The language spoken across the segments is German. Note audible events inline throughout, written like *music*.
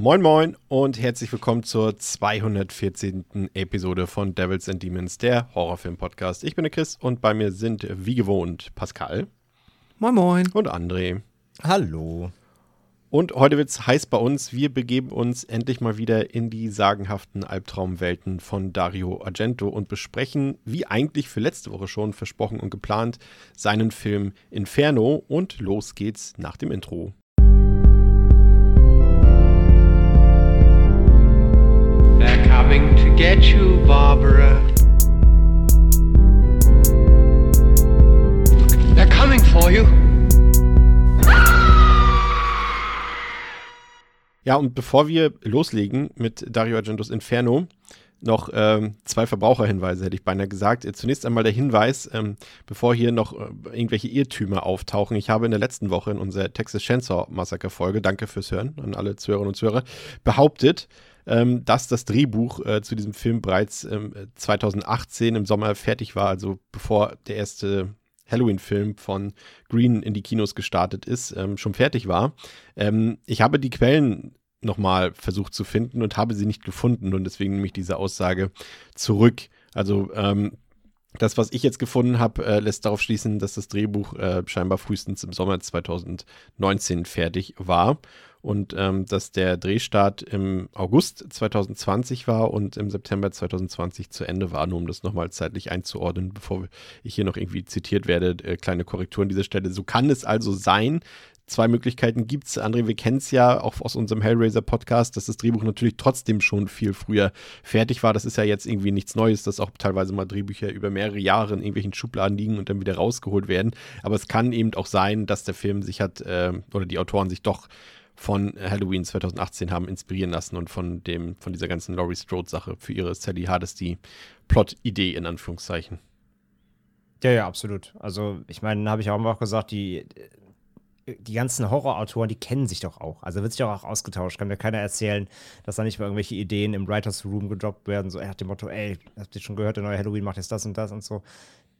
Moin Moin und herzlich willkommen zur 214. Episode von Devils and Demons, der Horrorfilm-Podcast. Ich bin der Chris und bei mir sind wie gewohnt Pascal. Moin Moin. Und André. Hallo. Und heute wird es heiß bei uns. Wir begeben uns endlich mal wieder in die sagenhaften Albtraumwelten von Dario Argento und besprechen, wie eigentlich für letzte Woche schon versprochen und geplant, seinen Film Inferno. Und los geht's nach dem Intro. Get you, Barbara. They're coming for you. Ja, und bevor wir loslegen mit Dario Argentos Inferno, noch ähm, zwei Verbraucherhinweise, hätte ich beinahe gesagt. Zunächst einmal der Hinweis, ähm, bevor hier noch äh, irgendwelche Irrtümer auftauchen. Ich habe in der letzten Woche in unserer Texas Chainsaw Massaker Folge, danke fürs Hören an alle Zuhörerinnen und Zuhörer, behauptet, ähm, dass das Drehbuch äh, zu diesem Film bereits 2018 im Sommer fertig war, also bevor der erste Halloween-Film von Green in die Kinos gestartet ist, ähm, schon fertig war. Ähm, ich habe die Quellen nochmal versucht zu finden und habe sie nicht gefunden und deswegen nehme ich diese Aussage zurück. Also ähm, das, was ich jetzt gefunden habe, äh, lässt darauf schließen, dass das Drehbuch äh, scheinbar frühestens im Sommer 2019 fertig war und ähm, dass der Drehstart im August 2020 war und im September 2020 zu Ende war, nur um das nochmal zeitlich einzuordnen, bevor ich hier noch irgendwie zitiert werde, äh, kleine Korrektur an dieser Stelle. So kann es also sein, zwei Möglichkeiten gibt es. André, wir kennen es ja auch aus unserem Hellraiser-Podcast, dass das Drehbuch natürlich trotzdem schon viel früher fertig war. Das ist ja jetzt irgendwie nichts Neues, dass auch teilweise mal Drehbücher über mehrere Jahre in irgendwelchen Schubladen liegen und dann wieder rausgeholt werden. Aber es kann eben auch sein, dass der Film sich hat, äh, oder die Autoren sich doch von Halloween 2018 haben inspirieren lassen und von dem, von dieser ganzen Laurie Strode-Sache für ihre Sally Hardesty Plot-Idee in Anführungszeichen. Ja, ja, absolut. Also, ich meine, habe ich auch immer gesagt, die, die ganzen Horrorautoren, die kennen sich doch auch. Also wird sich doch auch ausgetauscht. Kann mir keiner erzählen, dass da nicht mal irgendwelche Ideen im Writers Room gedroppt werden. So, er hat dem Motto, ey, habt ihr schon gehört, der neue Halloween macht jetzt das und das und so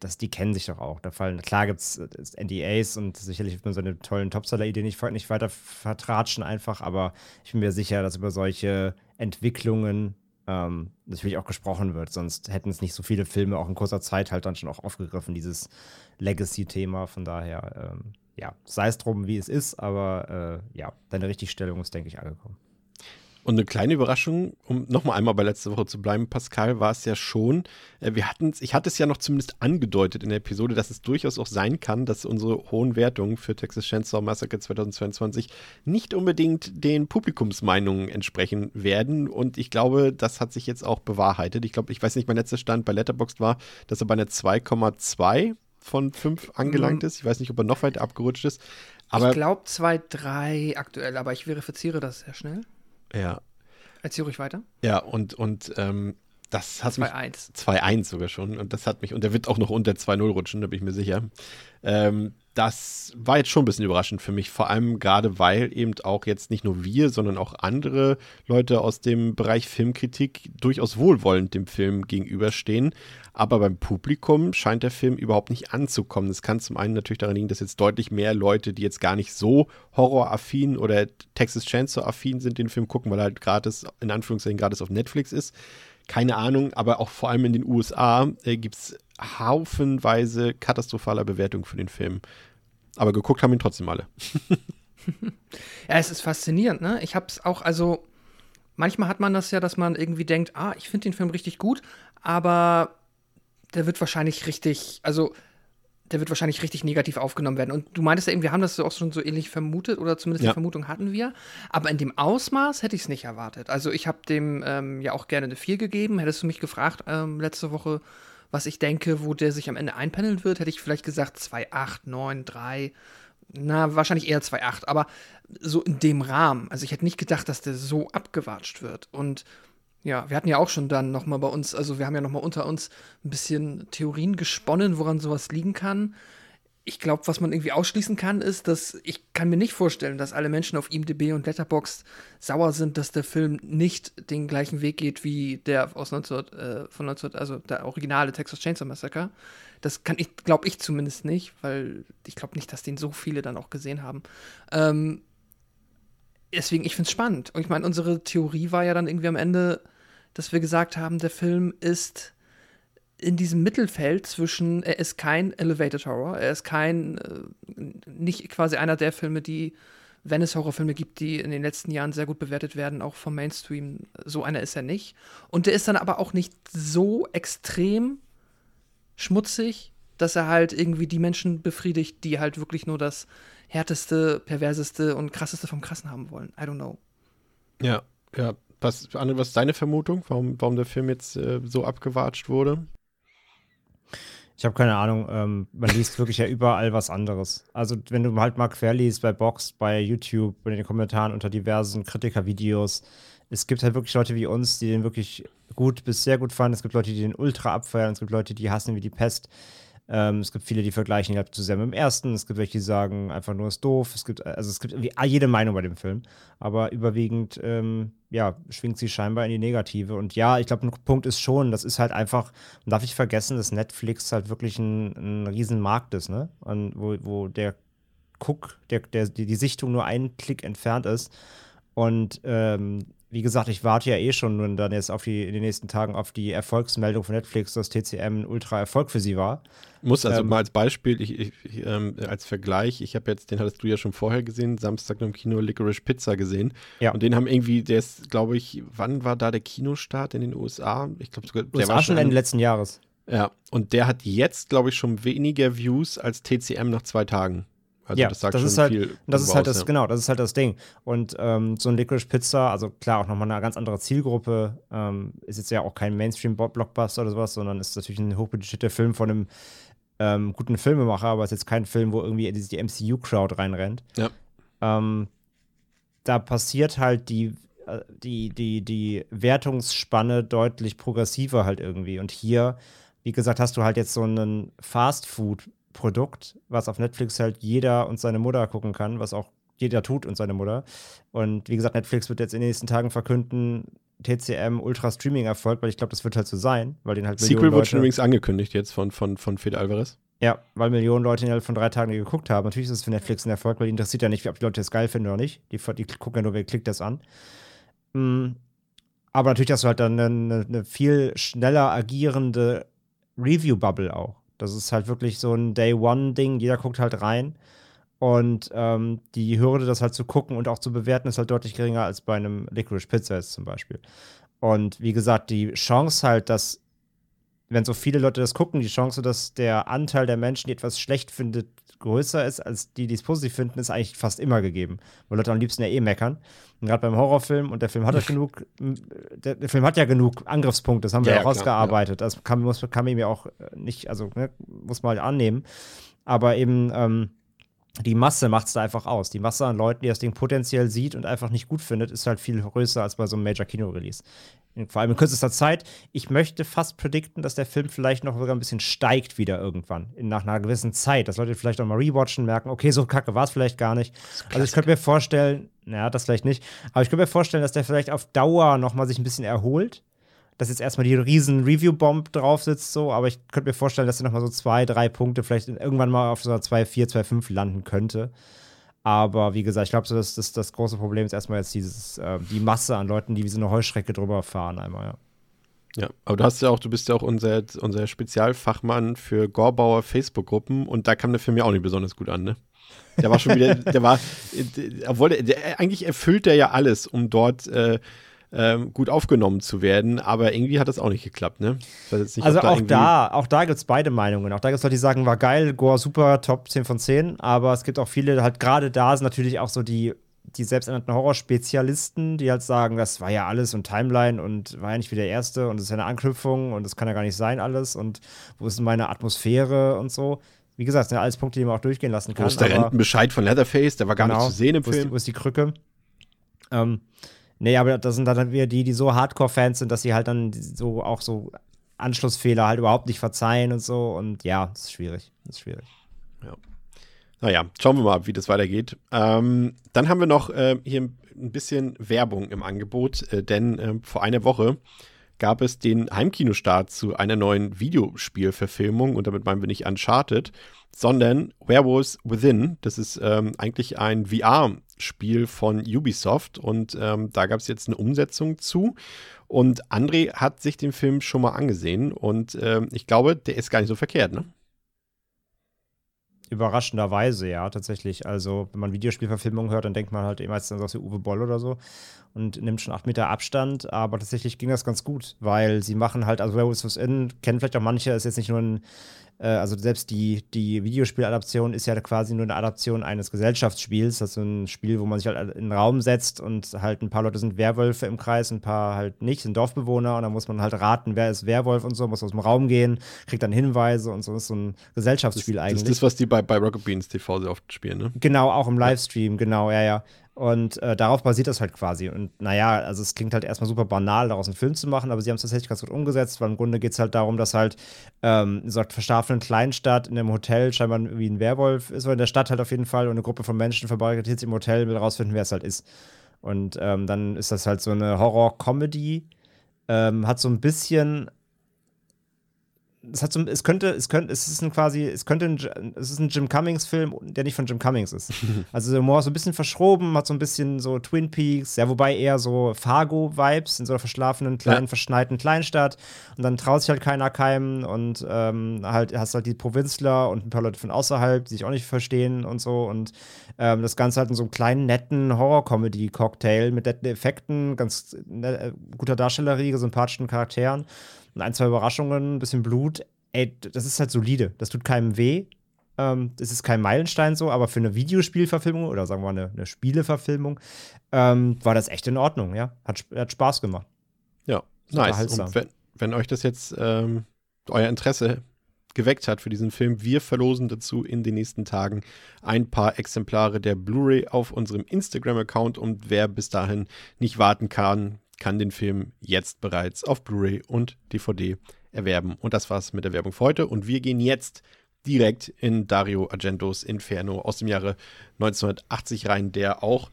das, die kennen sich doch auch. Da fallen, klar gibt es NDAs und sicherlich wird man seine tollen Topseller-Ideen nicht, nicht weiter vertratschen einfach, aber ich bin mir sicher, dass über solche Entwicklungen ähm, natürlich auch gesprochen wird. Sonst hätten es nicht so viele Filme auch in kurzer Zeit halt dann schon auch aufgegriffen, dieses Legacy-Thema. Von daher, ähm, ja, sei es drum, wie es ist, aber äh, ja, deine Richtigstellung ist, denke ich, angekommen. Und eine kleine Überraschung, um nochmal einmal bei letzter Woche zu bleiben, Pascal, war es ja schon, äh, wir hatten ich hatte es ja noch zumindest angedeutet in der Episode, dass es durchaus auch sein kann, dass unsere hohen Wertungen für Texas Chainsaw Massacre 2022 nicht unbedingt den Publikumsmeinungen entsprechen werden. Und ich glaube, das hat sich jetzt auch bewahrheitet. Ich glaube, ich weiß nicht, mein letzter Stand bei Letterboxd war, dass er bei einer 2,2 von 5 angelangt mhm. ist. Ich weiß nicht, ob er noch weiter abgerutscht ist. Aber ich glaube 2,3 aktuell, aber ich verifiziere das sehr schnell. Ja. Erzähl ruhig weiter. Ja, und, und ähm, das hat 2-1. 2-1 sogar schon. Und das hat mich, und der wird auch noch unter 2-0 rutschen, da bin ich mir sicher. Ähm, das war jetzt schon ein bisschen überraschend für mich, vor allem gerade weil eben auch jetzt nicht nur wir, sondern auch andere Leute aus dem Bereich Filmkritik durchaus wohlwollend dem Film gegenüberstehen. Aber beim Publikum scheint der Film überhaupt nicht anzukommen. Das kann zum einen natürlich daran liegen, dass jetzt deutlich mehr Leute, die jetzt gar nicht so horroraffin oder Texas Chainsaw-affin sind, den Film gucken, weil er halt gratis, in Anführungszeichen gratis auf Netflix ist keine Ahnung, aber auch vor allem in den USA äh, gibt es haufenweise katastrophaler Bewertungen für den Film. Aber geguckt haben ihn trotzdem alle. *laughs* ja, es ist faszinierend, ne? Ich hab's auch, also manchmal hat man das ja, dass man irgendwie denkt, ah, ich finde den Film richtig gut, aber der wird wahrscheinlich richtig, also der wird wahrscheinlich richtig negativ aufgenommen werden. Und du meintest ja eben, wir haben das auch schon so ähnlich vermutet oder zumindest ja. die Vermutung hatten wir. Aber in dem Ausmaß hätte ich es nicht erwartet. Also ich habe dem ähm, ja auch gerne eine 4 gegeben. Hättest du mich gefragt ähm, letzte Woche, was ich denke, wo der sich am Ende einpendeln wird, hätte ich vielleicht gesagt 2,8, 9, 3. Na, wahrscheinlich eher 2,8. Aber so in dem Rahmen. Also ich hätte nicht gedacht, dass der so abgewatscht wird. Und Ja, wir hatten ja auch schon dann noch mal bei uns, also wir haben ja noch mal unter uns ein bisschen Theorien gesponnen, woran sowas liegen kann. Ich glaube, was man irgendwie ausschließen kann, ist, dass ich kann mir nicht vorstellen, dass alle Menschen auf IMDb und Letterboxd sauer sind, dass der Film nicht den gleichen Weg geht wie der aus 19, äh, von 19, also der originale Texas Chainsaw Massacre. Das kann ich, glaube ich zumindest nicht, weil ich glaube nicht, dass den so viele dann auch gesehen haben. Ähm, deswegen, ich finde es spannend. Und ich meine, unsere Theorie war ja dann irgendwie am Ende, dass wir gesagt haben, der Film ist in diesem Mittelfeld zwischen, er ist kein Elevated Horror, er ist kein, äh, nicht quasi einer der Filme, die, wenn es Horrorfilme gibt, die in den letzten Jahren sehr gut bewertet werden, auch vom Mainstream, so einer ist er nicht. Und der ist dann aber auch nicht so extrem schmutzig, dass er halt irgendwie die Menschen befriedigt, die halt wirklich nur das härteste, perverseste und krasseste vom Krassen haben wollen. I don't know. Ja, ja. Was, Anne, was ist deine Vermutung, warum, warum der Film jetzt äh, so abgewatscht wurde? Ich habe keine Ahnung. Ähm, man liest wirklich ja überall was anderes. Also, wenn du halt mal querliest bei Box, bei YouTube, in den Kommentaren unter diversen Kritikervideos, es gibt halt wirklich Leute wie uns, die den wirklich gut bis sehr gut fanden. Es gibt Leute, die den ultra abfeiern. Es gibt Leute, die hassen wie die Pest. Ähm, es gibt viele, die vergleichen ihn halt zu sehr mit dem ersten. Es gibt welche, die sagen einfach nur ist doof. Es gibt, also es gibt irgendwie jede Meinung bei dem Film. Aber überwiegend, ähm, ja, schwingt sie scheinbar in die Negative. Und ja, ich glaube, ein Punkt ist schon, das ist halt einfach, man darf nicht vergessen, dass Netflix halt wirklich ein, ein Riesenmarkt ist, ne? Und wo, wo der Guck, der, der, die, die Sichtung nur einen Klick entfernt ist. Und ähm, wie gesagt, ich warte ja eh schon dann jetzt auf die, in den nächsten Tagen auf die Erfolgsmeldung von Netflix, dass TCM ein Ultra-Erfolg für sie war. Muss also ähm, mal als Beispiel, ich, ich, ähm, als Vergleich, ich habe jetzt, den hattest du ja schon vorher gesehen, Samstag im Kino Licorice Pizza gesehen. Ja. Und den haben irgendwie, der ist, glaube ich, wann war da der Kinostart in den USA? Ich glaube sogar, der USA war schon Ende letzten Jahres. Ja, und der hat jetzt, glaube ich, schon weniger Views als TCM nach zwei Tagen. Also ja, das sagt das schon ist halt, viel. Das ist halt aus, das, ja. genau, das ist halt das Ding. Und ähm, so ein Licorice Pizza, also klar, auch nochmal eine ganz andere Zielgruppe, ähm, ist jetzt ja auch kein Mainstream-Blockbuster oder sowas, sondern ist natürlich ein hochbudgetierter Film von einem ähm, guten Filmemacher, aber es ist jetzt kein Film, wo irgendwie die MCU-Crowd reinrennt. Ja. Ähm, da passiert halt die, äh, die, die, die Wertungsspanne deutlich progressiver halt irgendwie. Und hier, wie gesagt, hast du halt jetzt so einen Fast-Food- Produkt, was auf Netflix halt jeder und seine Mutter gucken kann, was auch jeder tut und seine Mutter. Und wie gesagt, Netflix wird jetzt in den nächsten Tagen verkünden, TCM Ultra Streaming Erfolg, weil ich glaube, das wird halt so sein, weil den halt Sequel wird schon übrigens angekündigt jetzt von, von, von Fede Alvarez. Ja, weil Millionen Leute innerhalb von drei Tagen geguckt haben. Natürlich ist es für Netflix ein Erfolg, weil die interessiert ja nicht, ob die Leute das geil finden oder nicht. Die, die gucken ja nur, wer klickt das an. Mhm. Aber natürlich hast du halt dann eine, eine viel schneller agierende Review-Bubble auch. Das ist halt wirklich so ein Day-One-Ding. Jeder guckt halt rein. Und ähm, die Hürde, das halt zu gucken und auch zu bewerten, ist halt deutlich geringer als bei einem Licorice Pizza jetzt zum Beispiel. Und wie gesagt, die Chance halt, dass, wenn so viele Leute das gucken, die Chance, dass der Anteil der Menschen, die etwas schlecht findet, größer ist als die, die es positiv finden, ist eigentlich fast immer gegeben. Weil Leute am liebsten ja eh meckern. Und gerade beim Horrorfilm, und der Film hat ja *laughs* genug, der, der, Film hat ja genug Angriffspunkte, das haben wir ja, auch klar, ausgearbeitet. Ja. Das kann, muss, kann man ihm ja auch nicht, also ne, muss man halt annehmen. Aber eben, ähm, die Masse macht es da einfach aus. Die Masse an Leuten, die das Ding potenziell sieht und einfach nicht gut findet, ist halt viel größer als bei so einem Major-Kino-Release vor allem in kürzester Zeit. Ich möchte fast predikten, dass der Film vielleicht noch sogar ein bisschen steigt wieder irgendwann, in, nach einer gewissen Zeit. Dass Leute vielleicht auch mal rewatchen, merken, okay, so kacke war es vielleicht gar nicht. Also ich könnte mir vorstellen, naja, das vielleicht nicht, aber ich könnte mir vorstellen, dass der vielleicht auf Dauer noch mal sich ein bisschen erholt. Dass jetzt erstmal die riesen Review-Bomb drauf sitzt, so, aber ich könnte mir vorstellen, dass er noch mal so zwei, drei Punkte vielleicht irgendwann mal auf so einer 2, 4, 2, 5 landen könnte. Aber wie gesagt, ich glaube, so, dass das, das große Problem ist erstmal jetzt dieses, äh, die Masse an Leuten, die wie so eine Heuschrecke drüber fahren einmal, ja. Ja, aber du hast ja auch, du bist ja auch unser, unser Spezialfachmann für Gorbauer Facebook-Gruppen und da kam der Film ja auch nicht besonders gut an, ne? Der war schon wieder, *laughs* der war, obwohl der, der, eigentlich erfüllt er ja alles, um dort äh, ähm, gut aufgenommen zu werden, aber irgendwie hat das auch nicht geklappt, ne? Nicht, also da auch da, auch da gibt es beide Meinungen. Auch da gibt es Leute, die sagen, war geil, Gore super, top 10 von 10, aber es gibt auch viele, halt gerade da sind natürlich auch so die, die selbsternannten Horrorspezialisten, die halt sagen, das war ja alles und Timeline und war ja nicht wie der erste und es ist ja eine Anknüpfung und das kann ja gar nicht sein alles und wo ist meine Atmosphäre und so. Wie gesagt, das sind ja alles Punkte, die man auch durchgehen lassen kann. Wo ist der Rentenbescheid von Leatherface? Der war gar genau, nicht zu sehen im wo Film. Ist die, wo ist die Krücke? Ähm, Nee, aber das sind dann wieder die, die so Hardcore-Fans sind, dass sie halt dann so auch so Anschlussfehler halt überhaupt nicht verzeihen und so. Und ja, das ist schwierig. Das ist schwierig. Ja. Naja, schauen wir mal, wie das weitergeht. Ähm, dann haben wir noch äh, hier ein bisschen Werbung im Angebot, äh, denn äh, vor einer Woche gab es den Heimkinostart zu einer neuen Videospielverfilmung und damit meinen wir nicht Uncharted, sondern Werewolves Within. Das ist ähm, eigentlich ein VR-Spiel von Ubisoft und ähm, da gab es jetzt eine Umsetzung zu. Und André hat sich den Film schon mal angesehen und ähm, ich glaube, der ist gar nicht so verkehrt, ne? Überraschenderweise, ja, tatsächlich. Also, wenn man Videospielverfilmungen hört, dann denkt man halt meistens aus wie Uwe Boll oder so und nimmt schon acht Meter Abstand. Aber tatsächlich ging das ganz gut, weil sie machen halt, also Werewolves In, kennen vielleicht auch manche, ist jetzt nicht nur ein also selbst die, die Videospieladaption ist ja quasi nur eine Adaption eines Gesellschaftsspiels. Das ist ein Spiel, wo man sich halt in den Raum setzt und halt ein paar Leute sind Werwölfe im Kreis, ein paar halt nicht, sind Dorfbewohner und dann muss man halt raten, wer ist Werwolf und so, muss aus dem Raum gehen, kriegt dann Hinweise und so. Das ist so ein Gesellschaftsspiel das, eigentlich. Das ist das, was die bei, bei Rocket Beans TV sehr oft spielen, ne? Genau, auch im Livestream, genau, ja, ja. Und äh, darauf basiert das halt quasi. Und naja, also es klingt halt erstmal super banal, daraus einen Film zu machen, aber sie haben es tatsächlich ganz gut umgesetzt, weil im Grunde geht es halt darum, dass halt ähm, in so einer verschlafenen Kleinstadt in einem Hotel scheinbar wie ein Werwolf ist, oder in der Stadt halt auf jeden Fall, und eine Gruppe von Menschen verbarrikadiert sich im Hotel, will rausfinden, wer es halt ist. Und ähm, dann ist das halt so eine Horror-Comedy. Ähm, hat so ein bisschen es hat so, es könnte, es könnte, es ist ein quasi, es könnte ein, es ist ein Jim Cummings-Film, der nicht von Jim Cummings ist. *laughs* also der Humor ist so ein bisschen verschroben, hat so ein bisschen so Twin Peaks, ja, wobei eher so Fargo-Vibes in so einer verschlafenen, kleinen, ja. verschneiten Kleinstadt. Und dann traut sich halt keiner keimen und ähm, halt hast halt die Provinzler und ein paar Leute von außerhalb, die sich auch nicht verstehen und so. Und ähm, das Ganze halt in so einem kleinen, netten Horror-Comedy-Cocktail mit netten Effekten, ganz ne, guter Darstellerie, sympathischen Charakteren und ein, zwei Überraschungen, ein bisschen Blut. Ey, das ist halt solide. Das tut keinem weh. Ähm, das ist kein Meilenstein so, aber für eine Videospielverfilmung oder sagen wir mal eine, eine Spieleverfilmung ähm, war das echt in Ordnung, ja. Hat, hat Spaß gemacht. Ja, nice. Und wenn, wenn euch das jetzt ähm, euer Interesse geweckt hat für diesen Film. Wir verlosen dazu in den nächsten Tagen ein paar Exemplare der Blu-ray auf unserem Instagram-Account und wer bis dahin nicht warten kann, kann den Film jetzt bereits auf Blu-ray und DVD erwerben. Und das war's mit der Werbung für heute. Und wir gehen jetzt direkt in Dario Argentos Inferno aus dem Jahre 1980 rein, der auch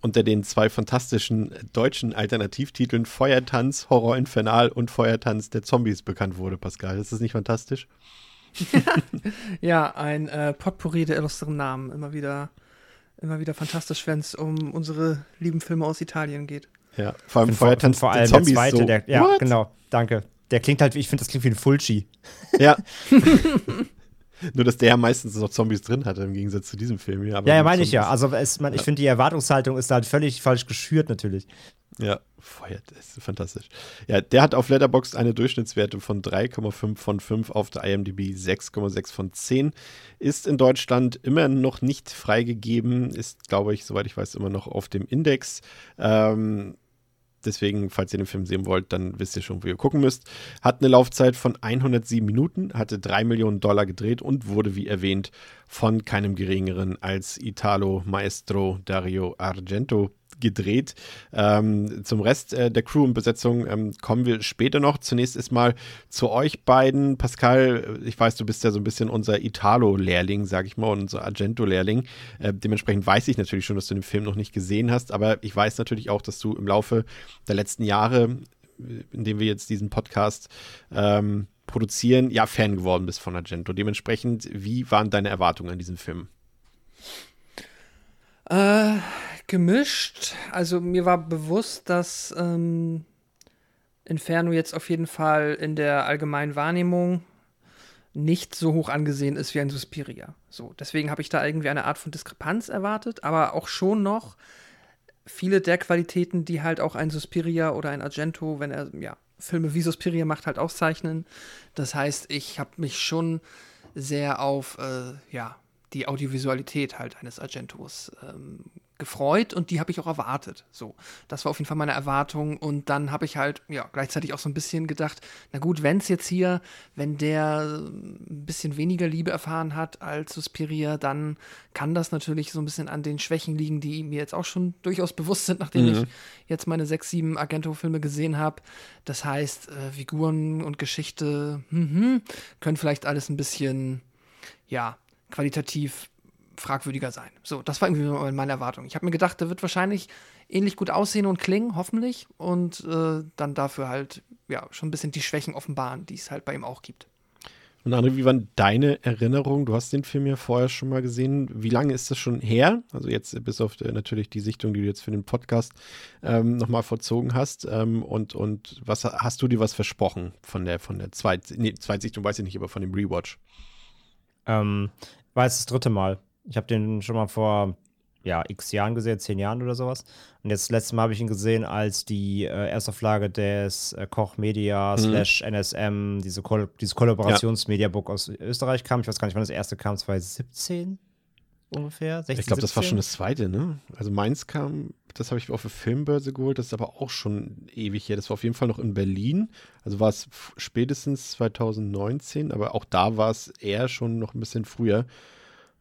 unter den zwei fantastischen deutschen Alternativtiteln Feuertanz, Horror Infernal und Feuertanz der Zombies bekannt wurde, Pascal. Ist das nicht fantastisch? *laughs* ja, ein äh, Potpourri der illustren Namen. Immer wieder, immer wieder fantastisch, wenn es um unsere lieben Filme aus Italien geht. Ja, vor allem Feuertanz vor allem Zombies der zweite, so. der, ja, What? genau, danke. Der klingt halt, ich finde, das klingt wie ein Fulci. Ja. *laughs* *laughs* Nur, dass der ja meistens noch Zombies drin hatte, im Gegensatz zu diesem Film hier. ja, ja, meine ich ja. Also, es, man, ich finde, die Erwartungshaltung ist halt völlig falsch geschürt, natürlich. Ja, feuert, das ist fantastisch. Ja, der hat auf Letterboxd eine Durchschnittswerte von 3,5 von 5, auf der IMDb 6,6 von 10. Ist in Deutschland immer noch nicht freigegeben, ist, glaube ich, soweit ich weiß, immer noch auf dem Index. Ähm, Deswegen, falls ihr den Film sehen wollt, dann wisst ihr schon, wo ihr gucken müsst. Hat eine Laufzeit von 107 Minuten, hatte 3 Millionen Dollar gedreht und wurde, wie erwähnt, von keinem geringeren als Italo Maestro Dario Argento gedreht. Ähm, zum Rest äh, der Crew und Besetzung ähm, kommen wir später noch. Zunächst ist mal zu euch beiden. Pascal, ich weiß, du bist ja so ein bisschen unser Italo-Lehrling, sag ich mal, unser Argento-Lehrling. Äh, dementsprechend weiß ich natürlich schon, dass du den Film noch nicht gesehen hast, aber ich weiß natürlich auch, dass du im Laufe der letzten Jahre, in dem wir jetzt diesen Podcast ähm, produzieren, ja, Fan geworden bist von Argento. Dementsprechend, wie waren deine Erwartungen an diesen Film? Äh, gemischt. Also mir war bewusst, dass ähm, Inferno jetzt auf jeden Fall in der allgemeinen Wahrnehmung nicht so hoch angesehen ist wie ein Suspiria. So, deswegen habe ich da irgendwie eine Art von Diskrepanz erwartet, aber auch schon noch viele der Qualitäten, die halt auch ein Suspiria oder ein Argento, wenn er ja Filme wie Suspiria macht, halt auszeichnen. Das heißt, ich habe mich schon sehr auf äh, ja die Audiovisualität halt eines Argentos ähm, gefreut und die habe ich auch erwartet. So, das war auf jeden Fall meine Erwartung und dann habe ich halt ja gleichzeitig auch so ein bisschen gedacht, na gut, wenn es jetzt hier, wenn der ein bisschen weniger Liebe erfahren hat als Suspiria, dann kann das natürlich so ein bisschen an den Schwächen liegen, die mir jetzt auch schon durchaus bewusst sind, nachdem mhm. ich jetzt meine sechs, sieben Argento-Filme gesehen habe. Das heißt, äh, Figuren und Geschichte mh, können vielleicht alles ein bisschen ja qualitativ fragwürdiger sein. So, das war irgendwie meine Erwartung. Ich habe mir gedacht, der wird wahrscheinlich ähnlich gut aussehen und klingen, hoffentlich, und äh, dann dafür halt ja schon ein bisschen die Schwächen offenbaren, die es halt bei ihm auch gibt. Und André, wie waren deine Erinnerungen? Du hast den Film ja vorher schon mal gesehen. Wie lange ist das schon her? Also jetzt bis auf äh, natürlich die Sichtung, die du jetzt für den Podcast ähm, nochmal verzogen hast. Ähm, und, und was hast du dir was versprochen von der von der Zweit, nee, Zweitsichtung, weiß ich nicht, aber von dem Rewatch? Ähm, war jetzt das dritte Mal. Ich habe den schon mal vor ja, x Jahren gesehen, zehn Jahren oder sowas. Und jetzt letztes Mal habe ich ihn gesehen, als die äh, Erstauflage des äh, Koch Media mhm. slash NSM, diese Kol dieses Kollaborationsmediabook ja. aus Österreich kam. Ich weiß gar nicht, wann das erste kam, 2017 ungefähr. 16, ich glaube, das war schon das zweite, ne? Also meins kam, das habe ich auf der Filmbörse geholt, das ist aber auch schon ewig her. Das war auf jeden Fall noch in Berlin. Also war es spätestens 2019, aber auch da war es eher schon noch ein bisschen früher.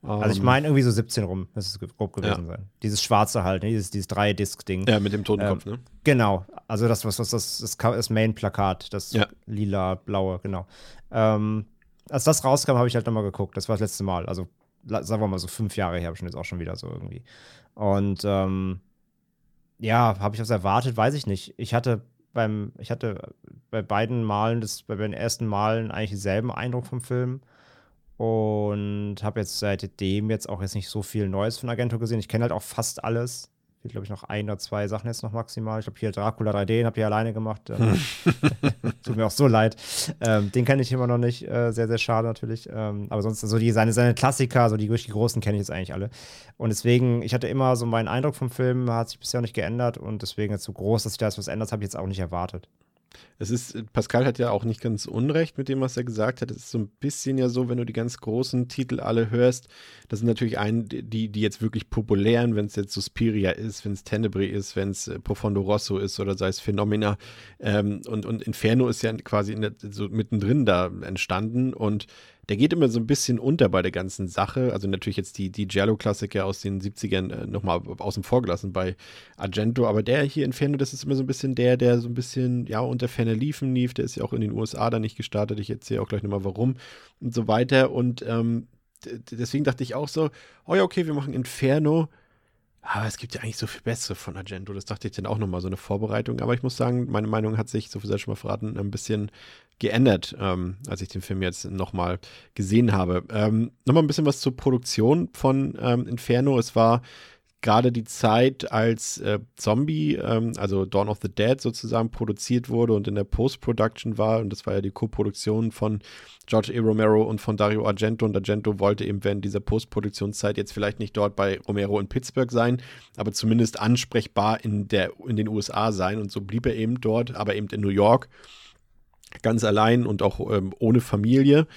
Also ich ähm, meine irgendwie so 17 rum, das ist grob gewesen ja. sein. Dieses schwarze halt, ne? dieses, dieses Drei-Disc-Ding. Ja, mit dem Totenkopf, ähm, ne? Genau, also das, was, was das, das, das Main-Plakat, das ja. lila-blaue, genau. Ähm, als das rauskam, habe ich halt nochmal geguckt. Das war das letzte Mal. Also, sagen wir mal so fünf Jahre her, habe ich jetzt auch schon wieder so irgendwie. Und ähm, ja, habe ich was erwartet, weiß ich nicht. Ich hatte beim, ich hatte bei beiden Malen, das, bei den ersten Malen eigentlich denselben Eindruck vom Film. Und habe jetzt seitdem jetzt auch jetzt nicht so viel Neues von Argento gesehen. Ich kenne halt auch fast alles. Fehlt, glaube ich, noch ein oder zwei Sachen jetzt noch maximal. Ich habe hier Dracula 3D, den habt ihr alleine gemacht. Ähm, *laughs* tut mir auch so leid. Ähm, den kenne ich immer noch nicht. Äh, sehr, sehr schade natürlich. Ähm, aber sonst, so die, seine, seine Klassiker, so die wirklich großen kenne ich jetzt eigentlich alle. Und deswegen, ich hatte immer so meinen Eindruck vom Film, hat sich bisher nicht geändert. Und deswegen jetzt so groß, dass sich da jetzt was ändert, habe ich jetzt auch nicht erwartet. Es ist, Pascal hat ja auch nicht ganz unrecht mit dem, was er gesagt hat. Es ist so ein bisschen ja so, wenn du die ganz großen Titel alle hörst, das sind natürlich einen, die, die jetzt wirklich populären, wenn es jetzt Suspiria ist, wenn es Tenebrae ist, wenn es äh, Profondo Rosso ist oder sei es Phenomena. Ähm, und, und Inferno ist ja quasi der, so mittendrin da entstanden und der geht immer so ein bisschen unter bei der ganzen Sache. Also natürlich jetzt die, die Giallo-Klassiker aus den 70ern äh, nochmal außen vor gelassen bei Argento, aber der hier Inferno, das ist immer so ein bisschen der, der so ein bisschen, ja, unter Ferne liefen lief. Der ist ja auch in den USA da nicht gestartet. Ich erzähle auch gleich nochmal warum und so weiter. Und ähm, deswegen dachte ich auch so, oh ja, okay, wir machen Inferno. Aber es gibt ja eigentlich so viel bessere von Argento. Das dachte ich dann auch nochmal so eine Vorbereitung. Aber ich muss sagen, meine Meinung hat sich, so viel sei schon mal verraten, ein bisschen geändert, ähm, als ich den Film jetzt nochmal gesehen habe. Ähm, nochmal ein bisschen was zur Produktion von ähm, Inferno. Es war gerade die Zeit, als äh, Zombie, ähm, also Dawn of the Dead sozusagen produziert wurde und in der Post-Production war. Und das war ja die Co-Produktion von George A. Romero und von Dario Argento. Und Argento wollte eben während dieser Post-Produktionszeit jetzt vielleicht nicht dort bei Romero in Pittsburgh sein, aber zumindest ansprechbar in, der, in den USA sein. Und so blieb er eben dort, aber eben in New York ganz allein und auch ähm, ohne Familie.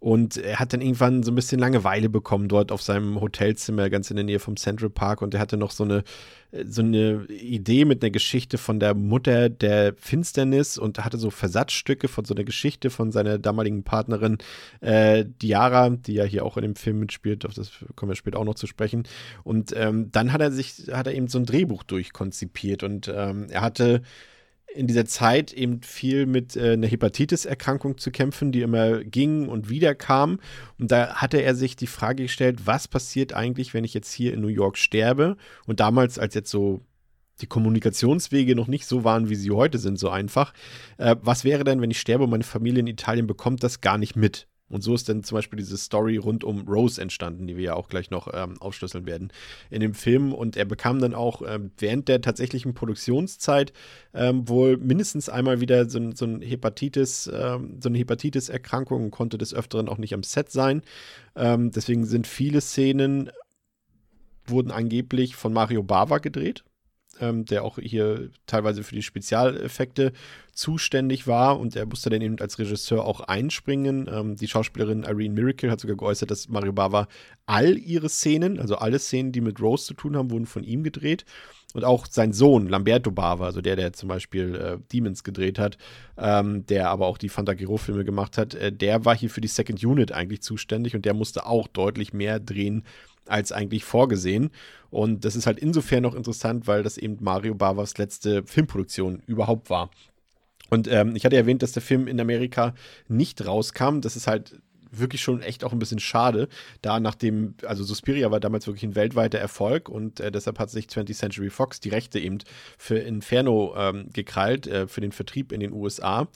Und er hat dann irgendwann so ein bisschen Langeweile bekommen dort auf seinem Hotelzimmer ganz in der Nähe vom Central Park. Und er hatte noch so eine, äh, so eine Idee mit einer Geschichte von der Mutter der Finsternis und hatte so Versatzstücke von so einer Geschichte von seiner damaligen Partnerin äh, Diara, die ja hier auch in dem Film mitspielt. Auf das kommen wir später auch noch zu sprechen. Und ähm, dann hat er sich, hat er eben so ein Drehbuch durchkonzipiert und ähm, er hatte in dieser Zeit eben viel mit äh, einer Hepatitis-Erkrankung zu kämpfen, die immer ging und wieder kam. Und da hatte er sich die Frage gestellt, was passiert eigentlich, wenn ich jetzt hier in New York sterbe? Und damals, als jetzt so die Kommunikationswege noch nicht so waren, wie sie heute sind, so einfach. Äh, was wäre denn, wenn ich sterbe und meine Familie in Italien bekommt das gar nicht mit? Und so ist dann zum Beispiel diese Story rund um Rose entstanden, die wir ja auch gleich noch ähm, aufschlüsseln werden in dem Film. Und er bekam dann auch ähm, während der tatsächlichen Produktionszeit ähm, wohl mindestens einmal wieder so, so, ein Hepatitis, ähm, so eine Hepatitis-Erkrankung und konnte des Öfteren auch nicht am Set sein. Ähm, deswegen sind viele Szenen wurden angeblich von Mario Bava gedreht ähm, der auch hier teilweise für die Spezialeffekte zuständig war und er musste dann eben als Regisseur auch einspringen. Ähm, die Schauspielerin Irene Miracle hat sogar geäußert, dass Mario Bava all ihre Szenen, also alle Szenen, die mit Rose zu tun haben, wurden von ihm gedreht. Und auch sein Sohn, Lamberto Bava, also der, der zum Beispiel äh, Demons gedreht hat, ähm, der aber auch die Fantagiro-Filme gemacht hat, äh, der war hier für die Second Unit eigentlich zuständig und der musste auch deutlich mehr drehen als eigentlich vorgesehen. Und das ist halt insofern noch interessant, weil das eben Mario Bavas letzte Filmproduktion überhaupt war. Und ähm, ich hatte erwähnt, dass der Film in Amerika nicht rauskam. Das ist halt wirklich schon echt auch ein bisschen schade, da nachdem, also Suspiria war damals wirklich ein weltweiter Erfolg und äh, deshalb hat sich 20th Century Fox die Rechte eben für Inferno ähm, gekrallt, äh, für den Vertrieb in den USA.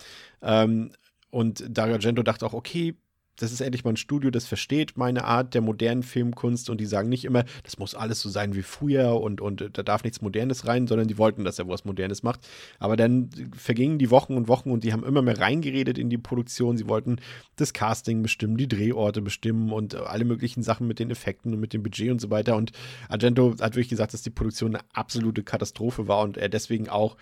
Ähm, und Dario Argento dachte auch, okay, das ist endlich mal ein Studio, das versteht meine Art der modernen Filmkunst und die sagen nicht immer, das muss alles so sein wie früher und, und da darf nichts Modernes rein, sondern die wollten, dass er was Modernes macht. Aber dann vergingen die Wochen und Wochen und die haben immer mehr reingeredet in die Produktion. Sie wollten das Casting bestimmen, die Drehorte bestimmen und alle möglichen Sachen mit den Effekten und mit dem Budget und so weiter. Und Argento hat wirklich gesagt, dass die Produktion eine absolute Katastrophe war und er deswegen auch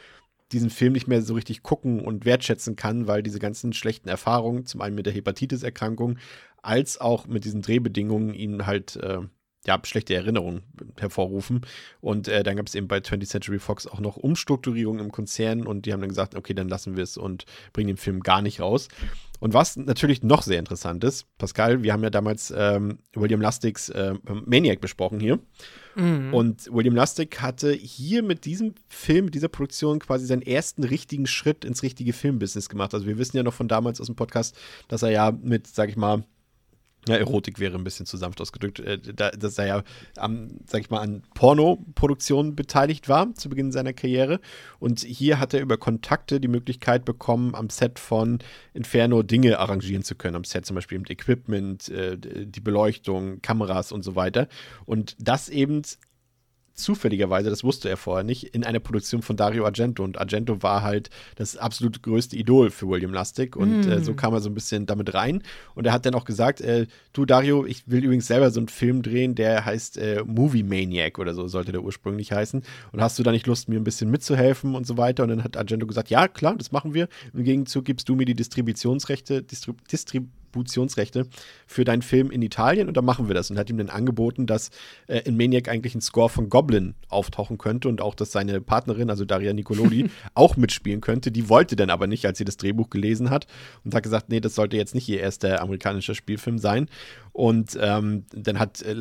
diesen Film nicht mehr so richtig gucken und wertschätzen kann, weil diese ganzen schlechten Erfahrungen, zum einen mit der Hepatitis-Erkrankung, als auch mit diesen Drehbedingungen ihn halt äh, ja, schlechte Erinnerungen hervorrufen. Und äh, dann gab es eben bei 20th Century Fox auch noch Umstrukturierungen im Konzern und die haben dann gesagt, okay, dann lassen wir es und bringen den Film gar nicht raus. Und was natürlich noch sehr interessant ist, Pascal, wir haben ja damals ähm, William Lustigs äh, Maniac besprochen hier. Mhm. Und William Lustig hatte hier mit diesem Film, mit dieser Produktion quasi seinen ersten richtigen Schritt ins richtige Filmbusiness gemacht. Also wir wissen ja noch von damals aus dem Podcast, dass er ja mit, sag ich mal, ja, Erotik wäre ein bisschen zu sanft ausgedrückt, äh, da, dass er ja am, sag ich mal, an Pornoproduktionen beteiligt war zu Beginn seiner Karriere. Und hier hat er über Kontakte die Möglichkeit bekommen, am Set von Inferno Dinge arrangieren zu können. Am Set zum Beispiel mit Equipment, äh, die Beleuchtung, Kameras und so weiter. Und das eben zufälligerweise, das wusste er vorher nicht, in einer Produktion von Dario Argento. Und Argento war halt das absolut größte Idol für William Lustig. Und mm. äh, so kam er so ein bisschen damit rein. Und er hat dann auch gesagt, äh, du Dario, ich will übrigens selber so einen Film drehen, der heißt äh, Movie Maniac oder so, sollte der ursprünglich heißen. Und hast du da nicht Lust, mir ein bisschen mitzuhelfen und so weiter? Und dann hat Argento gesagt, ja, klar, das machen wir. Im Gegenzug gibst du mir die Distributionsrechte, Distrib Distrib Distributionsrechte für deinen Film in Italien und dann machen wir das. Und hat ihm dann angeboten, dass äh, in Maniac eigentlich ein Score von Goblin auftauchen könnte und auch, dass seine Partnerin, also Daria Nicolodi, *laughs* auch mitspielen könnte. Die wollte dann aber nicht, als sie das Drehbuch gelesen hat und hat gesagt, nee, das sollte jetzt nicht ihr erster amerikanischer Spielfilm sein. Und ähm, dann hat äh,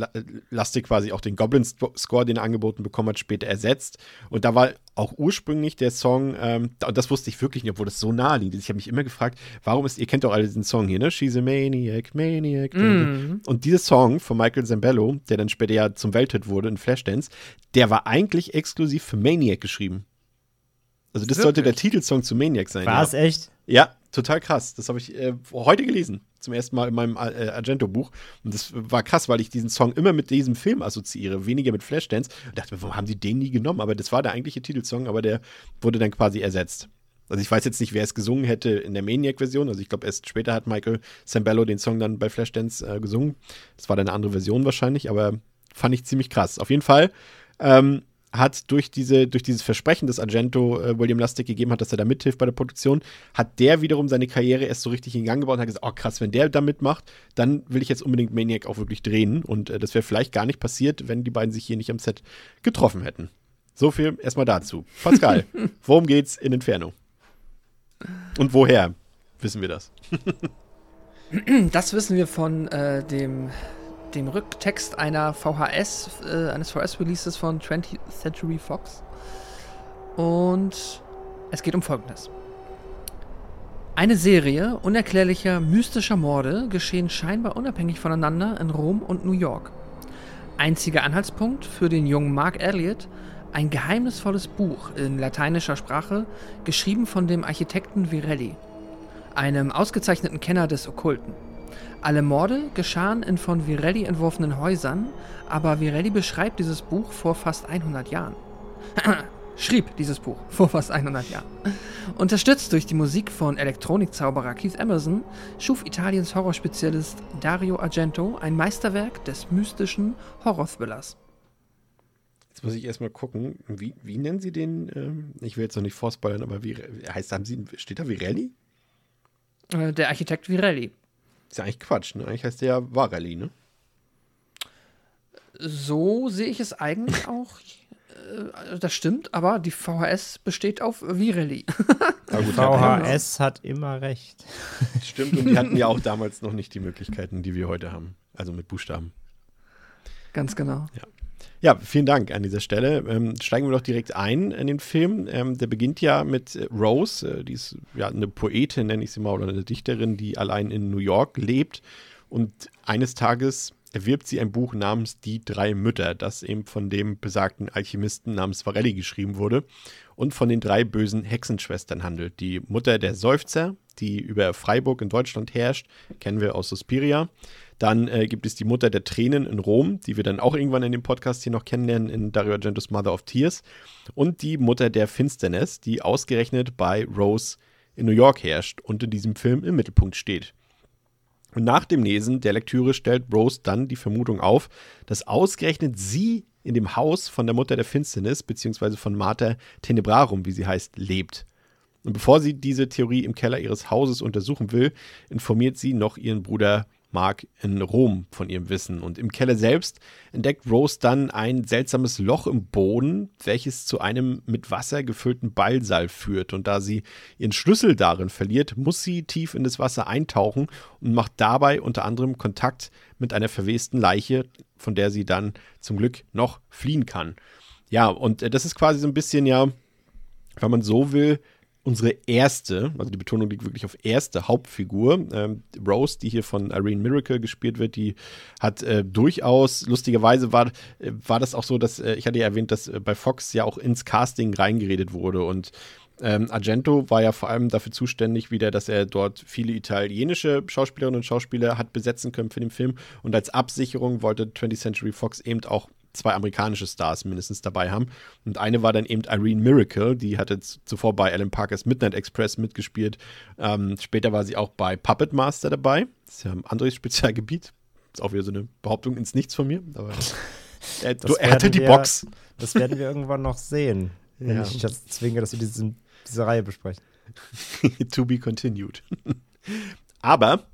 Lastig quasi auch den Goblin-Score, den er angeboten bekommen hat, später ersetzt. Und da war auch ursprünglich der Song, ähm, und das wusste ich wirklich nicht, obwohl das so nah liegt. Ich habe mich immer gefragt, warum ist, ihr kennt doch alle diesen Song hier, ne? She's a Maniac, Maniac. Mm. Und dieser Song von Michael Zambello, der dann später ja zum Welthit wurde in Flashdance, der war eigentlich exklusiv für Maniac geschrieben. Also das Wirklich? sollte der Titelsong zu Maniac sein. War es ja. echt? Ja, total krass. Das habe ich äh, heute gelesen. Zum ersten Mal in meinem äh, Argento-Buch. Und das war krass, weil ich diesen Song immer mit diesem Film assoziiere, weniger mit Flashdance. Und dachte mir, warum haben die den nie genommen? Aber das war der eigentliche Titelsong, aber der wurde dann quasi ersetzt. Also ich weiß jetzt nicht, wer es gesungen hätte in der Maniac-Version. Also ich glaube, erst später hat Michael Sambello den Song dann bei Flashdance äh, gesungen. Das war dann eine andere Version wahrscheinlich, aber fand ich ziemlich krass. Auf jeden Fall ähm, hat durch, diese, durch dieses Versprechen, das Argento äh, William Lustig gegeben hat, dass er da mithilft bei der Produktion, hat der wiederum seine Karriere erst so richtig in Gang gebaut und hat gesagt, oh krass, wenn der da mitmacht, dann will ich jetzt unbedingt Maniac auch wirklich drehen. Und äh, das wäre vielleicht gar nicht passiert, wenn die beiden sich hier nicht am Set getroffen hätten. So viel erstmal dazu. Pascal, *laughs* worum geht's in Inferno? Und woher wissen wir das? das wissen wir von äh, dem dem Rücktext einer VHS, äh, eines VHS-Releases von 20th Century Fox. Und es geht um Folgendes. Eine Serie unerklärlicher mystischer Morde geschehen scheinbar unabhängig voneinander in Rom und New York. Einziger Anhaltspunkt für den jungen Mark Elliott ein geheimnisvolles Buch in lateinischer Sprache, geschrieben von dem Architekten Virelli, einem ausgezeichneten Kenner des Okkulten. Alle Morde geschahen in von Virelli entworfenen Häusern, aber Virelli beschreibt dieses Buch vor fast 100 Jahren. *clears throat* Schrieb dieses Buch vor fast 100 Jahren. Unterstützt durch die Musik von Elektronikzauberer Keith Emerson schuf Italiens Horrorspezialist Dario Argento ein Meisterwerk des mystischen Horror-Thrillers. Jetzt muss ich erstmal gucken, wie, wie nennen Sie den? Ähm, ich will jetzt noch nicht vorspoilern, aber wie heißt, haben Sie, steht da Virelli? Äh, der Architekt Virelli. Ist ja eigentlich Quatsch, ne? Eigentlich heißt der ja Varelli, ne? So sehe ich es eigentlich *laughs* auch. Äh, das stimmt, aber die VHS besteht auf Virelli. Aber gut, VHS hat immer recht. Stimmt, und die hatten ja *laughs* auch damals noch nicht die Möglichkeiten, die wir heute haben. Also mit Buchstaben. Ganz genau. Ja, vielen Dank an dieser Stelle. Ähm, steigen wir doch direkt ein in den Film. Ähm, der beginnt ja mit äh, Rose, äh, die ist ja eine Poetin, nenne ich sie mal, oder eine Dichterin, die allein in New York lebt. Und eines Tages erwirbt sie ein Buch namens Die drei Mütter, das eben von dem besagten Alchemisten namens Varelli geschrieben wurde und von den drei bösen Hexenschwestern handelt. Die Mutter der Seufzer, die über Freiburg in Deutschland herrscht, kennen wir aus Suspiria. Dann äh, gibt es die Mutter der Tränen in Rom, die wir dann auch irgendwann in dem Podcast hier noch kennenlernen, in Dario Argentos Mother of Tears. Und die Mutter der Finsternis, die ausgerechnet bei Rose in New York herrscht und in diesem Film im Mittelpunkt steht. Und nach dem Lesen der Lektüre stellt Rose dann die Vermutung auf, dass ausgerechnet sie in dem Haus von der Mutter der Finsternis, beziehungsweise von Mater Tenebrarum, wie sie heißt, lebt. Und bevor sie diese Theorie im Keller ihres Hauses untersuchen will, informiert sie noch ihren Bruder Mark in Rom von ihrem Wissen. Und im Keller selbst entdeckt Rose dann ein seltsames Loch im Boden, welches zu einem mit Wasser gefüllten Ballsaal führt. Und da sie ihren Schlüssel darin verliert, muss sie tief in das Wasser eintauchen und macht dabei unter anderem Kontakt mit einer verwesten Leiche, von der sie dann zum Glück noch fliehen kann. Ja, und äh, das ist quasi so ein bisschen ja, wenn man so will, unsere erste, also die Betonung liegt wirklich auf erste Hauptfigur. Ähm, Rose, die hier von Irene Miracle gespielt wird, die hat äh, durchaus, lustigerweise war, äh, war das auch so, dass äh, ich hatte ja erwähnt, dass äh, bei Fox ja auch ins Casting reingeredet wurde und ähm, Argento war ja vor allem dafür zuständig, wieder, dass er dort viele italienische Schauspielerinnen und Schauspieler hat besetzen können für den Film. Und als Absicherung wollte 20th Century Fox eben auch zwei amerikanische Stars mindestens dabei haben. Und eine war dann eben Irene Miracle, die hatte zuvor bei Alan Parkers Midnight Express mitgespielt. Ähm, später war sie auch bei Puppet Master dabei. Das ist ja ein anderes *laughs* Spezialgebiet. Ist auch wieder so eine Behauptung ins Nichts von mir. Aber *laughs* er, du, er hatte die wir, Box. Das werden wir irgendwann noch sehen, wenn Ja. ich dich jetzt zwinge, dass wir diese, diese Reihe besprechen. *laughs* to be continued. Aber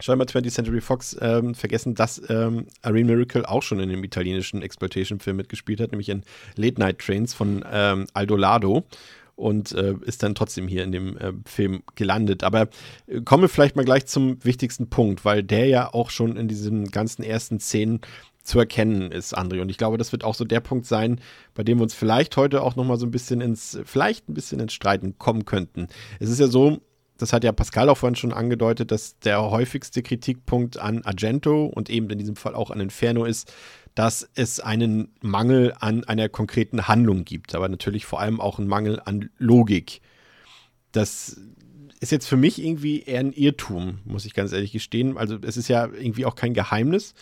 scheinbar 20th Century Fox ähm, vergessen, dass ähm, Irene Miracle auch schon in einem italienischen Exploitation-Film mitgespielt hat, nämlich in Late Night Trains von ähm, Aldo Lado und äh, ist dann trotzdem hier in dem äh, Film gelandet. Aber äh, kommen wir vielleicht mal gleich zum wichtigsten Punkt, weil der ja auch schon in diesen ganzen ersten Szenen zu erkennen ist, André. Und ich glaube, das wird auch so der Punkt sein, bei dem wir uns vielleicht heute auch noch mal so ein bisschen ins, vielleicht ein bisschen ins Streiten kommen könnten. Es ist ja so, das hat ja Pascal auch vorhin schon angedeutet, dass der häufigste Kritikpunkt an Argento und eben in diesem Fall auch an Inferno ist, dass es einen Mangel an einer konkreten Handlung gibt, aber natürlich vor allem auch einen Mangel an Logik. Das ist jetzt für mich irgendwie eher ein Irrtum, muss ich ganz ehrlich gestehen. Also es ist ja irgendwie auch kein Geheimnis,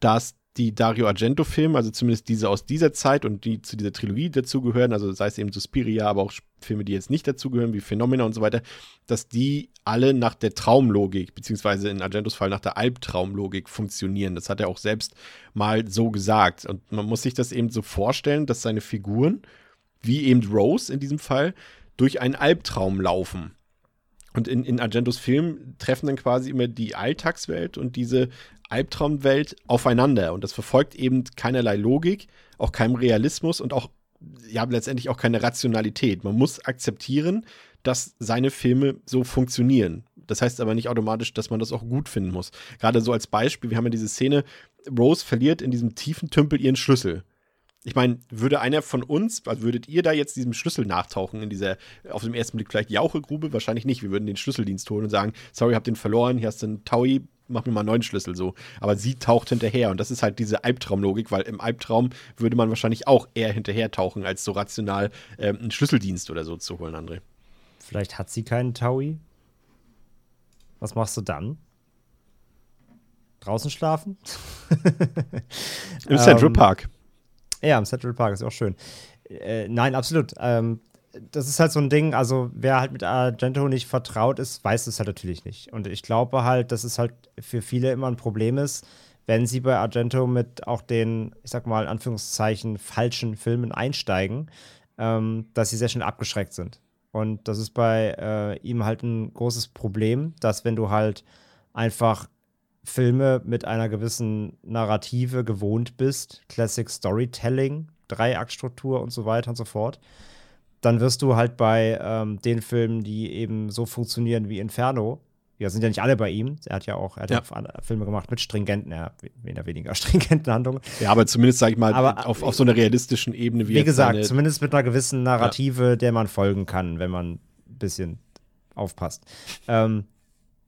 dass die Dario Argento-Filme, also zumindest diese aus dieser Zeit und die zu dieser Trilogie dazugehören, also sei es eben Suspiria, aber auch Filme, die jetzt nicht dazugehören, wie Phenomena und so weiter, dass die alle nach der Traumlogik, beziehungsweise in Argentos Fall nach der Albtraumlogik funktionieren. Das hat er auch selbst mal so gesagt. Und man muss sich das eben so vorstellen, dass seine Figuren, wie eben Rose in diesem Fall, durch einen Albtraum laufen. Und in, in Argentos Film treffen dann quasi immer die Alltagswelt und diese Albtraumwelt aufeinander. Und das verfolgt eben keinerlei Logik, auch keinem Realismus und auch, ja, letztendlich auch keine Rationalität. Man muss akzeptieren, dass seine Filme so funktionieren. Das heißt aber nicht automatisch, dass man das auch gut finden muss. Gerade so als Beispiel, wir haben ja diese Szene, Rose verliert in diesem tiefen Tümpel ihren Schlüssel. Ich meine, würde einer von uns, also würdet ihr da jetzt diesem Schlüssel nachtauchen, in dieser, auf dem ersten Blick vielleicht Jauchegrube? Wahrscheinlich nicht. Wir würden den Schlüsseldienst holen und sagen, sorry, hab den verloren, hier hast du einen Taui, mach mir mal einen neuen Schlüssel so. Aber sie taucht hinterher und das ist halt diese Albtraumlogik, weil im Albtraum würde man wahrscheinlich auch eher hinterher tauchen, als so rational ähm, einen Schlüsseldienst oder so zu holen, André. Vielleicht hat sie keinen Taui. Was machst du dann? Draußen schlafen? *laughs* Im Central Ähm, Park. Ja, im Central Park ist auch schön. Äh, nein, absolut. Ähm, das ist halt so ein Ding, also wer halt mit Argento nicht vertraut ist, weiß es halt natürlich nicht. Und ich glaube halt, dass es halt für viele immer ein Problem ist, wenn sie bei Argento mit auch den, ich sag mal, in Anführungszeichen, falschen Filmen einsteigen, ähm, dass sie sehr schnell abgeschreckt sind. Und das ist bei äh, ihm halt ein großes Problem, dass wenn du halt einfach Filme mit einer gewissen Narrative gewohnt bist, Classic Storytelling, Dreiaktstruktur und so weiter und so fort, dann wirst du halt bei ähm, den Filmen, die eben so funktionieren wie Inferno, ja, sind ja nicht alle bei ihm. Er hat ja auch, er hat ja. Filme gemacht mit stringenten, ja, weniger weniger *laughs* stringenten Handlungen. Ja, aber zumindest, sag ich mal, aber, auf, auf so einer realistischen Ebene wie Wie gesagt, zumindest mit einer gewissen Narrative, ja. der man folgen kann, wenn man ein bisschen aufpasst. Ähm,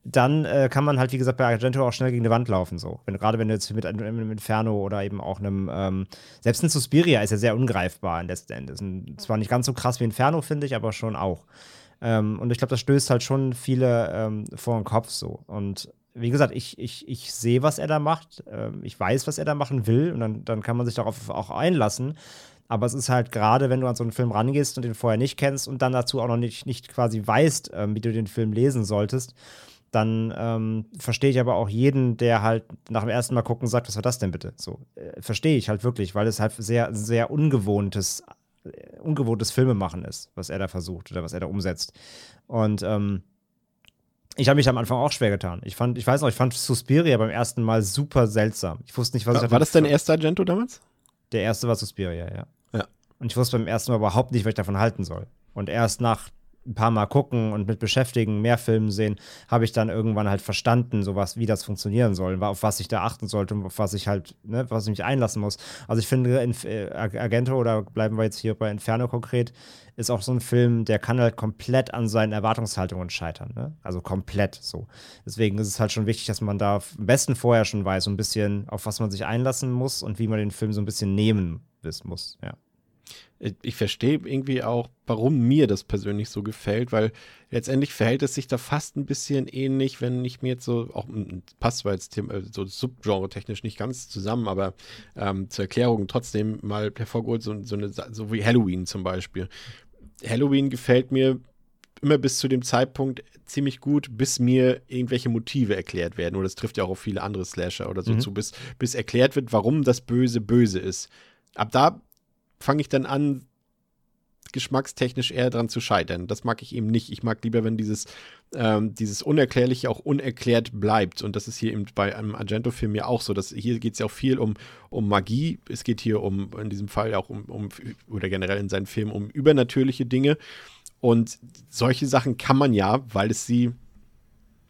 dann äh, kann man halt, wie gesagt, bei Argento auch schnell gegen die Wand laufen. So. Wenn, gerade wenn du jetzt mit einem Inferno oder eben auch einem, ähm, selbst ein Suspiria ist ja sehr ungreifbar in letzten Endes. Und zwar nicht ganz so krass wie Inferno, finde ich, aber schon auch. Ähm, und ich glaube, das stößt halt schon viele ähm, vor den Kopf so. Und wie gesagt, ich, ich, ich sehe, was er da macht. Ähm, ich weiß, was er da machen will. Und dann, dann kann man sich darauf auch einlassen. Aber es ist halt gerade, wenn du an so einen Film rangehst und den vorher nicht kennst und dann dazu auch noch nicht, nicht quasi weißt, ähm, wie du den Film lesen solltest, dann ähm, verstehe ich aber auch jeden, der halt nach dem ersten Mal gucken sagt, was war das denn bitte? So, äh, verstehe ich halt wirklich, weil es halt sehr, sehr ungewohntes ungewohntes Filmemachen ist, was er da versucht oder was er da umsetzt. Und ähm, ich habe mich am Anfang auch schwer getan. Ich fand, ich weiß noch, ich fand Suspiria beim ersten Mal super seltsam. Ich wusste nicht, was war, ich War das dein erster Argento damals? Der erste war Suspiria, ja. Ja. Und ich wusste beim ersten Mal überhaupt nicht, was ich davon halten soll. Und erst nach ein paar Mal gucken und mit beschäftigen, mehr Filme sehen, habe ich dann irgendwann halt verstanden, sowas, wie das funktionieren soll, auf was ich da achten sollte und auf was ich halt, ne, was ich mich einlassen muss. Also ich finde, Inf äh, Argento oder bleiben wir jetzt hier bei Inferno konkret, ist auch so ein Film, der kann halt komplett an seinen Erwartungshaltungen scheitern. Ne? Also komplett so. Deswegen ist es halt schon wichtig, dass man da am besten vorher schon weiß, so ein bisschen, auf was man sich einlassen muss und wie man den Film so ein bisschen nehmen muss. Ja ich verstehe irgendwie auch, warum mir das persönlich so gefällt, weil letztendlich verhält es sich da fast ein bisschen ähnlich, wenn ich mir jetzt so, auch passt zwar jetzt äh, so subgenre-technisch nicht ganz zusammen, aber ähm, zur Erklärung trotzdem mal hervorgeholt, so, so, eine, so wie Halloween zum Beispiel. Halloween gefällt mir immer bis zu dem Zeitpunkt ziemlich gut, bis mir irgendwelche Motive erklärt werden. Oder das trifft ja auch auf viele andere Slasher oder so mhm. zu, bis, bis erklärt wird, warum das Böse böse ist. Ab da fange ich dann an, geschmackstechnisch eher dran zu scheitern. Das mag ich eben nicht. Ich mag lieber, wenn dieses, ähm, dieses Unerklärliche auch unerklärt bleibt. Und das ist hier eben bei einem Argento-Film ja auch so. Dass, hier geht es ja auch viel um, um Magie. Es geht hier um, in diesem Fall auch um, um, oder generell in seinen Filmen um übernatürliche Dinge. Und solche Sachen kann man ja, weil es sie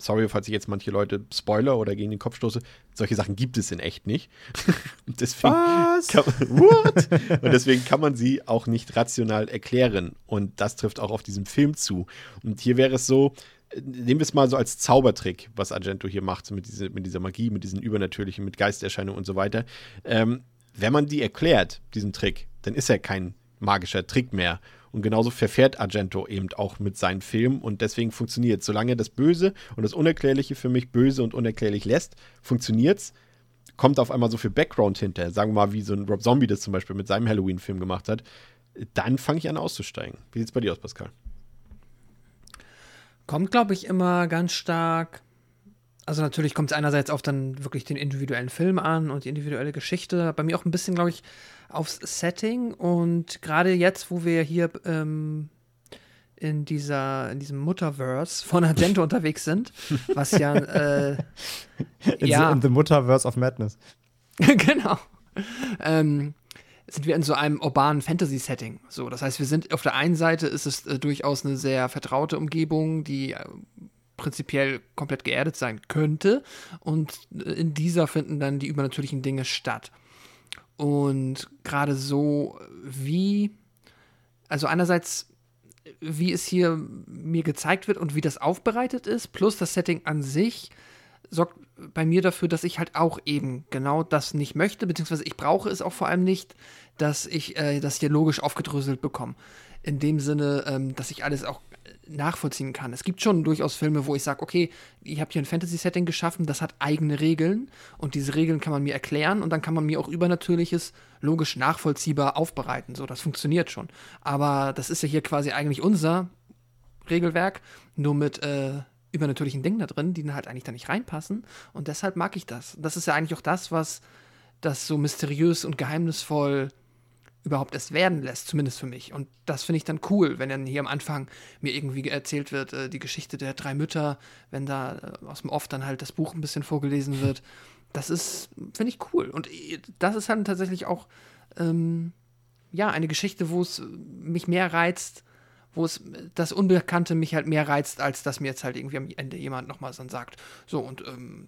sorry, falls ich jetzt manche Leute spoiler oder gegen den Kopf stoße, solche Sachen gibt es in echt nicht. *laughs* und deswegen Was? Kann *laughs* what? und deswegen kann man sie auch nicht rational erklären. Und das trifft auch auf diesen Film zu. Und hier wäre es so, nehmen wir es mal so als Zaubertrick, was Argento hier macht, mit, diese, mit dieser Magie, mit diesen übernatürlichen, mit Geisterscheinungen und so weiter. Ähm, wenn man die erklärt, diesen Trick, dann ist er kein magischer Trick mehr. Und genauso verfährt Argento eben auch mit seinen Filmen und deswegen funktioniert es. Solange das Böse und das Unerklärliche für mich böse und unerklärlich lässt, funktioniert es. Kommt auf einmal so viel Background hinter, sagen wir mal, wie so ein Rob Zombie das zum Beispiel mit seinem Halloween-Film gemacht hat, dann fange ich an auszusteigen. Wie sieht es bei dir aus, Pascal? Kommt, glaube ich, immer ganz stark. Also natürlich kommt es einerseits auf dann wirklich den individuellen Film an und die individuelle Geschichte. Bei mir auch ein bisschen, glaube ich, aufs Setting und gerade jetzt, wo wir hier ähm, in dieser, in diesem Mutterverse von Argento *laughs* unterwegs sind, was ja, äh, in ja. The, in the Mutterverse of Madness. *laughs* genau. Ähm, sind wir in so einem urbanen Fantasy-Setting. So, das heißt, wir sind auf der einen Seite ist es äh, durchaus eine sehr vertraute Umgebung, die äh, prinzipiell komplett geerdet sein könnte. Und äh, in dieser finden dann die übernatürlichen Dinge statt. Und gerade so, wie, also einerseits, wie es hier mir gezeigt wird und wie das aufbereitet ist, plus das Setting an sich, sorgt bei mir dafür, dass ich halt auch eben genau das nicht möchte, beziehungsweise ich brauche es auch vor allem nicht, dass ich äh, das hier logisch aufgedröselt bekomme. In dem Sinne, ähm, dass ich alles auch nachvollziehen kann. Es gibt schon durchaus Filme, wo ich sage, okay, ich habe hier ein Fantasy-Setting geschaffen, das hat eigene Regeln und diese Regeln kann man mir erklären und dann kann man mir auch Übernatürliches logisch nachvollziehbar aufbereiten. So, das funktioniert schon. Aber das ist ja hier quasi eigentlich unser Regelwerk, nur mit äh, übernatürlichen Dingen da drin, die dann halt eigentlich da nicht reinpassen. Und deshalb mag ich das. Das ist ja eigentlich auch das, was das so mysteriös und geheimnisvoll überhaupt erst werden lässt, zumindest für mich. Und das finde ich dann cool, wenn dann hier am Anfang mir irgendwie erzählt wird, äh, die Geschichte der drei Mütter, wenn da äh, aus dem Off dann halt das Buch ein bisschen vorgelesen wird. Das ist, finde ich cool. Und äh, das ist dann tatsächlich auch, ähm, ja, eine Geschichte, wo es mich mehr reizt, wo es das Unbekannte mich halt mehr reizt, als dass mir jetzt halt irgendwie am Ende jemand nochmal dann sagt. So, und ähm,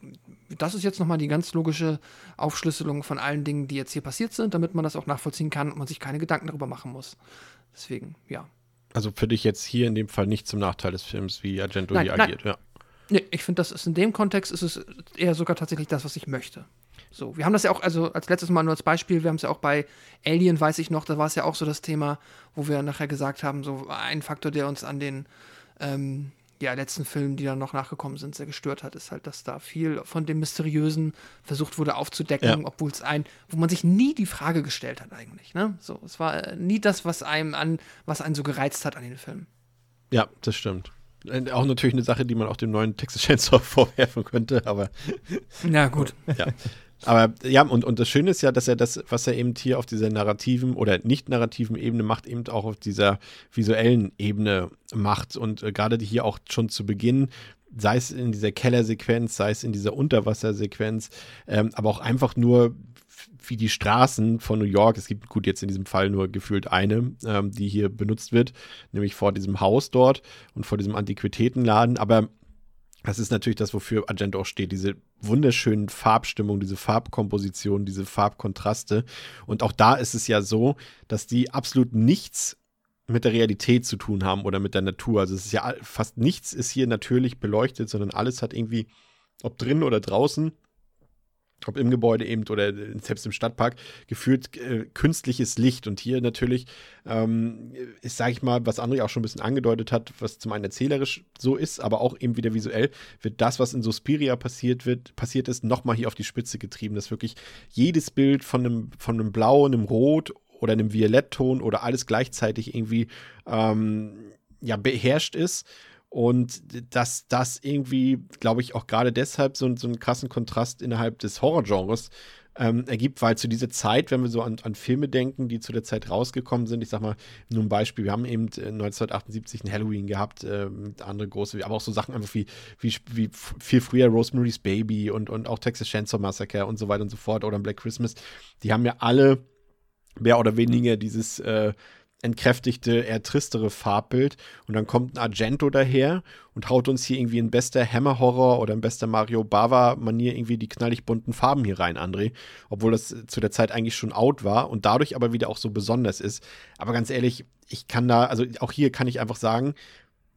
das ist jetzt nochmal die ganz logische Aufschlüsselung von allen Dingen, die jetzt hier passiert sind, damit man das auch nachvollziehen kann und man sich keine Gedanken darüber machen muss. Deswegen, ja. Also für dich jetzt hier in dem Fall nicht zum Nachteil des Films, wie Argento nein, hier nein. agiert, ja. Nee, ich finde, das ist in dem Kontext ist es eher sogar tatsächlich das, was ich möchte. So, wir haben das ja auch, also als letztes Mal nur als Beispiel, wir haben es ja auch bei Alien, weiß ich noch, da war es ja auch so das Thema, wo wir nachher gesagt haben, so ein Faktor, der uns an den ähm, ja, letzten Filmen, die dann noch nachgekommen sind, sehr gestört hat, ist halt, dass da viel von dem Mysteriösen versucht wurde aufzudecken, Ja. obwohl es ein, wo man sich nie die Frage gestellt hat eigentlich. Ne? So, es war äh, nie das, was einem an, was einen so gereizt hat an den Filmen. Ja, das stimmt. Äh, Auch natürlich eine Sache, die man auch dem neuen Texas Chainsaw *laughs* vorwerfen könnte, aber *laughs* Na gut. ja. Aber ja, und, und das Schöne ist ja, dass er das, was er eben hier auf dieser narrativen oder nicht narrativen Ebene macht, eben auch auf dieser visuellen Ebene macht. Und äh, gerade hier auch schon zu Beginn, sei es in dieser Kellersequenz, sei es in dieser Unterwassersequenz, ähm, aber auch einfach nur wie die Straßen von New York, es gibt gut jetzt in diesem Fall nur gefühlt eine, ähm, die hier benutzt wird, nämlich vor diesem Haus dort und vor diesem Antiquitätenladen, aber das ist natürlich das, wofür Argento auch steht, diese wunderschönen Farbstimmung, diese Farbkomposition, diese Farbkontraste. Und auch da ist es ja so, dass die absolut nichts mit der Realität zu tun haben oder mit der Natur. Also es ist ja fast nichts ist hier natürlich beleuchtet, sondern alles hat irgendwie, ob drin oder draußen, ob im Gebäude eben oder selbst im Stadtpark, gefühlt äh, künstliches Licht. Und hier natürlich ähm, ist, sage ich mal, was André auch schon ein bisschen angedeutet hat, was zum einen erzählerisch so ist, aber auch eben wieder visuell, wird das, was in Suspiria passiert wird, passiert ist, nochmal hier auf die Spitze getrieben, dass wirklich jedes Bild von einem, von einem Blau, einem Rot oder einem Violettton oder alles gleichzeitig irgendwie ähm, ja, beherrscht ist. Und dass das irgendwie, glaube ich, auch gerade deshalb so, so einen krassen Kontrast innerhalb des Horrorgenres ähm, ergibt, weil zu dieser Zeit, wenn wir so an, an Filme denken, die zu der Zeit rausgekommen sind, ich sag mal, nur ein Beispiel, wir haben eben äh, 1978 ein Halloween gehabt, äh, andere große, aber auch so Sachen einfach wie, wie, wie viel früher Rosemary's Baby und, und auch Texas Chainsaw Massacre und so weiter und so fort oder Black Christmas, die haben ja alle mehr oder weniger dieses äh, entkräftigte, eher tristere Farbbild. Und dann kommt ein Argento daher und haut uns hier irgendwie in bester Hammer-Horror oder in bester Mario Bava-Manier irgendwie die knallig bunten Farben hier rein, André. Obwohl das zu der Zeit eigentlich schon out war und dadurch aber wieder auch so besonders ist. Aber ganz ehrlich, ich kann da, also auch hier kann ich einfach sagen,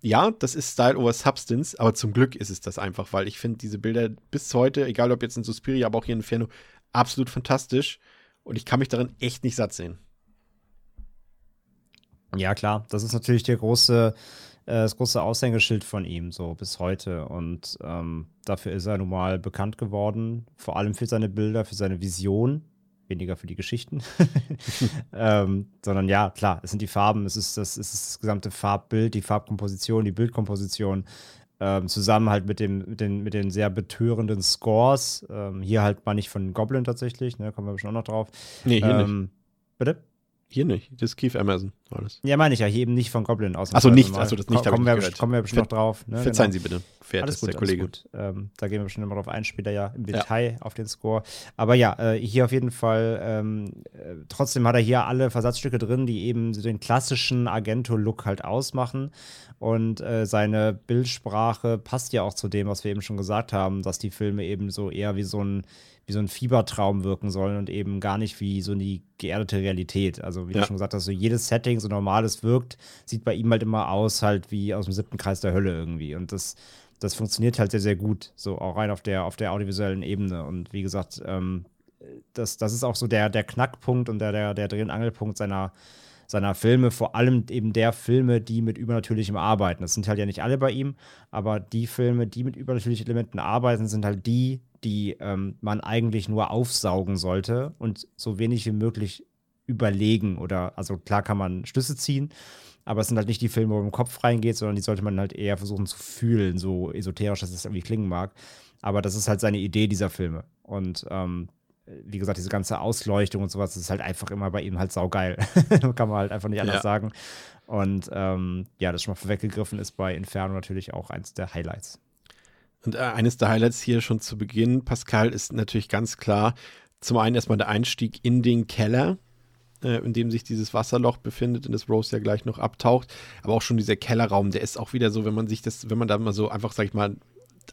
ja, das ist Style over Substance, aber zum Glück ist es das einfach, weil ich finde diese Bilder bis heute, egal ob jetzt in Suspiria, aber auch hier in Inferno, absolut fantastisch. Und ich kann mich darin echt nicht satt sehen. Ja, klar, das ist natürlich der große, äh, das große Aushängeschild von ihm, so bis heute. Und ähm, dafür ist er nun mal bekannt geworden, vor allem für seine Bilder, für seine Vision, weniger für die Geschichten. *laughs* ähm, sondern ja, klar, es sind die Farben, es ist das, es ist das gesamte Farbbild, die Farbkomposition, die Bildkomposition. Ähm, zusammen halt mit, dem, mit, den, mit den sehr betörenden Scores. Ähm, hier halt mal nicht von Goblin tatsächlich, ne, kommen wir bestimmt auch noch drauf. Nee, hier nicht. ähm, Bitte? Hier nicht. Das ist Keith Emerson. Alles. Ja, meine ich ja, hier eben nicht von Goblin aus. Ach so, nicht. Ach so, das nicht, kommen, nicht wir, gehört. kommen wir bestimmt noch drauf. Ne? Verzeihen Genau. Sie bitte, verehrtes Alles gut, der Kollege. alles gut. Ähm, da gehen wir bestimmt immer drauf ein, später ja im Detail auf den Score. Aber ja, äh, hier auf jeden Fall, ähm, äh, trotzdem hat er hier alle Versatzstücke drin, die eben so den klassischen Argento-Look halt ausmachen. Und äh, seine Bildsprache passt ja auch zu dem, was wir eben schon gesagt haben, dass die Filme eben so eher wie so ein wie so ein Fiebertraum wirken sollen und eben gar nicht wie so die geerdete Realität. Also wie Ja. du schon gesagt hast, so jedes Setting, so normales wirkt, sieht bei ihm halt immer aus, halt wie aus dem siebten Kreis der Hölle irgendwie. Und das, das funktioniert halt sehr, sehr gut, so auch rein auf der, auf der audiovisuellen Ebene. Und wie gesagt, ähm, das, das ist auch so der, der Knackpunkt und der, der, der Dreh- und Angelpunkt seiner, seiner Filme, vor allem eben der Filme, die mit übernatürlichem arbeiten. Das sind halt ja nicht alle bei ihm, aber die Filme, die mit übernatürlichen Elementen arbeiten, sind halt die, die ähm, man eigentlich nur aufsaugen sollte und so wenig wie möglich überlegen oder, also klar kann man Schlüsse ziehen, aber es sind halt nicht die Filme, wo man im Kopf reingeht, sondern die sollte man halt eher versuchen zu fühlen, so esoterisch, dass es irgendwie klingen mag. Aber das ist halt seine Idee dieser Filme. Und ähm, wie gesagt, diese ganze Ausleuchtung und sowas ist halt einfach immer bei ihm halt saugeil. *laughs* kann man halt einfach nicht anders ja. sagen. Und ähm, ja, das schon mal vorweggegriffen ist bei Inferno natürlich auch eins der Highlights. Und äh, eines der Highlights hier schon zu Beginn, Pascal, ist natürlich ganz klar, zum einen erstmal der Einstieg in den Keller, äh, in dem sich dieses Wasserloch befindet, in das Rose ja gleich noch abtaucht. Aber auch schon dieser Kellerraum, der ist auch wieder so, wenn man sich das, wenn man da mal so einfach, sag ich mal,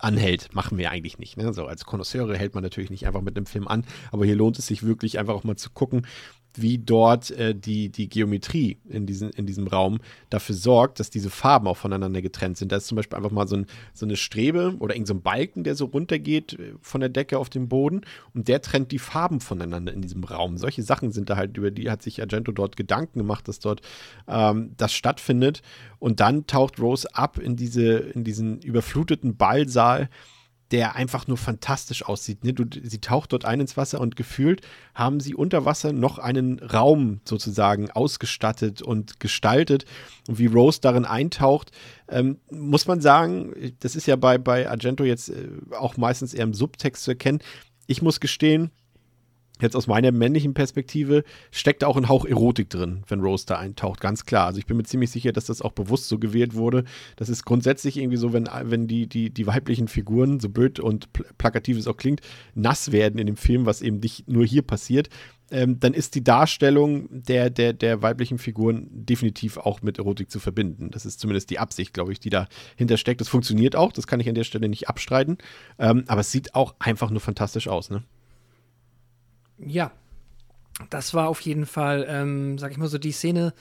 anhält, machen wir eigentlich nicht. Ne? So als Konnoisseure hält man natürlich nicht einfach mit einem Film an, aber hier lohnt es sich wirklich einfach auch mal zu gucken, wie dort äh, die, die Geometrie in, diesen, in diesem Raum dafür sorgt, dass diese Farben auch voneinander getrennt sind. Da ist zum Beispiel einfach mal so, ein, so eine Strebe oder irgend so Balken, der so runtergeht äh, von der Decke auf den Boden und der trennt die Farben voneinander in diesem Raum. Solche Sachen sind da halt, über die hat sich Argento dort Gedanken gemacht, dass dort ähm, das stattfindet. Und dann taucht Rose ab in, diese, in diesen überfluteten Ballsaal der einfach nur fantastisch aussieht. Ne? Du, sie taucht dort ein ins Wasser und gefühlt haben sie unter Wasser noch einen Raum sozusagen ausgestattet und gestaltet. Und wie Rose darin eintaucht, ähm, muss man sagen, das ist ja bei, bei Argento jetzt äh, auch meistens eher im Subtext zu erkennen. Ich muss gestehen, jetzt aus meiner männlichen Perspektive, steckt auch ein Hauch Erotik drin, wenn Rose da eintaucht, ganz klar. Also ich bin mir ziemlich sicher, dass das auch bewusst so gewählt wurde. Das ist grundsätzlich irgendwie so, wenn, wenn die, die, die weiblichen Figuren, so blöd und plakativ es auch klingt, nass werden in dem Film, was eben nicht nur hier passiert, ähm, dann ist die Darstellung der, der, der weiblichen Figuren definitiv auch mit Erotik zu verbinden. Das ist zumindest die Absicht, glaube ich, die dahinter steckt. Das funktioniert auch, das kann ich an der Stelle nicht abstreiten. Ähm, aber es sieht auch einfach nur fantastisch aus, ne? Ja, das war auf jeden Fall, ähm, sag ich mal so, die Szene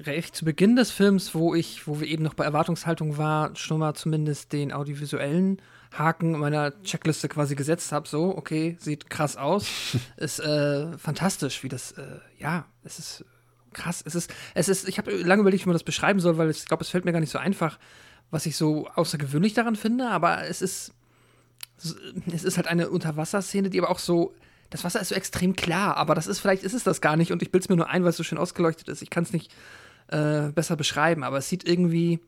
recht zu Beginn des Films, wo ich, wo wir eben noch bei Erwartungshaltung war, schon mal zumindest den audiovisuellen Haken meiner Checkliste quasi gesetzt habe. So, okay, sieht krass aus. *laughs* ist äh, fantastisch, wie das, äh, ja, es ist krass. Es ist, es ist, ich habe lange überlegt, wie man das beschreiben soll, weil ich glaube, es fällt mir gar nicht so einfach, was ich so außergewöhnlich daran finde, aber es ist, es ist halt eine Unterwasserszene, die aber auch so das Wasser ist so extrem klar, aber das ist vielleicht ist es das gar nicht und ich bilde es mir nur ein, weil es so schön ausgeleuchtet ist. Ich kann es nicht äh, besser beschreiben, aber es sieht irgendwie,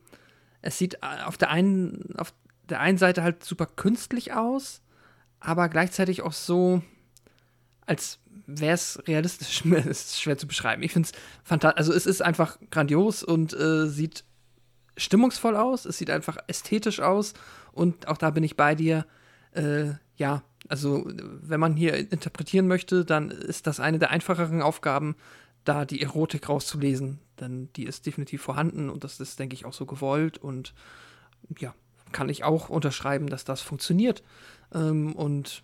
es sieht äh, auf der einen, auf der einen Seite halt super künstlich aus, aber gleichzeitig auch so, als wäre *laughs* es realistisch, ist schwer zu beschreiben. Ich finde es fantastisch, also es ist einfach grandios und äh, sieht stimmungsvoll aus, es sieht einfach ästhetisch aus und auch da bin ich bei dir. Äh, ja, also wenn man hier interpretieren möchte, dann ist das eine der einfacheren Aufgaben, da die Erotik rauszulesen. Denn die ist definitiv vorhanden und das ist, denke ich, auch so gewollt. Und ja, kann ich auch unterschreiben, dass das funktioniert. Ähm, und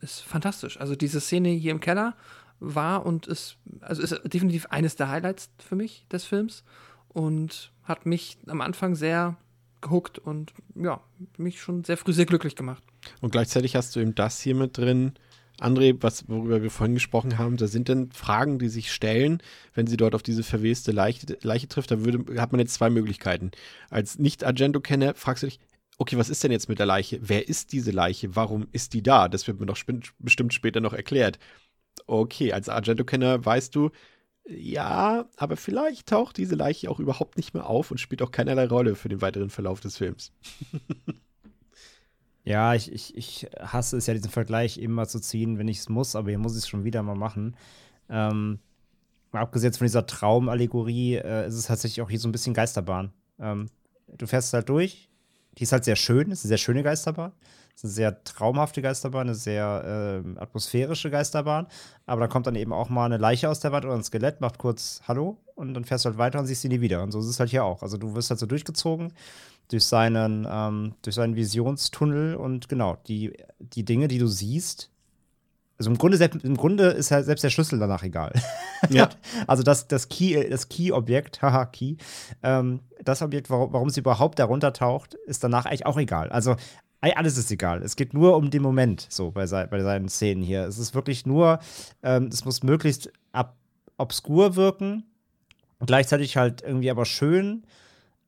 ist fantastisch. Also diese Szene hier im Keller war und ist, also ist definitiv eines der Highlights für mich des Films und hat mich am Anfang sehr gehuckt und ja, mich schon sehr früh sehr glücklich gemacht. Und gleichzeitig hast du eben das hier mit drin. André, was, worüber wir vorhin gesprochen haben, da sind denn Fragen, die sich stellen, wenn sie dort auf diese verweste Leiche, Leiche trifft, da würde, hat man jetzt zwei Möglichkeiten. Als Nicht-Argento-Kenner fragst du dich, okay, was ist denn jetzt mit der Leiche? Wer ist diese Leiche? Warum ist die da? Das wird mir doch bestimmt später noch erklärt. Okay, als Argento-Kenner weißt du, ja, aber vielleicht taucht diese Leiche auch überhaupt nicht mehr auf und spielt auch keinerlei Rolle für den weiteren Verlauf des Films. *laughs* ja, ich, ich, ich hasse es ja, diesen Vergleich immer zu ziehen, wenn ich es muss, aber hier muss ich es schon wieder mal machen. Ähm, abgesehen von dieser Traumallegorie äh, ist es tatsächlich auch hier so ein bisschen Geisterbahn. Ähm, du fährst halt durch, die ist halt sehr schön, ist eine sehr schöne Geisterbahn. Ist eine sehr traumhafte Geisterbahn, eine sehr äh, atmosphärische Geisterbahn. Aber da kommt dann eben auch mal eine Leiche aus der Wand oder ein Skelett, macht kurz Hallo und dann fährst du halt weiter und siehst sie nie wieder. Und so ist es halt hier auch. Also du wirst halt so durchgezogen durch seinen, ähm, durch seinen Visionstunnel und genau, die, die Dinge, die du siehst, also im Grunde, im Grunde ist halt selbst der Schlüssel danach egal. Ja. *laughs* also das, das Key, das Key-Objekt, haha, Key, ähm, das Objekt, warum, warum sie überhaupt darunter taucht, ist danach eigentlich auch egal. Also alles ist egal. Es geht nur um den Moment, so bei, bei seinen Szenen hier. Es ist wirklich nur, ähm, es muss möglichst obskur wirken, gleichzeitig halt irgendwie aber schön,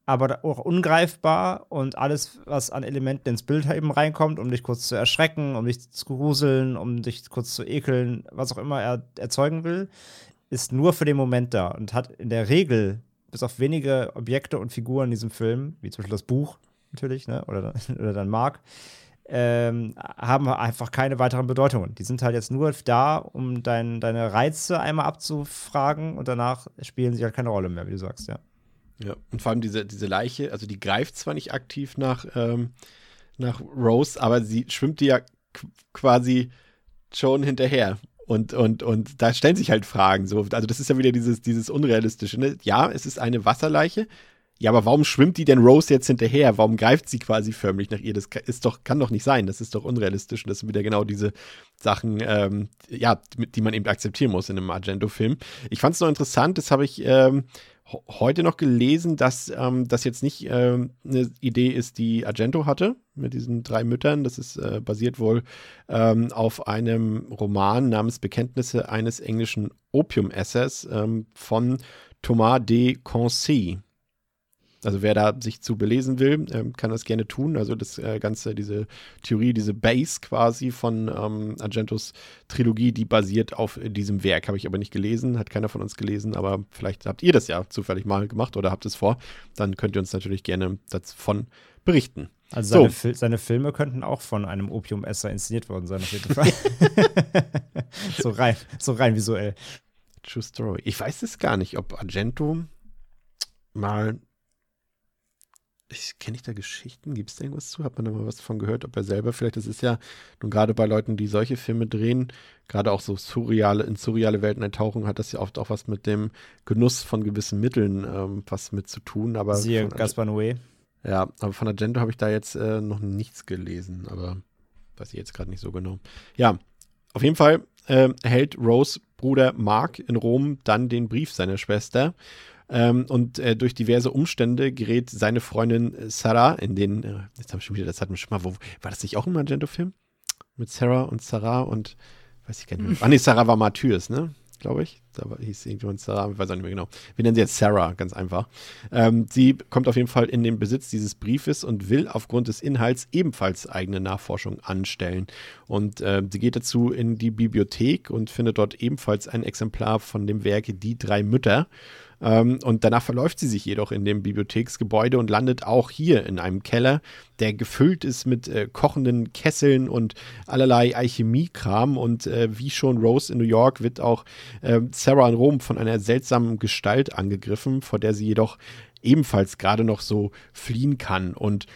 aber auch ungreifbar und alles, was an Elementen ins Bild eben reinkommt, um dich kurz zu erschrecken, um dich zu gruseln, um dich kurz zu ekeln, was auch immer er erzeugen will, ist nur für den Moment da und hat in der Regel, bis auf wenige Objekte und Figuren in diesem Film, wie zum Beispiel das Buch natürlich, ne, oder, *laughs* oder dann Mark, ähm, haben einfach keine weiteren Bedeutungen. Die sind halt jetzt nur da, um dein, deine Reize einmal abzufragen und danach spielen sie halt keine Rolle mehr, wie du sagst, ja. Ja, und vor allem diese, diese Leiche, also die greift zwar nicht aktiv nach, ähm, nach Rose, aber sie schwimmt dir ja quasi schon hinterher. Und, und, und da stellen sich halt Fragen. So. Also, das ist ja wieder dieses, dieses Unrealistische. Ne? Ja, es ist eine Wasserleiche. Ja, aber warum schwimmt die denn Rose jetzt hinterher? Warum greift sie quasi förmlich nach ihr? Das ist doch, kann doch nicht sein. Das ist doch unrealistisch. Und das sind wieder genau diese Sachen, ähm, ja, die man eben akzeptieren muss in einem Argento-Film. Ich fand es noch interessant, das habe ich ähm, heute noch gelesen, dass ähm, das jetzt nicht ähm, eine Idee ist, die Argento hatte mit diesen drei Müttern. Das ist äh, basiert wohl ähm, auf einem Roman namens Bekenntnisse eines englischen Opiumessers ähm, von Thomas de Concy. Also wer da sich zu belesen will, ähm, kann das gerne tun. Also das äh, ganze, diese Theorie, diese Base quasi von ähm, Argentos Trilogie, die basiert auf diesem Werk. Habe ich aber nicht gelesen, hat keiner von uns gelesen, aber vielleicht habt ihr das ja zufällig mal gemacht oder habt es vor. Dann könnt ihr uns natürlich gerne davon berichten. Also seine, so. Fil seine, Filme könnten auch von einem Opiumesser inszeniert worden sein, auf jeden Fall. *laughs* so, rein, so rein visuell. True Story. Ich weiß es gar nicht, ob Argento mal ich kenne ich da Geschichten? Gibt es da irgendwas zu? Hat man da mal was von gehört? Ob er selber vielleicht, das ist ja nun gerade bei Leuten, die solche Filme drehen, gerade auch so surreale, in surreale Welten eintauchen, hat das ja oft auch was mit dem Genuss von gewissen Mitteln ähm, was mit zu tun. Aber Siehe Gaspar Noé. Ja, aber von Argento habe ich da jetzt äh, noch nichts gelesen, aber weiß ich jetzt gerade nicht so genau. Ja, auf jeden Fall äh, hält Rose Bruder Mark in Rom dann den Brief seiner Schwester ähm, und äh, durch diverse Umstände gerät seine Freundin Sarah in den, äh, jetzt habe ich schon wieder, das hatten wir schon mal, wo, war das nicht auch ein Magento-Film? Mit Sarah und Sarah und, weiß ich gar nicht mehr. Ah, nee, *laughs* Sarah war Martyrs, ne? Glaube ich. Da hieß irgendjemand Sarah, ich weiß auch nicht mehr genau. Wir nennen sie jetzt Sarah, ganz einfach. Ähm, sie kommt auf jeden Fall in den Besitz dieses Briefes und will aufgrund des Inhalts ebenfalls eigene Nachforschung anstellen. Und äh, sie geht dazu in die Bibliothek und findet dort ebenfalls ein Exemplar von dem Werk Die drei Mütter. Ähm, und danach verläuft sie sich jedoch in dem Bibliotheksgebäude und landet auch hier in einem Keller, der gefüllt ist mit äh, kochenden Kesseln und allerlei Alchemiekram. Und äh, wie schon Rose in New York wird auch äh, Sarah in Rom von einer seltsamen Gestalt angegriffen, vor der sie jedoch ebenfalls gerade noch so fliehen kann. Und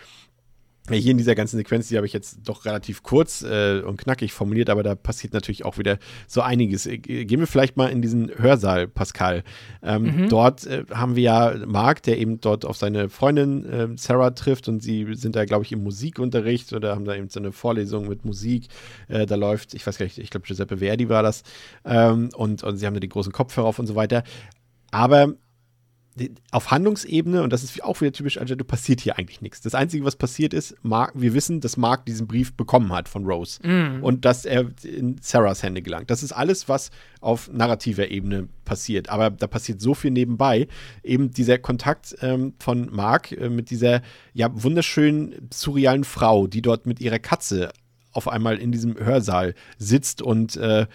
hier in dieser ganzen Sequenz, die habe ich jetzt doch relativ kurz äh, und knackig formuliert, aber da passiert natürlich auch wieder so einiges. Äh, gehen wir vielleicht mal in diesen Hörsaal, Pascal. Ähm, mhm. Dort äh, haben wir ja Mark, der eben dort auf seine Freundin äh, Sarah trifft und sie sind da, glaube ich, im Musikunterricht oder haben da eben so eine Vorlesung mit Musik. Äh, da läuft, ich weiß gar nicht, ich glaube, Giuseppe Verdi war das. Ähm, und, und sie haben da die großen Kopfhörer auf und so weiter. Aber auf Handlungsebene, und das ist auch wieder typisch Argento, passiert hier eigentlich nichts. Das Einzige, was passiert ist, Mark, wir wissen, dass Mark diesen Brief bekommen hat von Rose mm. und dass er in Sarahs Hände gelangt. Das ist alles, was auf narrativer Ebene passiert. Aber da passiert so viel nebenbei. Eben dieser Kontakt ähm, von Mark äh, mit dieser ja wunderschönen, surrealen Frau, die dort mit ihrer Katze auf einmal in diesem Hörsaal sitzt und äh,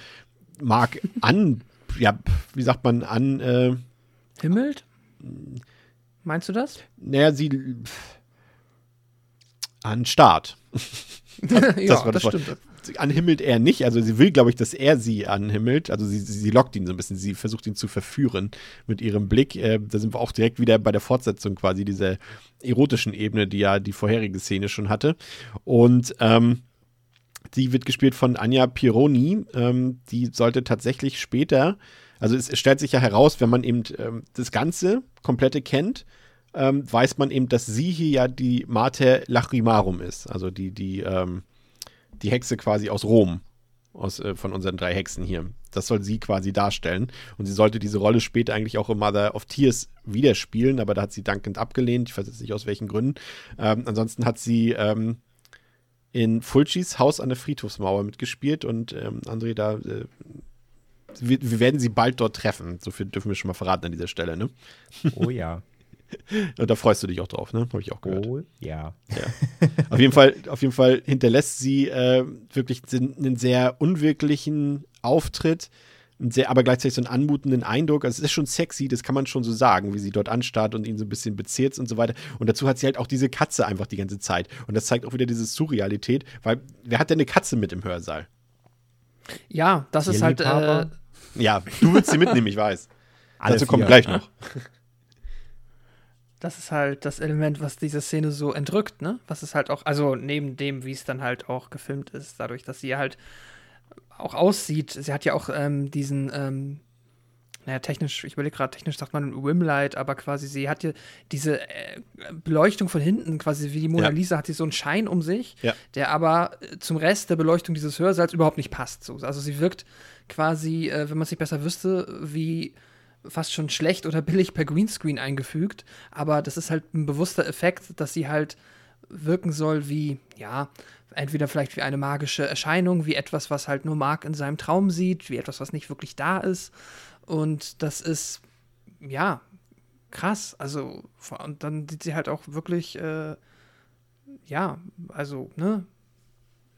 Mark an, *laughs* ja, wie sagt man, an. Äh, Himmelt? Meinst du das? Naja, sie an Start. *laughs* das, ja, das, das stimmt. Anhimmelt er nicht. Also sie will, glaube ich, dass er sie anhimmelt. Also sie, sie lockt ihn so ein bisschen. Sie versucht ihn zu verführen mit ihrem Blick. Äh, da sind wir auch direkt wieder bei der Fortsetzung quasi dieser erotischen Ebene, die ja die vorherige Szene schon hatte. Und ähm, die wird gespielt von Anja Pironi. Ähm, die sollte tatsächlich später also es, stellt sich ja heraus, wenn man eben ähm, das Ganze komplette kennt, ähm, weiß man eben, dass sie hier ja die Mater Lacrimarum ist. Also die, die, ähm, die Hexe quasi aus Rom. Aus, äh, von unseren drei Hexen hier. Das soll sie quasi darstellen. Und sie sollte diese Rolle später eigentlich auch in Mother of Tears wieder spielen, aber da hat sie dankend abgelehnt. Ich weiß jetzt nicht aus welchen Gründen. Ähm, ansonsten hat sie ähm, in Fulcis Haus an der Friedhofsmauer mitgespielt und ähm, André, da äh, wir, wir, werden sie bald dort treffen. So viel dürfen wir schon mal verraten an dieser Stelle, ne? Oh ja. *laughs* Und da freust du dich auch drauf, ne? Habe ich auch gehört. Oh ja. ja. Auf, jeden Fall, auf jeden Fall hinterlässt sie äh, wirklich einen sehr unwirklichen Auftritt sehr, aber gleichzeitig so einen anmutenden Eindruck. Also es ist schon sexy, das kann man schon so sagen, wie sie dort anstarrt und ihn so ein bisschen bezehrt und so weiter. Und dazu hat sie halt auch diese Katze einfach die ganze Zeit. Und das zeigt auch wieder diese Surrealität, weil wer hat denn eine Katze mit im Hörsaal? Ja, das ist halt. Äh, ja, du willst sie mitnehmen, ich weiß. Alle dazu kommt gleich noch. *laughs* Das ist halt das Element, was diese Szene so entrückt, ne? Was ist halt auch, also neben dem, wie es dann halt auch gefilmt ist, dadurch, dass sie halt auch aussieht. Sie hat ja auch ähm, diesen, ähm, naja, technisch, ich überlege gerade, technisch sagt man Wimlight, aber quasi sie hat ja diese äh, Beleuchtung von hinten, quasi wie die Mona ja. Lisa, hat sie so einen Schein um sich, ja. der aber zum Rest der Beleuchtung dieses Hörsaals überhaupt nicht passt. So. Also sie wirkt quasi, äh, wenn man es nicht besser wüsste, wie fast schon schlecht oder *laughs* billig per Greenscreen eingefügt, aber das ist halt ein bewusster Effekt, dass sie halt wirken soll wie, ja, entweder vielleicht wie eine magische Erscheinung, wie etwas, was halt nur Mark in seinem Traum sieht, wie etwas, was nicht wirklich da ist. Und das ist, ja, krass. Also, und dann sieht sie halt auch wirklich, äh, ja, also, ne,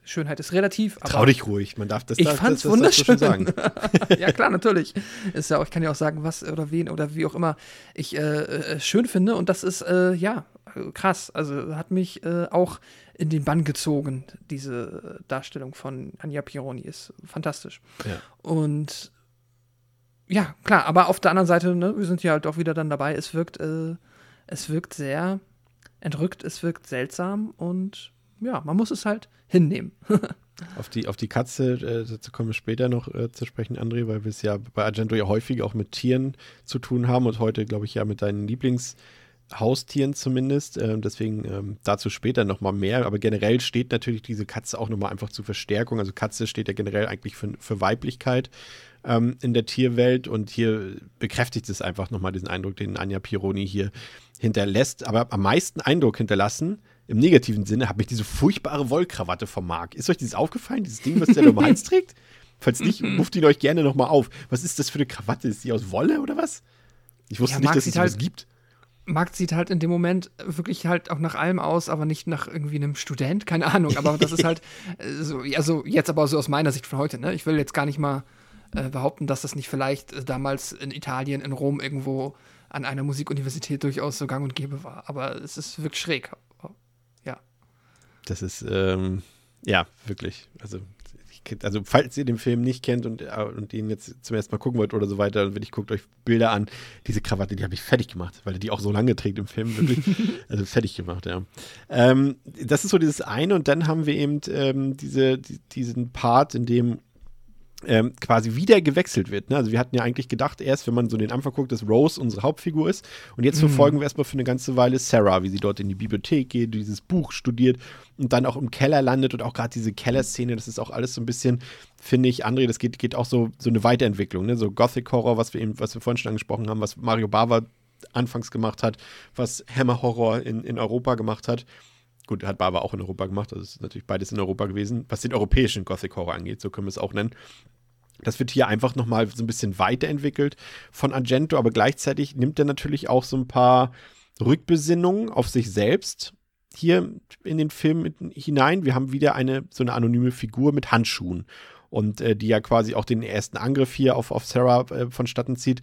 Schönheit ist relativ. Trau dich ruhig, man darf das Ich fand's das, das, wunderschön. sagen. *laughs* ja, klar, natürlich. Ist ja auch, ich kann ja auch sagen, was oder wen oder wie auch immer ich äh, äh, schön finde. Und das ist, äh, ja, krass. Also hat mich äh, auch in den Bann gezogen. Diese Darstellung von Anja Pironi ist fantastisch. Ja. Und ja, klar, aber auf der anderen Seite, ne, wir sind ja halt auch wieder dann dabei, es wirkt, äh, es wirkt sehr entrückt, es wirkt seltsam und ja, man muss es halt hinnehmen. *laughs* auf, die, auf die Katze, äh, dazu kommen wir später noch äh, zu sprechen, André, weil wir es ja bei Argento ja häufig auch mit Tieren zu tun haben und heute, glaube ich, ja mit deinen Lieblingshaustieren zumindest. Äh, deswegen ähm, dazu später nochmal mehr. Aber generell steht natürlich diese Katze auch nochmal einfach zur Verstärkung. Also Katze steht ja generell eigentlich für, für Weiblichkeit ähm, in der Tierwelt und hier bekräftigt es einfach nochmal diesen Eindruck, den Anja Pironi hier hinterlässt. Aber am meisten Eindruck hinterlassen im negativen Sinne, habe ich diese furchtbare Wollkrawatte vom Marc. Ist euch dieses aufgefallen, dieses Ding, was der da um Hals *laughs* trägt? Falls nicht, ruft ihn euch gerne nochmal auf. Was ist das für eine Krawatte? Ist die aus Wolle oder was? Ich wusste ja, nicht, Marc dass es halt, gibt. Marc sieht halt in dem Moment wirklich halt auch nach allem aus, aber nicht nach irgendwie einem Student, keine Ahnung. Aber das ist halt *laughs* äh, so, also jetzt aber so aus meiner Sicht von heute, ne? Ich will jetzt gar nicht mal äh, behaupten, dass das nicht vielleicht äh, damals in Italien, in Rom irgendwo an einer Musikuniversität durchaus so gang und gäbe war. Aber es ist wirklich schräg. Das ist, ähm, ja, wirklich. Also, also, falls ihr den Film nicht kennt und, äh, und ihn jetzt zum ersten Mal gucken wollt oder so weiter, dann würde ich guckt euch Bilder an. Diese Krawatte, die habe ich fertig gemacht, weil er die auch so lange trägt im Film, wirklich. *laughs* also fertig gemacht, ja. Ähm, das ist so dieses eine und dann haben wir eben ähm, diese, die, diesen Part, in dem ähm, quasi wieder gewechselt wird. Ne? Also wir hatten ja eigentlich gedacht, erst wenn man so den Anfang guckt, dass Rose unsere Hauptfigur ist. Und jetzt mhm. verfolgen wir erstmal für eine ganze Weile Sarah, wie sie dort in die Bibliothek geht, dieses Buch studiert und dann auch im Keller landet und auch gerade diese Kellerszene, das ist auch alles so ein bisschen, finde ich, André, das geht, geht auch so, so eine Weiterentwicklung, ne? So Gothic Horror, was wir eben, was wir vorhin schon angesprochen haben, was Mario Bava anfangs gemacht hat, was Hammer Horror in, in Europa gemacht hat. Gut, hat Bava auch in Europa gemacht, also ist natürlich beides in Europa gewesen, was den europäischen Gothic Horror angeht, so können wir es auch nennen. Das wird hier einfach nochmal so ein bisschen weiterentwickelt von Argento, aber gleichzeitig nimmt er natürlich auch so ein paar Rückbesinnungen auf sich selbst hier in den Film hinein. Wir haben wieder eine so eine anonyme Figur mit Handschuhen und äh, die ja quasi auch den ersten Angriff hier auf, auf Sarah äh, vonstatten zieht.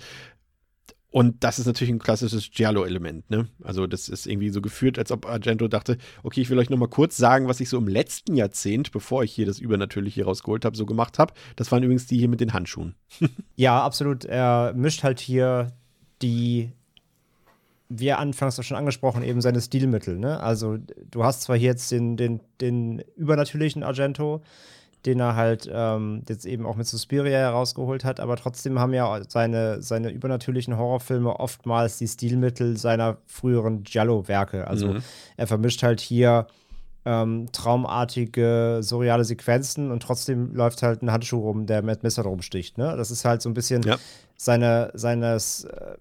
Und das ist natürlich ein klassisches Giallo-Element, ne? Also, das ist irgendwie so geführt, als ob Argento dachte, okay, ich will euch nochmal kurz sagen, was ich so im letzten Jahrzehnt, bevor ich hier das Übernatürliche rausgeholt habe, so gemacht habe. Das waren übrigens die hier mit den Handschuhen. *laughs* ja, absolut. Er mischt halt hier die, wie er anfangs auch schon angesprochen, eben seine Stilmittel, ne? Also, du hast zwar hier jetzt den, den, den übernatürlichen Argento, den er halt ähm, jetzt eben auch mit Suspiria herausgeholt hat, aber trotzdem haben ja seine, seine übernatürlichen Horrorfilme oftmals die Stilmittel seiner früheren Giallo-Werke. Also mhm. er vermischt halt hier ähm, traumartige, surreale Sequenzen und trotzdem läuft halt ein Handschuh rum, der mit Messer rumsticht. Ne? Das ist halt so ein bisschen ja. seine, seines, äh,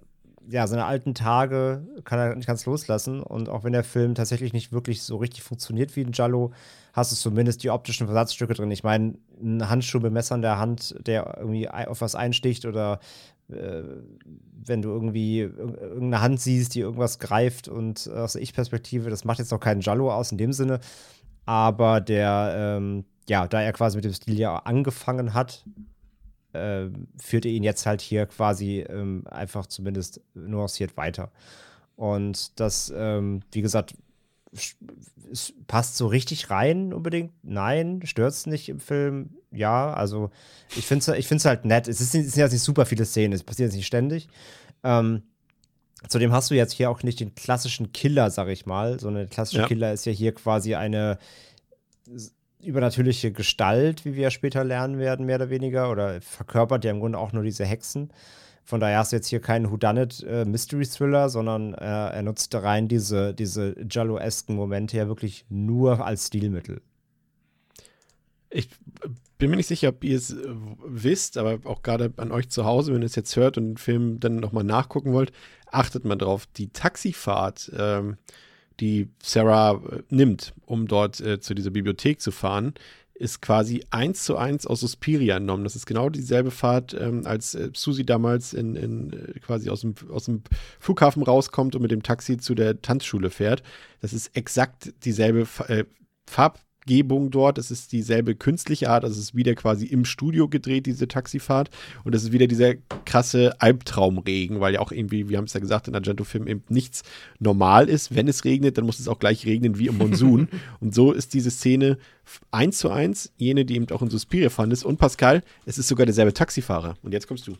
ja, seine alten Tage kann er nicht ganz loslassen. Und auch wenn der Film tatsächlich nicht wirklich so richtig funktioniert wie ein Giallo, hast du zumindest die optischen Versatzstücke drin. Ich meine, ein Handschuh mit Messer in der Hand, der irgendwie auf was einsticht oder äh, wenn du irgendwie irgendeine Hand siehst, die irgendwas greift und aus der Ich-Perspektive, das macht jetzt noch keinen Jallo aus in dem Sinne. Aber der, ähm, ja, da er quasi mit dem Stil ja angefangen hat, äh, führt er ihn jetzt halt hier quasi ähm, einfach zumindest nuanciert weiter. Und das, ähm, wie gesagt, es passt so richtig rein unbedingt. Nein, stört es nicht im Film. Ja, also ich finde es ich halt nett. Es, ist, es sind jetzt nicht super viele Szenen, es passiert jetzt nicht ständig. Ähm, zudem hast du jetzt hier auch nicht den klassischen Killer, sag ich mal. So eine klassische ja. Killer ist ja hier quasi eine übernatürliche Gestalt, wie wir ja später lernen werden, mehr oder weniger, oder verkörpert ja im Grunde auch nur diese Hexen. Von daher hast du jetzt hier keinen Whodunit äh, Mystery Thriller, sondern äh, er nutzt rein diese, diese Jallo-esken Momente ja wirklich nur als Stilmittel. Ich bin mir nicht sicher, ob ihr es äh, wisst, aber auch gerade an euch zu Hause, wenn ihr es jetzt hört und den Film dann nochmal nachgucken wollt, achtet mal drauf. Die Taxifahrt, ähm, die Sarah äh, nimmt, um dort äh, zu dieser Bibliothek zu fahren, ist quasi eins zu eins aus Suspiria entnommen. Das ist genau dieselbe Fahrt, ähm, als äh, Susi damals in, in äh, quasi aus dem, aus dem Flughafen rauskommt und mit dem Taxi zu der Tanzschule fährt. Das ist exakt dieselbe äh, Farb Gebung dort. Es ist dieselbe künstliche Art, also es ist wieder quasi im Studio gedreht, diese Taxifahrt. Und es ist wieder dieser krasse Albtraumregen, weil ja auch irgendwie, wir haben es ja gesagt, in Argento-Film eben nichts normal ist. Wenn es regnet, dann muss es auch gleich regnen wie im Monsun. *laughs* und so ist diese Szene eins zu eins, jene, die eben auch in Suspiria fand ist. Und Pascal, es ist sogar derselbe Taxifahrer. Und jetzt kommst du.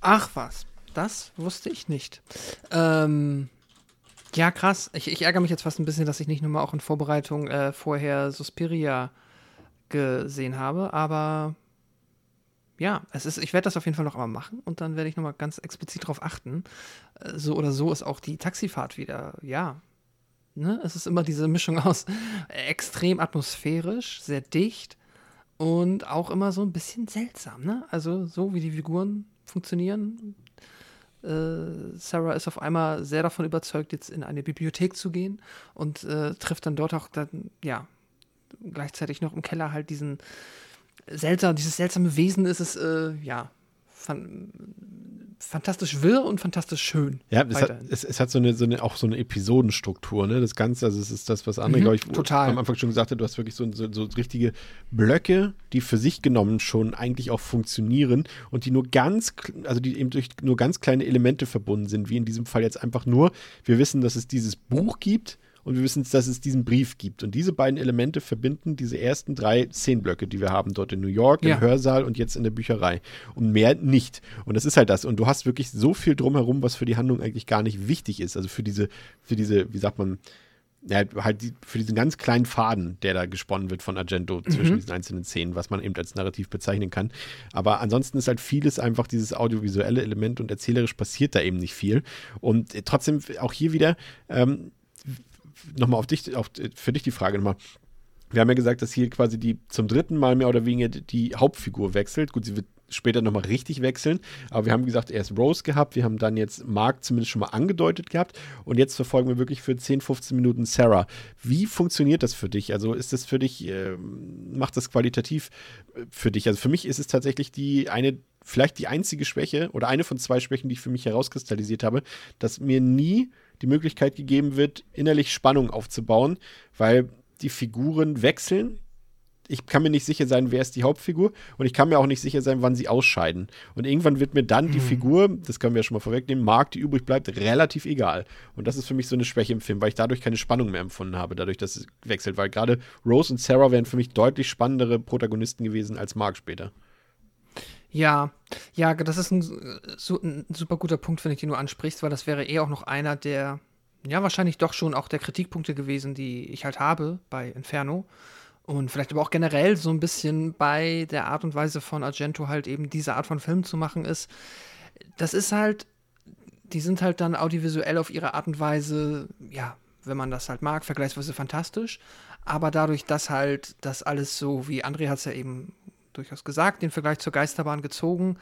Ach was, das wusste ich nicht. Ähm, ja, krass. Ich, ich, ärgere mich jetzt fast ein bisschen, dass ich nicht nur mal auch in Vorbereitung äh, vorher Suspiria gesehen habe, aber ja, es ist, ich werde das auf jeden Fall noch einmal machen und dann werde ich nochmal ganz explizit darauf achten. Äh, so oder so ist auch die Taxifahrt wieder, ja. Ne? Es ist immer diese Mischung aus *laughs* extrem atmosphärisch, sehr dicht und auch immer so ein bisschen seltsam, ne? Also so wie die Figuren funktionieren, Sarah ist auf einmal sehr davon überzeugt, jetzt in eine Bibliothek zu gehen und äh, trifft dann dort auch dann, ja, gleichzeitig noch im Keller halt diesen seltsam, dieses seltsame Wesen ist es, äh, ja, fantastisch wirr und fantastisch schön. Ja, es hat, es, es hat, so, eine, so eine, auch so eine Episodenstruktur, ne? Das Ganze, also es ist das, was andere, mhm, glaube ich, total. am Anfang schon gesagt hat, du hast wirklich so, so, so, richtige Blöcke, die für sich genommen schon eigentlich auch funktionieren und die nur ganz, also die eben durch nur ganz kleine Elemente verbunden sind, wie in diesem Fall jetzt einfach nur, wir wissen, dass es dieses Buch gibt, und wir wissen, dass es diesen Brief gibt. Und diese beiden Elemente verbinden diese ersten drei Szenenblöcke, die wir haben dort in New York, im ja. Hörsaal und jetzt in der Bücherei. Und mehr nicht. Und das ist halt das. Und du hast wirklich so viel drumherum, was für die Handlung eigentlich gar nicht wichtig ist. Also für diese, für diese, wie sagt man, ja, halt die, für diesen ganz kleinen Faden, der da gesponnen wird von Argento zwischen mhm. diesen einzelnen Szenen, was man eben als Narrativ bezeichnen kann. Aber ansonsten ist halt vieles einfach dieses audiovisuelle Element und erzählerisch passiert da eben nicht viel. Und trotzdem auch hier wieder, ähm, nochmal auf dich, auf, für dich die Frage nochmal. Wir haben ja gesagt, dass hier quasi die zum dritten Mal mehr oder weniger die Hauptfigur wechselt. Gut, sie wird später nochmal richtig wechseln. Aber wir haben gesagt, erst Rose gehabt, wir haben dann jetzt Mark zumindest schon mal angedeutet gehabt und jetzt verfolgen wir wirklich für 10, 15 Minuten Sarah. Wie funktioniert das für dich? Also ist das für dich, äh, macht das qualitativ äh, für dich? Also für mich ist es tatsächlich die eine, vielleicht die einzige Schwäche oder eine von zwei Schwächen, die ich für mich herauskristallisiert habe, dass mir nie die Möglichkeit gegeben wird, innerlich Spannung aufzubauen, weil die Figuren wechseln. Ich kann mir nicht sicher sein, wer ist die Hauptfigur und ich kann mir auch nicht sicher sein, wann sie ausscheiden. Und irgendwann wird mir dann die mhm. Figur, das können wir ja schon mal vorwegnehmen, Mark, die übrig bleibt, relativ egal. Und das ist für mich so eine Schwäche im Film, weil ich dadurch keine Spannung mehr empfunden habe, dadurch, dass es wechselt. Weil gerade Rose und Sarah wären für mich deutlich spannendere Protagonisten gewesen als Mark später. Ja, ja, das ist ein, so, ein super guter Punkt, wenn ich den du ansprichst, weil das wäre eher auch noch einer der, ja, wahrscheinlich doch schon auch der Kritikpunkte gewesen, die ich halt habe bei Inferno. Und vielleicht aber auch generell so ein bisschen bei der Art und Weise von Argento halt eben diese Art von Film zu machen ist. Das ist halt, die sind halt dann audiovisuell auf ihre Art und Weise, ja, wenn man das halt mag, vergleichsweise fantastisch. Aber dadurch, dass halt das alles so, wie André hat es ja eben durchaus gesagt, den Vergleich zur Geisterbahn gezogen.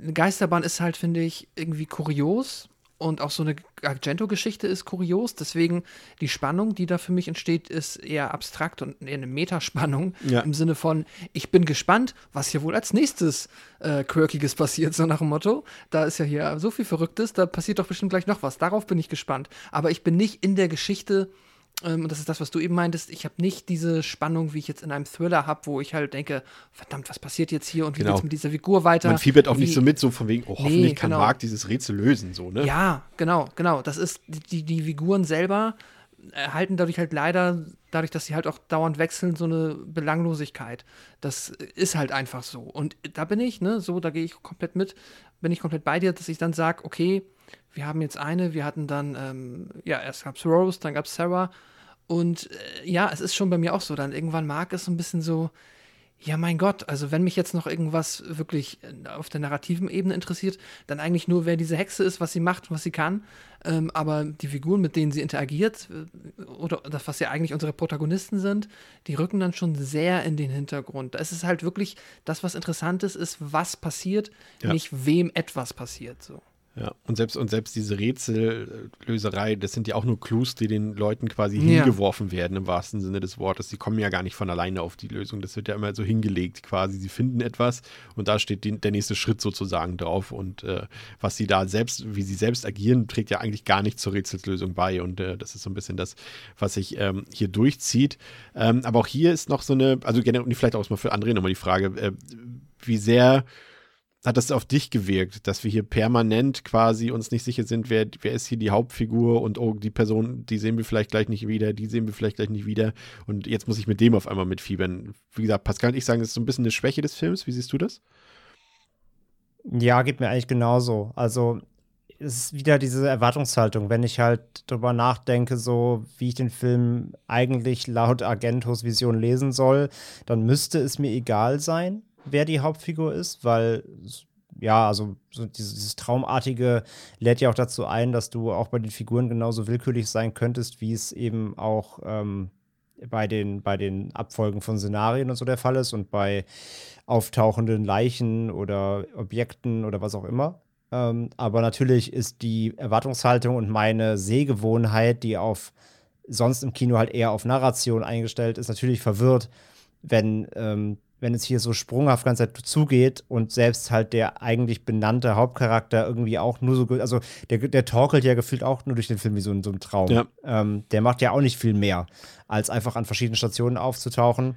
Eine Geisterbahn ist halt, finde ich, irgendwie kurios und auch so eine Argento-Geschichte ist kurios. Deswegen die Spannung, die da für mich entsteht, ist eher abstrakt und eher eine Metaspannung ja. im Sinne von, ich bin gespannt, was hier wohl als nächstes äh, Quirkiges passiert, so nach dem Motto. Da ist ja hier so viel Verrücktes, da passiert doch bestimmt gleich noch was. Darauf bin ich gespannt. Aber ich bin nicht in der Geschichte und das ist das, was du eben meintest, ich habe nicht diese Spannung, wie ich jetzt in einem Thriller habe, wo ich halt denke, verdammt, was passiert jetzt hier und wie Genau. geht's mit dieser Figur weiter? Man fiebert auch Wie- nicht so mit, so von wegen, oh, hoffentlich Nee, kann genau. Mark dieses Rätsel lösen, so, ne? Ja, genau, genau. Das ist, die, die Figuren selber erhalten dadurch halt leider, dadurch, dass sie halt auch dauernd wechseln, so eine Belanglosigkeit. Das ist halt einfach so. Und da bin ich, ne, so, da gehe ich komplett mit, bin ich komplett bei dir, dass ich dann sage, okay, wir haben jetzt eine, wir hatten dann, ähm, ja, erst gab's Rose, dann gab's Sarah. Und äh, ja, es ist schon bei mir auch so. Dann irgendwann mag es so ein bisschen so, ja, mein Gott, also wenn mich jetzt noch irgendwas wirklich äh, auf der narrativen Ebene interessiert, dann eigentlich nur, wer diese Hexe ist, was sie macht, was sie kann. Ähm, aber die Figuren, mit denen sie interagiert, äh, oder das, was ja eigentlich unsere Protagonisten sind, die rücken dann schon sehr in den Hintergrund. Es ist halt wirklich, das, was interessant ist, ist, was passiert, Ja. nicht wem etwas passiert. So. Ja, und selbst, und selbst diese Rätsellöserei, das sind ja auch nur Clues, die den Leuten quasi Ja. hingeworfen werden, im wahrsten Sinne des Wortes. Die kommen ja gar nicht von alleine auf die Lösung. Das wird ja immer so hingelegt quasi. Sie finden etwas und da steht die, der nächste Schritt sozusagen drauf. Und äh, was sie da selbst, wie sie selbst agieren, trägt ja eigentlich gar nicht zur Rätselslösung bei. Und äh, das ist so ein bisschen das, was sich ähm, hier durchzieht. Ähm, aber auch hier ist noch so eine, also generell, vielleicht auch mal für André nochmal die Frage, äh, wie sehr hat das auf dich gewirkt, dass wir hier permanent quasi uns nicht sicher sind, wer, wer ist hier die Hauptfigur und oh, die Person, die sehen wir vielleicht gleich nicht wieder, die sehen wir vielleicht gleich nicht wieder und jetzt muss ich mit dem auf einmal mitfiebern. Wie gesagt, Pascal und ich sagen, das ist so ein bisschen eine Schwäche des Films. Wie siehst du das? Ja, geht mir eigentlich genauso. Also es ist wieder diese Erwartungshaltung, wenn ich halt drüber nachdenke, so wie ich den Film eigentlich laut Argentos Vision lesen soll, dann müsste es mir egal sein, wer die Hauptfigur ist, weil ja, also so dieses, dieses Traumartige lädt ja auch dazu ein, dass du auch bei den Figuren genauso willkürlich sein könntest, wie es eben auch ähm, bei, den, bei den Abfolgen von Szenarien und so der Fall ist und bei auftauchenden Leichen oder Objekten oder was auch immer. Ähm, aber natürlich ist die Erwartungshaltung und meine Sehgewohnheit, die auf sonst im Kino halt eher auf Narration eingestellt ist, natürlich verwirrt, wenn, ähm, wenn es hier so sprunghaft ganz Zeit zugeht und selbst halt der eigentlich benannte Hauptcharakter irgendwie auch nur so, also der, der torkelt ja gefühlt auch nur durch den Film wie so ein, so ein Traum. Ja. Ähm, der macht ja auch nicht viel mehr, als einfach an verschiedenen Stationen aufzutauchen.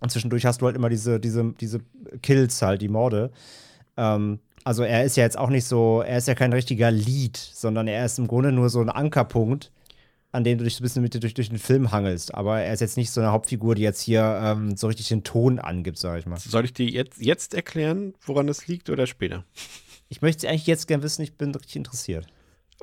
Und zwischendurch hast du halt immer diese, diese, diese Kills halt, die Morde. Ähm, also er ist ja jetzt auch nicht so, er ist ja kein richtiger Lead, sondern er ist im Grunde nur so ein Ankerpunkt, an dem du dich so ein bisschen mit durch, durch den Film hangelst. Aber er ist jetzt nicht so eine Hauptfigur, die jetzt hier ähm, so richtig den Ton angibt, sag ich mal. Soll ich dir jetzt, jetzt erklären, woran das liegt oder später? Ich möchte eigentlich jetzt gern wissen, ich bin richtig interessiert.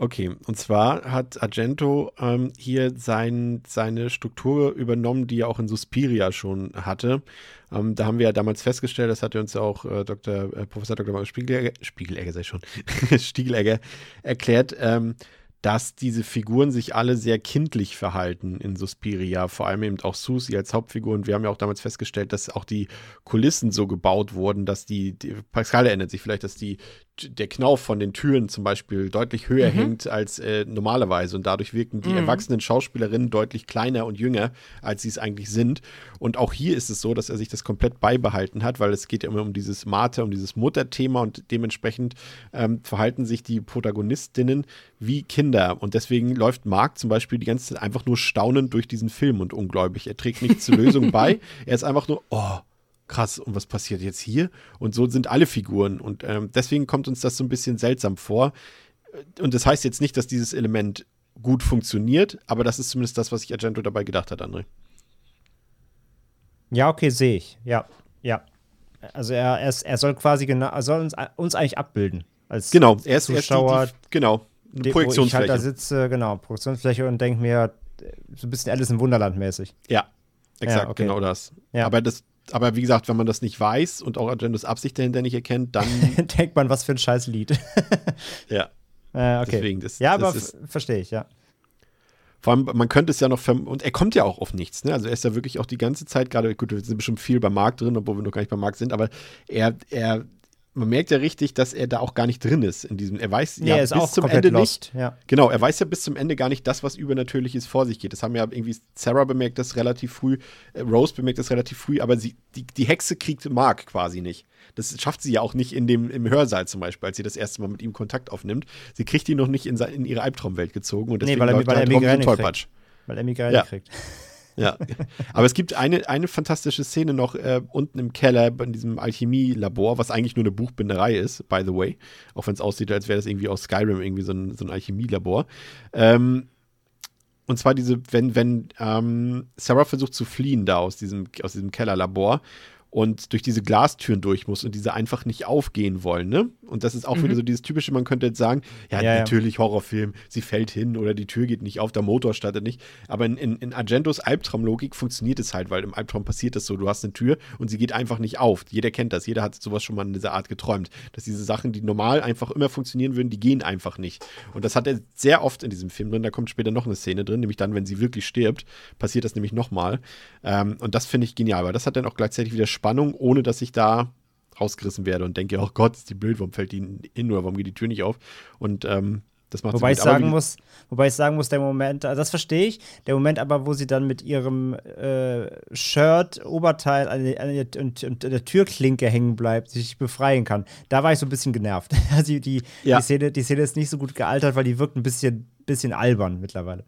Okay, und zwar hat Argento ähm, hier sein, seine Struktur übernommen, die er auch in Suspiria schon hatte. Ähm, da haben wir ja damals festgestellt, das hatte uns ja auch äh, Dr., äh, Professor Dr. Mario Spiegelegger, Spiegelegger sei schon, *laughs* Stiegelegger erklärt, ähm, dass diese Figuren sich alle sehr kindlich verhalten in Suspiria, vor allem eben auch Susie als Hauptfigur. Und wir haben ja auch damals festgestellt, dass auch die Kulissen so gebaut wurden, dass die, die Pascal erinnert sich vielleicht, dass die, der Knauf von den Türen zum Beispiel deutlich höher hängt als äh, normalerweise. Und dadurch wirken die erwachsenen Schauspielerinnen deutlich kleiner und jünger, als sie es eigentlich sind. Und auch hier ist es so, dass er sich das komplett beibehalten hat, weil es geht ja immer um dieses Mate, um dieses Mutterthema und dementsprechend ähm, verhalten sich die Protagonistinnen wie Kinder. Und deswegen läuft Mark zum Beispiel die ganze Zeit einfach nur staunend durch diesen Film und ungläubig. Er trägt nicht zur Lösung *laughs* bei. Er ist einfach nur, oh, krass, und was passiert jetzt hier? Und so sind alle Figuren. Und ähm, deswegen kommt uns das so ein bisschen seltsam vor. Und das heißt jetzt nicht, dass dieses Element gut funktioniert, aber das ist zumindest das, was sich Argento dabei gedacht hat, André. Ja, okay, sehe ich. Ja, ja. Also er, er, er soll quasi genau, er soll uns, uns eigentlich abbilden. Als Genau, er ist, er ist die, Zuschauer, die, genau, eine de- wo ich halt Projektionsfläche. da sitze, genau, Projektionsfläche und denke mir, äh, so ein bisschen Alice im Wunderland mäßig. Ja, exakt, Ja, okay. genau das. Ja. Aber das, aber wie gesagt, wenn man das nicht weiß und auch Argentos Absicht dahinter nicht erkennt, dann *laughs* denkt man, was für ein scheiß Lied. *laughs* ja. äh, okay. Deswegen, das- ja, aber verstehe ich, ja. Vor allem, man könnte es ja noch und er kommt ja auch auf nichts, ne? Also er ist ja wirklich auch die ganze Zeit gerade, gut, wir sind bestimmt viel beim Markt drin, obwohl wir noch gar nicht beim Markt sind, aber er, er, man merkt ja richtig, dass er da auch gar nicht drin ist in diesem, er weiß Nee, ja er ist bis zum Ende lost, nicht, ja. Genau, er weiß ja bis zum Ende gar nicht das, was Übernatürliches vor sich geht. Das haben ja irgendwie Sarah bemerkt das relativ früh, äh, Rose bemerkt das relativ früh, aber sie, die, die Hexe kriegt Mark quasi nicht. Das schafft sie ja auch nicht in dem, im Hörsaal zum Beispiel, als sie das erste Mal mit ihm Kontakt aufnimmt. Sie kriegt ihn noch nicht in, in ihre Albtraumwelt gezogen und Nee, deswegen weil er- weil er Migräne Tollpatsch. weil er Migräne Ja. kriegt. Ja, aber es gibt eine, eine fantastische Szene noch äh, unten im Keller in diesem Alchemielabor, was eigentlich nur eine Buchbinderei ist, by the way. Auch wenn es aussieht, als wäre das irgendwie aus Skyrim irgendwie so ein, so ein Alchemielabor. Ähm, und zwar diese, wenn, wenn ähm, Sarah versucht zu fliehen da aus diesem, aus diesem Kellerlabor und durch diese Glastüren durch muss und diese einfach nicht aufgehen wollen, ne? Und das ist auch wieder so dieses typische, man könnte jetzt sagen, ja, Ja, ja. natürlich Horrorfilm, sie fällt hin oder die Tür geht nicht auf, der Motor startet nicht. Aber in, in, in Argentos Albtraumlogik funktioniert es halt, weil im Albtraum passiert das so, du hast eine Tür und sie geht einfach nicht auf. Jeder kennt das, jeder hat sowas schon mal in dieser Art geträumt, dass diese Sachen, die normal einfach immer funktionieren würden, die gehen einfach nicht. Und das hat er sehr oft in diesem Film drin, da kommt später noch eine Szene drin, nämlich dann, wenn sie wirklich stirbt, passiert das nämlich nochmal. Ähm, und das finde ich genial, weil das hat dann auch gleichzeitig wieder Spannung, ohne dass ich da rausgerissen werde und denke, oh Gott, ist die blöd, warum fällt die hin oder warum geht die Tür nicht auf? Und ähm, das macht Wobei ich sagen muss, wobei ich sagen muss, der Moment, also das verstehe ich, der Moment aber, wo sie dann mit ihrem äh, Shirt, Oberteil an, an und an der Türklinke hängen bleibt, sich befreien kann, da war ich so ein bisschen genervt. *laughs* Also die, Ja. die, Szene, die Szene ist nicht so gut gealtert, weil die wirkt ein bisschen, bisschen albern mittlerweile.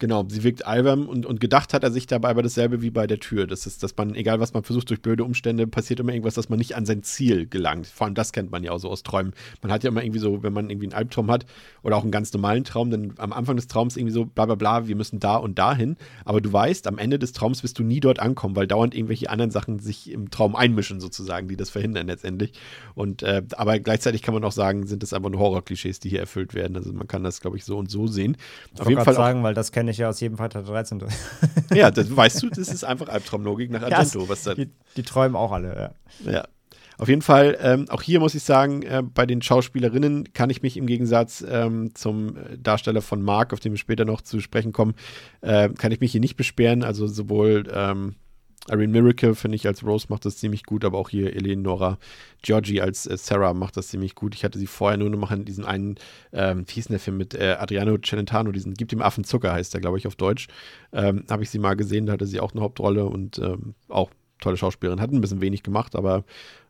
Genau, sie wirkt albern und, und gedacht hat er sich dabei aber dasselbe wie bei der Tür. Das ist, dass man, egal was man versucht, durch blöde Umstände passiert immer irgendwas, dass man nicht an sein Ziel gelangt. Vor allem das kennt man ja auch so aus Träumen. Man hat ja immer irgendwie so, wenn man irgendwie einen Albtraum hat oder auch einen ganz normalen Traum, dann am Anfang des Traums irgendwie so bla bla bla, wir müssen da und dahin. Aber du weißt, am Ende des Traums wirst du nie dort ankommen, weil dauernd irgendwelche anderen Sachen sich im Traum einmischen sozusagen, die das verhindern letztendlich. Und äh, aber gleichzeitig kann man auch sagen, sind es einfach nur Horrorklischees, die hier erfüllt werden. Also man kann das, glaube ich, so und so sehen. Ich Auf jeden Fall auch sagen, weil das kenne ich ja aus jedem Freitag der 13. *laughs* ja, das weißt du, das ist einfach Albtraumlogik nach Argento, was da. die, die träumen auch alle, ja. Ja. Auf jeden Fall, ähm, auch hier muss ich sagen, äh, bei den Schauspielerinnen kann ich mich im Gegensatz ähm, zum äh, Darsteller von Mark, auf den wir später noch zu sprechen kommen, äh, kann ich mich hier nicht beschweren. Also sowohl ähm, Irene Miracle, finde ich, als Rose macht das ziemlich gut, aber auch hier Eleonora Giorgi als äh, Sarah macht das ziemlich gut. Ich hatte sie vorher nur noch in diesen einen, ähm, wie hieß denn der Film mit äh, Adriano Celentano, diesen Gib dem Affen Zucker heißt der, glaube ich, auf Deutsch. Ähm, Habe ich sie mal gesehen, da hatte sie auch eine Hauptrolle und ähm, auch tolle Schauspielerin. Hat ein bisschen wenig gemacht, aber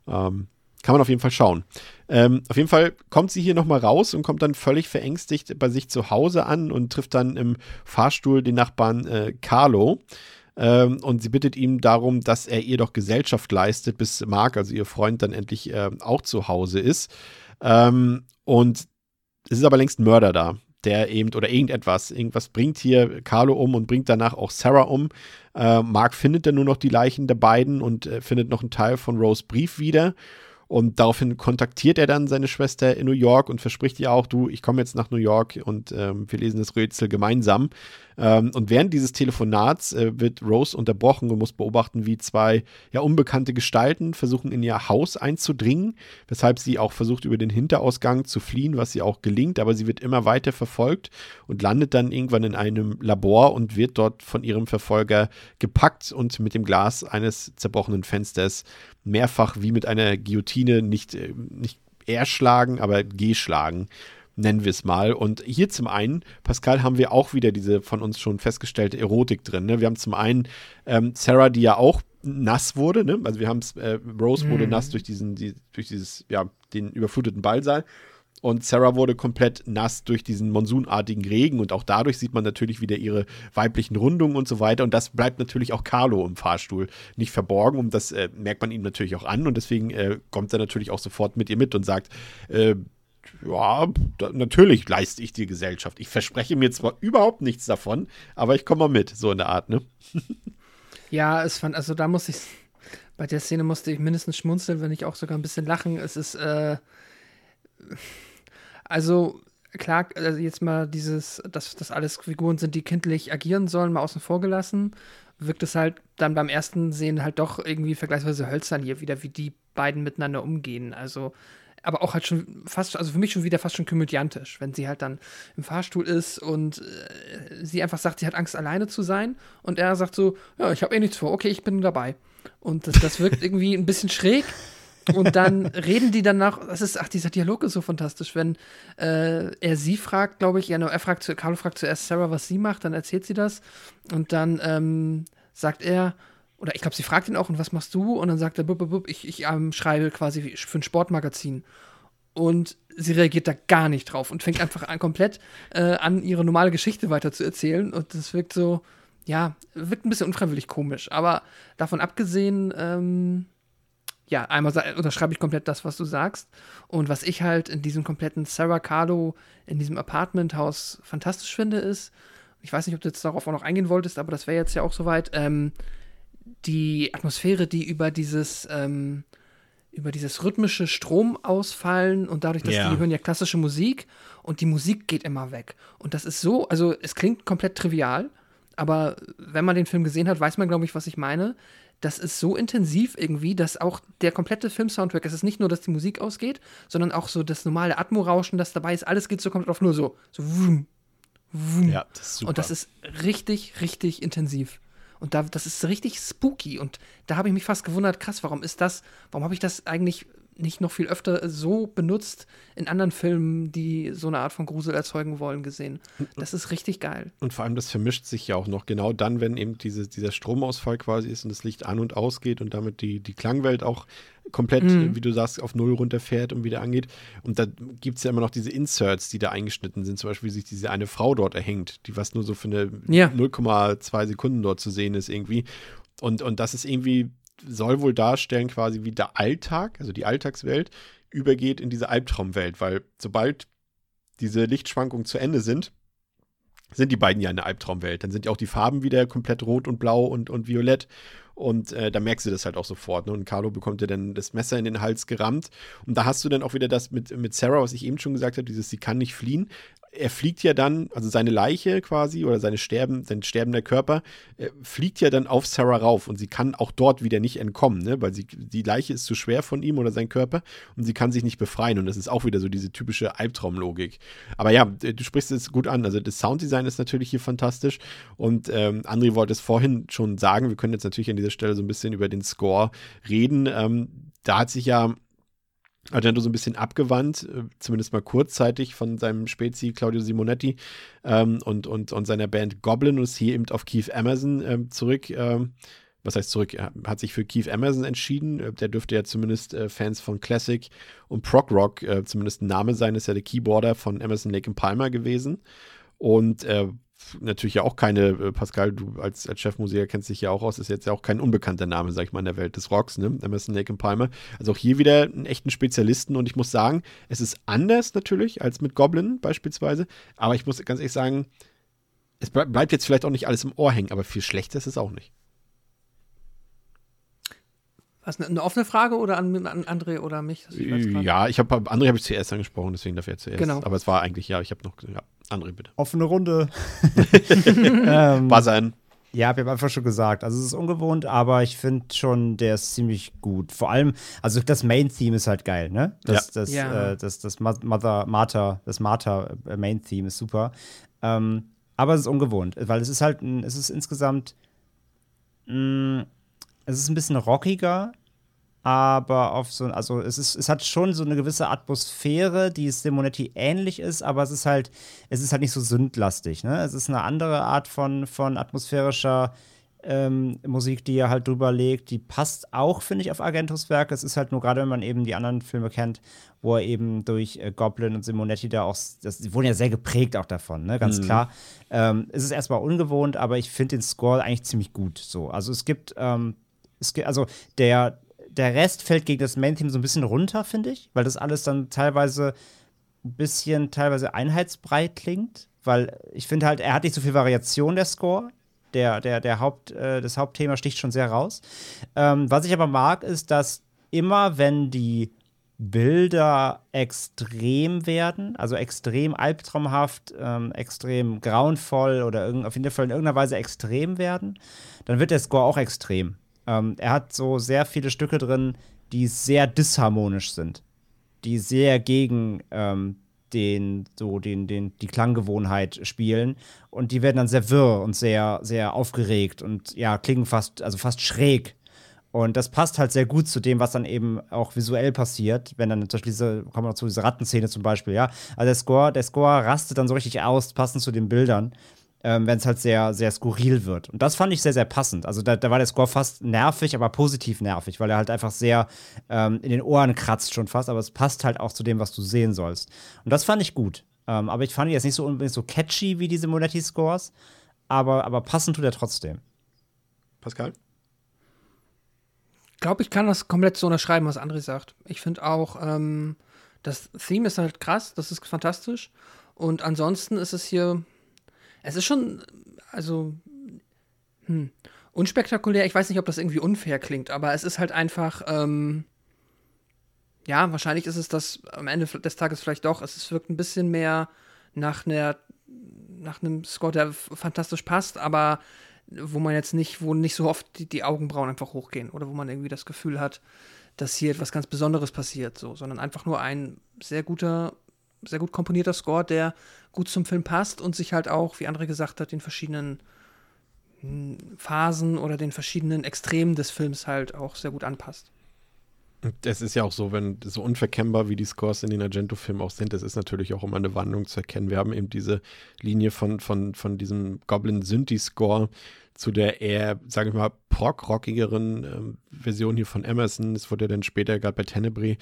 ähm, kann man auf jeden Fall schauen. Ähm, auf jeden Fall kommt sie hier nochmal raus und kommt dann völlig verängstigt bei sich zu Hause an und trifft dann im Fahrstuhl den Nachbarn äh, Carlo. Ähm, und sie bittet ihm darum, dass er ihr doch Gesellschaft leistet, bis Mark, also ihr Freund, dann endlich äh, auch zu Hause ist. Ähm, und es ist aber längst ein Mörder da, der eben, oder irgendetwas, irgendwas bringt hier Carlo um und bringt danach auch Sarah um. Äh, Mark findet dann nur noch die Leichen der beiden und äh, findet noch einen Teil von Rose Brief wieder. Und daraufhin kontaktiert er dann seine Schwester in New York und verspricht ihr auch, du, ich komme jetzt nach New York und ähm, wir lesen das Rätsel gemeinsam. Ähm, und während dieses Telefonats äh, wird Rose unterbrochen und muss beobachten, wie zwei ja unbekannte Gestalten versuchen, in ihr Haus einzudringen, weshalb sie auch versucht, über den Hinterausgang zu fliehen, was ihr auch gelingt, aber sie wird immer weiter verfolgt und landet dann irgendwann in einem Labor und wird dort von ihrem Verfolger gepackt und mit dem Glas eines zerbrochenen Fensters mehrfach wie mit einer Guillotine nicht, äh, nicht erschlagen, aber geschlagen nennen wir es mal. Und hier zum einen, Pascal, haben wir auch wieder diese von uns schon festgestellte Erotik drin. Ne? Wir haben zum einen ähm, Sarah, die ja auch nass wurde, ne? Also wir haben es, äh, Rose wurde nass durch diesen, die, durch dieses, ja, den überfluteten Ballsaal. Und Sarah wurde komplett nass durch diesen monsunartigen Regen und auch dadurch sieht man natürlich wieder ihre weiblichen Rundungen und so weiter. Und das bleibt natürlich auch Carlo im Fahrstuhl nicht verborgen und das äh, merkt man ihm natürlich auch an und deswegen äh, kommt er natürlich auch sofort mit ihr mit und sagt, äh, ja, da, natürlich leiste ich dir Gesellschaft. Ich verspreche mir zwar überhaupt nichts davon, aber ich komme mal mit, so in der Art, ne? *laughs* Ja, es fand, also da musste ich, bei der Szene musste ich mindestens schmunzeln, wenn nicht auch sogar ein bisschen lachen. Es ist, äh, also klar, also jetzt mal dieses, dass das alles Figuren sind, die kindlich agieren sollen, mal außen vor gelassen, wirkt es halt dann beim ersten Sehen halt doch irgendwie vergleichsweise hölzern hier wieder, wie die beiden miteinander umgehen. Also, aber auch halt schon fast, also für mich schon wieder fast schon komödiantisch, wenn sie halt dann im Fahrstuhl ist und äh, sie einfach sagt, sie hat Angst, alleine zu sein und er sagt so, ja, ich habe eh nichts vor, okay, ich bin dabei. Und das, das wirkt *laughs* irgendwie ein bisschen schräg. Und dann reden die danach, das ist, ach, dieser Dialog ist so fantastisch, wenn äh, er sie fragt, glaube ich, ja, no, er fragt, zu- Carlo fragt zuerst Sarah, was sie macht, dann erzählt sie das und dann ähm, sagt er, oder ich glaube, sie fragt ihn auch, und was machst du? Und dann sagt er, bub, bub, bub, ich, ich ähm, schreibe quasi für ein Sportmagazin. und sie reagiert da gar nicht drauf und fängt einfach an, komplett äh, an, ihre normale Geschichte weiter zu erzählen. Und das wirkt so, ja, wirkt ein bisschen unfreiwillig komisch. Aber davon abgesehen, ähm, ja, einmal unterschreibe ich komplett das, was du sagst. Und was ich halt in diesem kompletten Sarah Carlo, in diesem Apartmenthaus fantastisch finde, ist, ich weiß nicht, ob du jetzt darauf auch noch eingehen wolltest, aber das wäre jetzt ja auch soweit, ähm, die Atmosphäre, die über dieses, ähm, über dieses rhythmische Stromausfallen und dadurch, dass Ja. die hören ja klassische Musik und die Musik geht immer weg. Und das ist so, also es klingt komplett trivial, aber wenn man den Film gesehen hat, weiß man, glaube ich, was ich meine. Das ist so intensiv irgendwie, dass auch der komplette Film-Soundtrack, es ist nicht nur, dass die Musik ausgeht, sondern auch so das normale Atmo-Rauschen, das dabei ist, alles geht so komplett auf nur so, so wum, wum. Ja, das ist super. Und das ist richtig, richtig intensiv. Und da, das ist richtig spooky. Und da habe ich mich fast gewundert, krass, warum ist das, warum habe ich das eigentlich nicht noch viel öfter so benutzt in anderen Filmen, die so eine Art von Grusel erzeugen wollen, gesehen. Das ist richtig geil. Und vor allem, das vermischt sich ja auch noch genau dann, wenn eben diese, dieser Stromausfall quasi ist und das Licht an- und ausgeht und damit die, die Klangwelt auch komplett, Mhm. wie du sagst, auf Null runterfährt und wieder angeht. Und da gibt es ja immer noch diese Inserts, die da eingeschnitten sind. Zum Beispiel, wie sich diese eine Frau dort erhängt, die was nur so für eine Ja. 0,2 Sekunden dort zu sehen ist irgendwie. Und, und das ist irgendwie, soll wohl darstellen quasi, wie der Alltag, also die Alltagswelt, übergeht in diese Albtraumwelt, weil sobald diese Lichtschwankungen zu Ende sind, sind die beiden ja in der Albtraumwelt. Dann sind ja auch die Farben wieder komplett rot und blau und, und violett. Und äh, da merkst du das halt auch sofort. Ne? Und Carlo bekommt ja dann das Messer in den Hals gerammt. Und da hast du dann auch wieder das mit, mit Sarah, was ich eben schon gesagt habe, dieses, sie kann nicht fliehen. Er fliegt ja dann, also seine Leiche quasi oder seine Sterben, sein sterbender Körper, äh, fliegt ja dann auf Sarah rauf und sie kann auch dort wieder nicht entkommen, ne? weil sie, die Leiche ist zu schwer von ihm oder sein Körper und sie kann sich nicht befreien. Und das ist auch wieder so diese typische Albtraumlogik. Aber ja, du sprichst es gut an. Also das Sounddesign ist natürlich hier fantastisch. Und ähm, André wollte es vorhin schon sagen. Wir können jetzt natürlich an dieser Stelle so ein bisschen über den Score reden. Ähm, da hat sich ja Argento so ein bisschen abgewandt, äh, zumindest mal kurzzeitig von seinem Spezi Claudio Simonetti ähm, und, und, und seiner Band Goblin und ist hier eben auf Keith Emerson ähm, zurück. Ähm, was heißt zurück? Er hat sich für Keith Emerson entschieden. Äh, Der dürfte ja zumindest äh, Fans von Classic und Prog Rock äh, zumindest ein Name sein. Ist ja der Keyboarder von Emerson Lake and Palmer gewesen. Und äh, natürlich ja auch keine, äh, Pascal, du als, als Chefmusiker kennst dich ja auch aus, ist jetzt ja auch kein unbekannter Name, sag ich mal, in der Welt des Rocks, ne? Emerson Lake Palmer. Also auch hier wieder einen echten Spezialisten und ich muss sagen, es ist anders natürlich als mit Goblin beispielsweise, aber ich muss ganz ehrlich sagen, es ble bleibt jetzt vielleicht auch nicht alles im Ohr hängen, aber viel schlechter ist es auch nicht. Was, eine, eine offene Frage oder an, an André oder mich? Das- ich. Ja, ich habe André habe ich zuerst angesprochen, deswegen darf er zuerst. Genau. Aber es war eigentlich, ja, ich habe noch, ja, André bitte. Offene Runde. *laughs* ähm, Buzzern. Ja, wir haben einfach schon gesagt. Also es ist ungewohnt, aber ich finde schon, der ist ziemlich gut. Vor allem, also das Main-Theme ist halt geil, ne? Das, Ja. das, Ja. Äh, das, das Mother, Martha, das Martha äh, ist super. Ähm, aber es ist ungewohnt, weil es ist halt, ein, es ist insgesamt, mh, es ist ein bisschen rockiger, aber auf so, also es ist, es hat schon so eine gewisse Atmosphäre, die Simonetti ähnlich ist, aber es ist halt, es ist halt nicht so sündlastig, ne? Es ist eine andere Art von, von atmosphärischer ähm, Musik, die er halt drüber legt, die passt auch, finde ich, auf Argentos Werk. Es ist halt nur gerade, wenn man eben die anderen Filme kennt, wo er eben durch äh, Goblin und Simonetti da auch, das, die wurden ja sehr geprägt auch davon, ne? Ganz klar. Ähm, es ist erstmal ungewohnt, aber ich finde den Score eigentlich ziemlich gut. So, also es gibt, ähm, es also der, der Rest fällt gegen das Main-Theme so ein bisschen runter, finde ich, weil das alles dann teilweise ein bisschen teilweise einheitsbreit klingt, weil ich finde halt, er hat nicht so viel Variation, der Score. Der, der, der Haupt, äh, das Hauptthema sticht schon sehr raus. Ähm, was ich aber mag, ist, dass immer, wenn die Bilder extrem werden, also extrem albtraumhaft, ähm, extrem grauenvoll oder auf jeden Fall in irgendeiner Weise extrem werden, dann wird der Score auch extrem. Ähm, er hat so sehr viele Stücke drin, die sehr disharmonisch sind, die sehr gegen ähm, den, so den, den, die Klanggewohnheit spielen. Und die werden dann sehr wirr und sehr, sehr aufgeregt und ja, klingen fast, also fast schräg. Und das passt halt sehr gut zu dem, was dann eben auch visuell passiert, wenn dann zum Beispiel diese, kommen wir noch zu dieser Rattenszene zum Beispiel, ja. Also der Score, der Score rastet dann so richtig aus, passend zu den Bildern. Ähm, wenn es halt sehr, sehr skurril wird. Und das fand ich sehr, sehr passend. Also da, da war der Score fast nervig, aber positiv nervig, weil er halt einfach sehr ähm, in den Ohren kratzt schon fast, aber es passt halt auch zu dem, was du sehen sollst. Und das fand ich gut. Ähm, aber ich fand ihn jetzt nicht so unbedingt so catchy wie diese Monetti-Scores, aber, aber passend tut er trotzdem. Pascal? Ich glaube, ich kann das komplett so unterschreiben, was André sagt. Ich finde auch, ähm, das Theme ist halt krass, das ist fantastisch. Und ansonsten ist es hier, es ist schon, also, hm, unspektakulär. Ich weiß nicht, ob das irgendwie unfair klingt, aber es ist halt einfach, ähm, ja, wahrscheinlich ist es das am Ende des Tages vielleicht doch. Es wirkt ein bisschen mehr nach einer, nach einem Score, der fantastisch passt, aber wo man jetzt nicht, wo nicht so oft die, die Augenbrauen einfach hochgehen oder wo man irgendwie das Gefühl hat, dass hier etwas ganz Besonderes passiert, so, sondern einfach nur ein sehr guter, sehr gut komponierter Score, der gut zum Film passt und sich halt auch, wie André gesagt hat, den verschiedenen hm, Phasen oder den verschiedenen Extremen des Films halt auch sehr gut anpasst. Es ist ja auch so, wenn so unverkennbar wie die Scores in den Argento-Filmen auch sind, das ist natürlich auch immer eine Wandlung zu erkennen. Wir haben eben diese Linie von, von, von diesem Goblin-Synthi-Score zu der eher, sage ich mal, prog-rockigeren ähm, Version hier von Emerson. Das wurde ja dann später, gerade bei Tenebrae,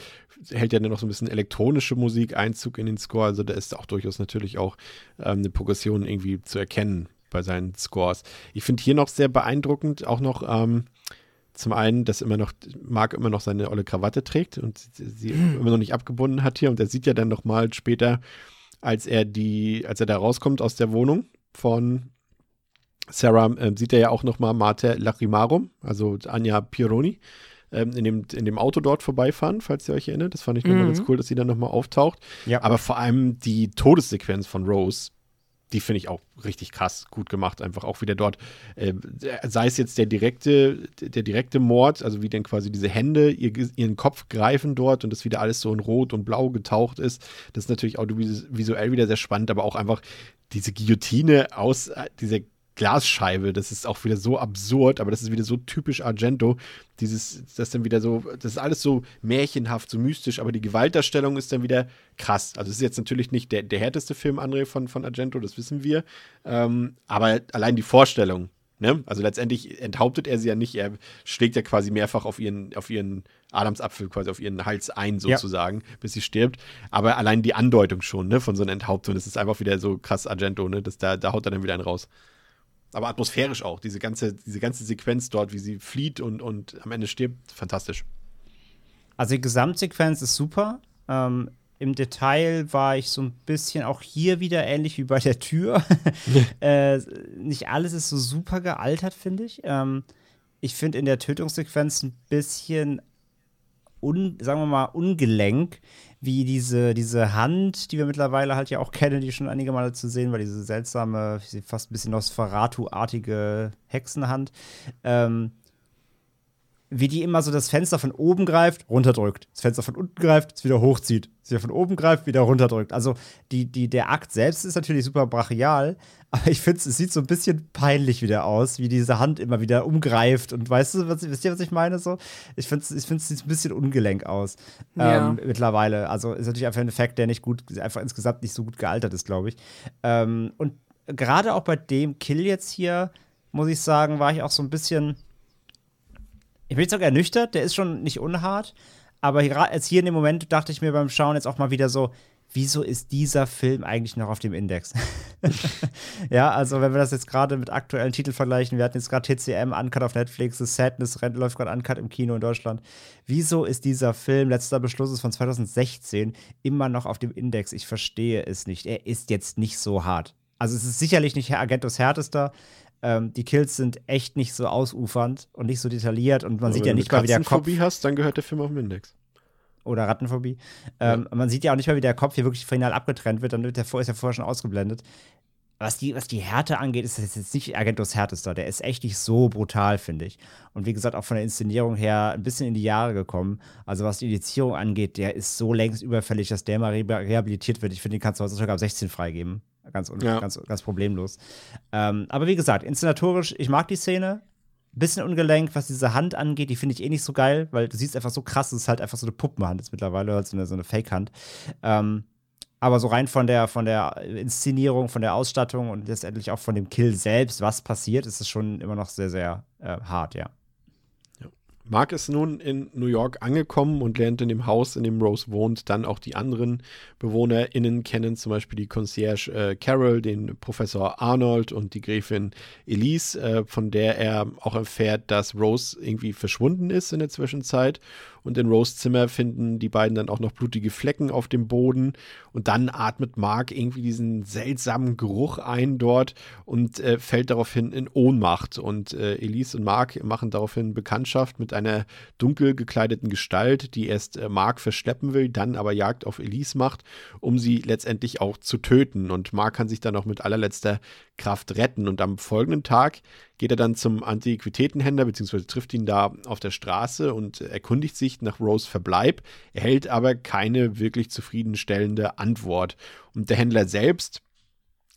hält ja dann noch so ein bisschen elektronische Musik Einzug in den Score. Also da ist auch durchaus natürlich auch ähm, eine Progression irgendwie zu erkennen bei seinen Scores. Ich finde hier noch sehr beeindruckend auch noch ähm, zum einen, dass immer noch Mark immer noch seine olle Krawatte trägt und sie hm. immer noch nicht abgebunden hat hier. Und er sieht ja dann noch mal später, als er die, als er da rauskommt aus der Wohnung von Sarah, äh, sieht er ja auch noch mal Marte Lacrimarum, also Anja Pironi, ähm, in, dem, in dem Auto dort vorbeifahren, falls ihr euch erinnert. Das fand ich nochmal mhm. ganz cool, dass sie dann nochmal auftaucht. Ja. Aber vor allem die Todessequenz von Rose, die finde ich auch richtig krass gut gemacht. Einfach auch wieder dort, äh, sei es jetzt der direkte, der direkte Mord, also wie dann quasi diese Hände ihr, ihren Kopf greifen dort und das wieder alles so in Rot und Blau getaucht ist. Das ist natürlich auch visuell wieder sehr spannend, aber auch einfach diese Guillotine aus äh, dieser Glasscheibe, das ist auch wieder so absurd, aber das ist wieder so typisch Argento. Dieses, das dann wieder so, das ist alles so märchenhaft, so mystisch, aber die Gewaltdarstellung ist dann wieder krass. Also es ist jetzt natürlich nicht der, der härteste Film, André, von, von Argento, das wissen wir. Ähm, aber allein die Vorstellung, ne? Also letztendlich enthauptet er sie ja nicht, er schlägt ja quasi mehrfach auf ihren, auf ihren Adamsapfel, quasi auf ihren Hals ein, sozusagen, ja. bis sie stirbt. Aber allein die Andeutung schon, ne, von so einer Enthauptung, das ist einfach wieder so krass Argento, ne? Das, da, da haut er dann wieder einen raus aber atmosphärisch auch. Diese ganze, diese ganze Sequenz dort, wie sie flieht und, und am Ende stirbt, fantastisch. Also die Gesamtsequenz ist super. Ähm, Im Detail war ich so ein bisschen auch hier wieder ähnlich wie bei der Tür. *laughs* äh, nicht alles ist so super gealtert, finde ich. Ähm, ich finde in der Tötungssequenz ein bisschen, un, sagen wir mal, ungelenk wie diese, diese Hand, die wir mittlerweile halt ja auch kennen, die schon einige Male zu sehen war, diese seltsame, fast ein bisschen Nosferatu-artige Hexenhand. Ähm, wie die immer so das Fenster von oben greift, runterdrückt. Das Fenster von unten greift, es wieder hochzieht. Es wieder von oben greift, wieder runterdrückt. Also die, die, der Akt selbst ist natürlich super brachial, *laughs* aber ich finde, es sieht so ein bisschen peinlich wieder aus, wie diese Hand immer wieder umgreift. Und weißt du, was, wisst ihr, was ich meine? So? Ich finde, ich find, es sieht ein bisschen ungelenk aus ja. ähm, mittlerweile. Also ist natürlich einfach ein Effekt, der nicht gut, einfach insgesamt nicht so gut gealtert ist, glaube ich. Ähm, und gerade auch bei dem Kill jetzt hier, muss ich sagen, war ich auch so ein bisschen ich bin jetzt sogar ernüchtert, der ist schon nicht unhart, aber jetzt hier in dem Moment dachte ich mir beim Schauen jetzt auch mal wieder so, wieso ist dieser Film eigentlich noch auf dem Index? *laughs* ja, also wenn wir das jetzt gerade mit aktuellen Titeln vergleichen, wir hatten jetzt gerade TCM, Uncut auf Netflix, The Sadness läuft gerade Uncut im Kino in Deutschland. Wieso ist dieser Film, letzter Beschluss ist von 2016, immer noch auf dem Index? Ich verstehe es nicht. Er ist jetzt nicht so hart. Also es ist sicherlich nicht Agentos härtester, ähm, die Kills sind echt nicht so ausufernd und nicht so detailliert und man Aber sieht ja nicht mal, wie der Kopf. Wenn du hast, dann gehört der Film auf dem Index. Oder Rattenphobie. Ähm, ja. Man sieht ja auch nicht mal, wie der Kopf hier wirklich final abgetrennt wird, dann wird der, ist ja vorher schon ausgeblendet. Was die, was die Härte angeht, ist das jetzt nicht Agentus härtester. Der ist echt nicht so brutal, finde ich. Und wie gesagt, auch von der Inszenierung her ein bisschen in die Jahre gekommen. Also was die Indizierung angeht, der ist so längst überfällig, dass der mal rehabilitiert wird. Ich finde, den kannst du heutzutage ab 16 freigeben. Ganz, ja. ganz, ganz problemlos. Ähm, aber wie gesagt, inszenatorisch, ich mag die Szene. Bisschen ungelenkt, was diese Hand angeht, die finde ich eh nicht so geil, weil du siehst einfach so krass, es ist halt einfach so eine Puppenhand jetzt mittlerweile, halt so eine, so eine Fake-Hand. Ähm, Aber so rein von der, von der Inszenierung, von der Ausstattung und letztendlich auch von dem Kill selbst, was passiert, ist es schon immer noch sehr, sehr äh, hart, ja. Mark ist nun in New York angekommen und lernt in dem Haus, in dem Rose wohnt, dann auch die anderen BewohnerInnen kennen, zum Beispiel die Concierge äh, Carol, den Professor Arnold und die Gräfin Elise, äh, von der er auch erfährt, dass Rose irgendwie verschwunden ist in der Zwischenzeit und in Rose Zimmer finden die beiden dann auch noch blutige Flecken auf dem Boden. Und dann atmet Mark irgendwie diesen seltsamen Geruch ein dort und äh, fällt daraufhin in Ohnmacht. Und äh, Elise und Mark machen daraufhin Bekanntschaft mit einer dunkel gekleideten Gestalt, die erst äh, Mark verschleppen will, dann aber Jagd auf Elise macht, um sie letztendlich auch zu töten. Und Mark kann sich dann auch mit allerletzter Kraft retten. Und am folgenden Tag geht er dann zum Antiquitätenhändler, beziehungsweise trifft ihn da auf der Straße und erkundigt sich nach Rose Verbleib, erhält aber keine wirklich zufriedenstellende Antwort. Und der Händler selbst,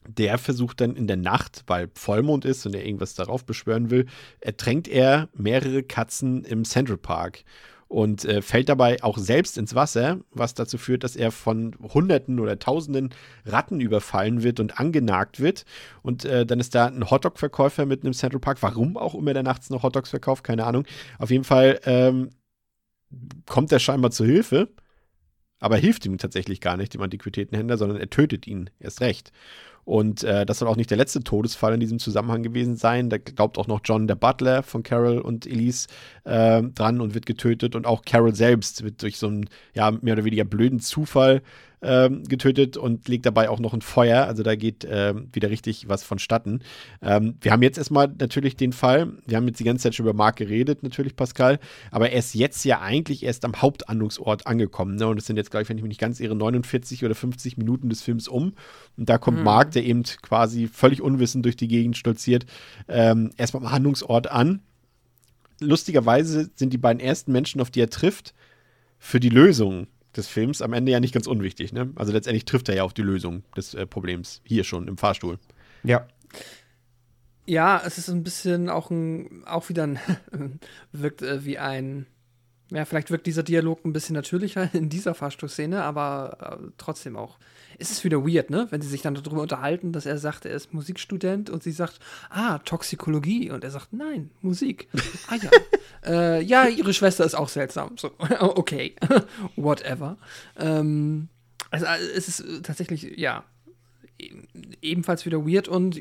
der versucht dann in der Nacht, weil Vollmond ist und er irgendwas darauf beschwören will, ertränkt er mehrere Katzen im Central Park und äh, fällt dabei auch selbst ins Wasser, was dazu führt, dass er von Hunderten oder Tausenden Ratten überfallen wird und angenagt wird. Und äh, dann ist da ein Hotdog-Verkäufer mitten im Central Park. Warum auch immer der nachts noch Hotdogs verkauft, keine Ahnung. Auf jeden Fall ähm, kommt er scheinbar zu Hilfe, aber hilft ihm tatsächlich gar nicht, dem Antiquitätenhändler, sondern er tötet ihn erst recht. Und äh, das soll auch nicht der letzte Todesfall in diesem Zusammenhang gewesen sein. Da glaubt auch noch John, der Butler von Carol und Elise, äh, dran und wird getötet. Und auch Carol selbst wird durch so einen, ja, mehr oder weniger blöden Zufall ähm, getötet und legt dabei auch noch ein Feuer. Also da geht ähm, wieder richtig was vonstatten. Ähm, wir haben jetzt erstmal natürlich den Fall, wir haben jetzt die ganze Zeit schon über Mark geredet, natürlich Pascal, aber er ist jetzt ja eigentlich erst am Hauptandlungsort angekommen. Ne? Und es sind jetzt, glaube ich, wenn ich mich nicht ganz irre, 49 oder 50 Minuten des Films um. Und da kommt mhm. Mark, der eben quasi völlig unwissend durch die Gegend stolziert, ähm, erstmal am Handlungsort an. Lustigerweise sind die beiden ersten Menschen, auf die er trifft, für die Lösung des Films am Ende ja nicht ganz unwichtig. Ne? Also letztendlich trifft er ja auf die Lösung des äh, Problems hier schon im Fahrstuhl. Ja. Ja, es ist ein bisschen auch ein, auch wieder ein, *laughs* wirkt äh, wie ein, ja, vielleicht wirkt dieser Dialog ein bisschen natürlicher in dieser Fahrstuhlszene, aber äh, trotzdem auch ist es wieder weird, ne? Wenn sie sich dann darüber unterhalten, dass er sagt, er ist Musikstudent und sie sagt, ah, Toxikologie. Und er sagt, nein, Musik. *laughs* ah ja. äh, ja, ihre Schwester ist auch seltsam. So, *laughs* okay. *laughs* Whatever. Ähm, also es ist tatsächlich, ja, ebenfalls wieder weird und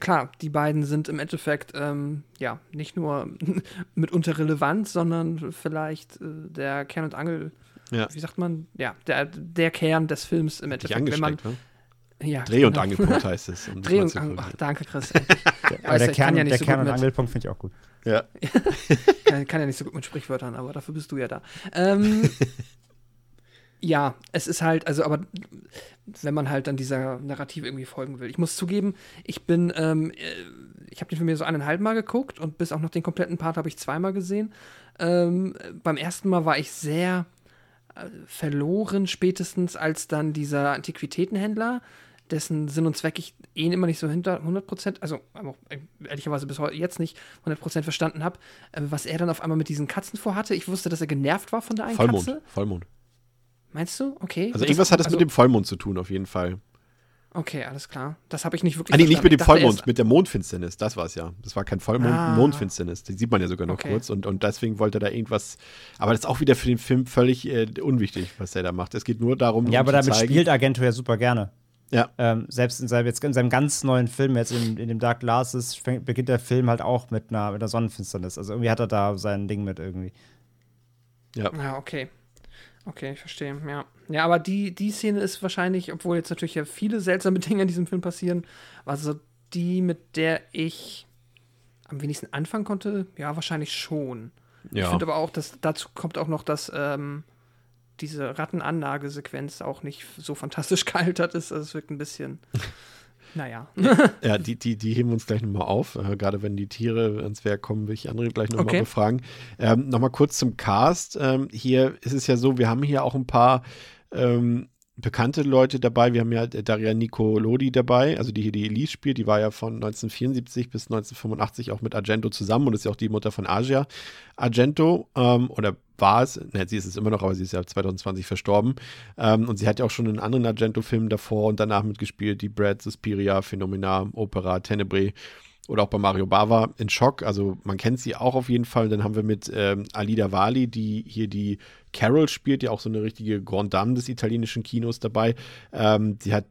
klar, die beiden sind im Endeffekt ähm, ja nicht nur mitunter relevant, sondern vielleicht äh, der Kern und Angel ja. wie sagt man, ja, der, der Kern des Films im Endeffekt. Wenn man, ne? ja, Dreh- und genau. Angelpunkt heißt es. Um Dreh- und Angelpunkt. Ach, danke, Chris. *laughs* aber der Kern, ja der so Kern und Angelpunkt finde ich auch gut. Ja. *laughs* kann, kann, ja nicht so gut mit Sprichwörtern, aber dafür bist du ja da. Ähm, *laughs* ja, es ist halt, also, aber wenn man halt dann dieser Narrative irgendwie folgen will. Ich muss zugeben, ich bin, ähm, äh, ich habe den Film mir so eineinhalb Mal geguckt und bis auch noch den kompletten Part habe ich zweimal gesehen. Ähm, beim ersten Mal war ich sehr verloren, spätestens als dann dieser Antiquitätenhändler, dessen Sinn und Zweck ich eh immer nicht so hinter 100%, also auch ehrlicherweise bis heute jetzt nicht 100% verstanden habe, äh, was er dann auf einmal mit diesen Katzen vorhatte. Ich wusste, dass er genervt war von der einen Vollmond, Katze. Vollmond. Meinst du? Okay. Also irgendwas hat es also, mit dem Vollmond zu tun, auf jeden Fall. Okay, alles klar. Das habe ich nicht wirklich ah, nee, nicht mit dem Vollmond, mit der Mondfinsternis. Das war es ja. Das war kein Vollmond, ah. Mondfinsternis. Die sieht man ja sogar noch okay. kurz. Und, und deswegen wollte er da irgendwas. Aber das ist auch wieder für den Film völlig äh, unwichtig, was er da macht. Es geht nur darum. Ja, um aber damit zeigen, spielt Argento ja super gerne. Ja. Ähm, selbst in seinem, jetzt in seinem ganz neuen Film, jetzt in, in dem Dark Glasses, fängt, beginnt der Film halt auch mit einer, mit einer Sonnenfinsternis. Also irgendwie hat er da sein Ding mit irgendwie. Ja. Ja, okay. Okay, ich verstehe, ja. Ja, aber die, die Szene ist wahrscheinlich, obwohl jetzt natürlich ja viele seltsame *laughs* Dinge in diesem Film passieren, war so die, mit der ich am wenigsten anfangen konnte, ja, wahrscheinlich schon. Ja. Ich finde aber auch, dass dazu kommt auch noch, dass ähm, diese Rattenanlagesequenz auch nicht so fantastisch *laughs* gealtert ist. Also es wirkt ein bisschen *laughs* Naja. *laughs* ja, die, die, die heben uns gleich nochmal auf. Äh, gerade wenn die Tiere ins Werk kommen, will ich andere gleich nochmal okay. befragen. Ähm, nochmal kurz zum Cast. Ähm, hier ist es ja so, wir haben hier auch ein paar ähm, bekannte Leute dabei. Wir haben ja Daria Nicolodi dabei, also die hier die Elise spielt. Die war ja von 1974 bis 1985 auch mit Argento zusammen und ist ja auch die Mutter von Asia Argento. Ähm, oder war es, ne, sie ist es immer noch, aber sie ist ja 2020 verstorben. Ähm, und sie hat ja auch schon in anderen Argento-Filmen davor und danach mitgespielt, die Brad, Suspiria, Phenomena, Opera, Tenebrae oder auch bei Mario Bava in Schock. Also man kennt sie auch auf jeden Fall. Dann haben wir mit ähm, Alida Wali, die hier die Carol spielt, ja auch so eine richtige Grand Dame des italienischen Kinos dabei. Ähm, die hat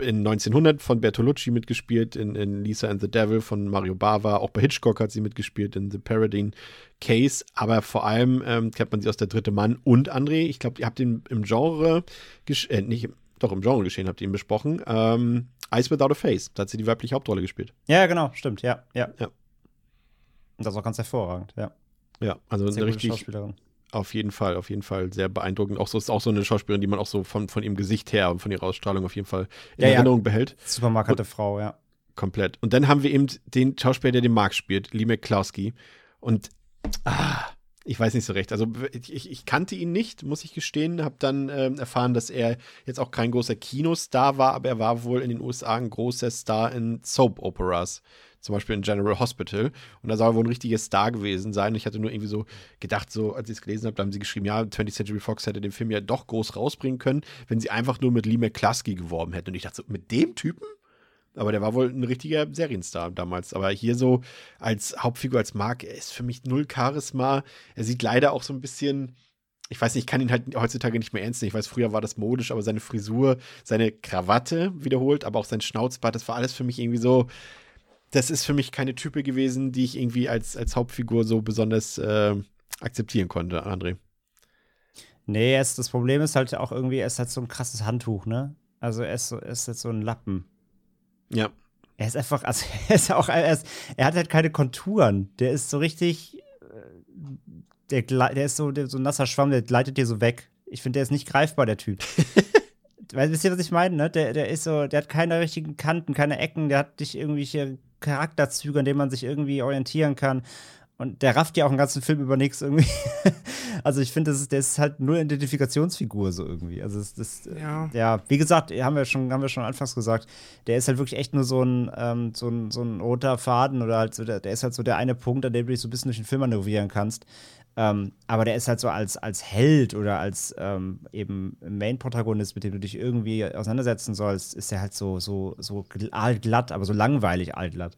in 1900 von Bertolucci mitgespielt, in, in, Lisa and the Devil von Mario Bava, auch bei Hitchcock hat sie mitgespielt, in The Paradine Case, aber vor allem ähm, kennt man sie aus Der dritte Mann und André, ich glaube, ihr habt ihn im Genre, äh, nicht, doch im Genre geschehen, habt ihr ihn besprochen, ähm, Eyes Without a Face, da hat sie die weibliche Hauptrolle gespielt. Ja, genau, stimmt, ja, ja. ja. Das auch ganz hervorragend, ja. Ja, also Sehr eine richtig. Auf jeden Fall, auf jeden Fall sehr beeindruckend. Auch so ist auch so eine Schauspielerin, die man auch so von, von ihrem Gesicht her und von ihrer Ausstrahlung auf jeden Fall in Ja, ja. Erinnerung behält. Super markante Frau, ja. Komplett. Und dann haben wir eben den Schauspieler, der den Mark spielt, Lee McCloskey. Und ah, ich weiß nicht so recht. Also ich, ich kannte ihn nicht, muss ich gestehen. Habe dann ähm, erfahren, dass er jetzt auch kein großer Kinostar war, aber er war wohl in den USA ein großer Star in Soap-Operas. Zum Beispiel in General Hospital. Und da soll er wohl ein richtiger Star gewesen sein. Ich hatte nur irgendwie so gedacht, so als ich es gelesen habe, da haben sie geschrieben, ja, 20th Century Fox hätte den Film ja doch groß rausbringen können, wenn sie einfach nur mit Lee McCluskey geworben hätten. Und ich dachte so, mit dem Typen? Aber der war wohl ein richtiger Serienstar damals. Aber hier so als Hauptfigur, als Mark, er ist für mich null Charisma. Er sieht leider auch so ein bisschen, ich weiß nicht, ich kann ihn halt heutzutage nicht mehr ernst nehmen. Ich weiß, früher war das modisch, aber seine Frisur, seine Krawatte wiederholt, aber auch sein Schnauzbart, das war alles für mich irgendwie so. Das ist für mich keine Type gewesen, die ich irgendwie als, als Hauptfigur so besonders äh, akzeptieren konnte, André. Nee, es, das Problem ist halt auch irgendwie, er ist halt so ein krasses Handtuch, ne? Also er ist, so, er ist jetzt so ein Lappen. Ja. Er ist einfach, also *laughs* er ist auch, er, ist, er hat halt keine Konturen. Der ist so richtig, äh, der, der ist so, der, so ein nasser Schwamm, der gleitet dir so weg. Ich finde, der ist nicht greifbar, der Typ. *laughs* Weißt wisst ihr, was ich meine, ne? Der, der ist so, der hat keine richtigen Kanten, keine Ecken, der hat nicht irgendwelche Charakterzüge, an denen man sich irgendwie orientieren kann. Und der rafft ja auch einen ganzen Film über nichts irgendwie. *laughs* also ich finde, das ist, der ist halt nur Identifikationsfigur so irgendwie. Also das, das Ja. ja, wie gesagt, haben wir schon, haben wir schon anfangs gesagt, der ist halt wirklich echt nur so ein, ähm, so ein, so ein roter Faden oder halt so der, der ist halt so der eine Punkt, an dem du dich so ein bisschen durch den Film manövrieren kannst. Ähm, aber der ist halt so als, als Held oder als ähm, eben Main-Protagonist, mit dem du dich irgendwie auseinandersetzen sollst, ist er halt so, so, so gl- aalglatt, aber so langweilig aalglatt.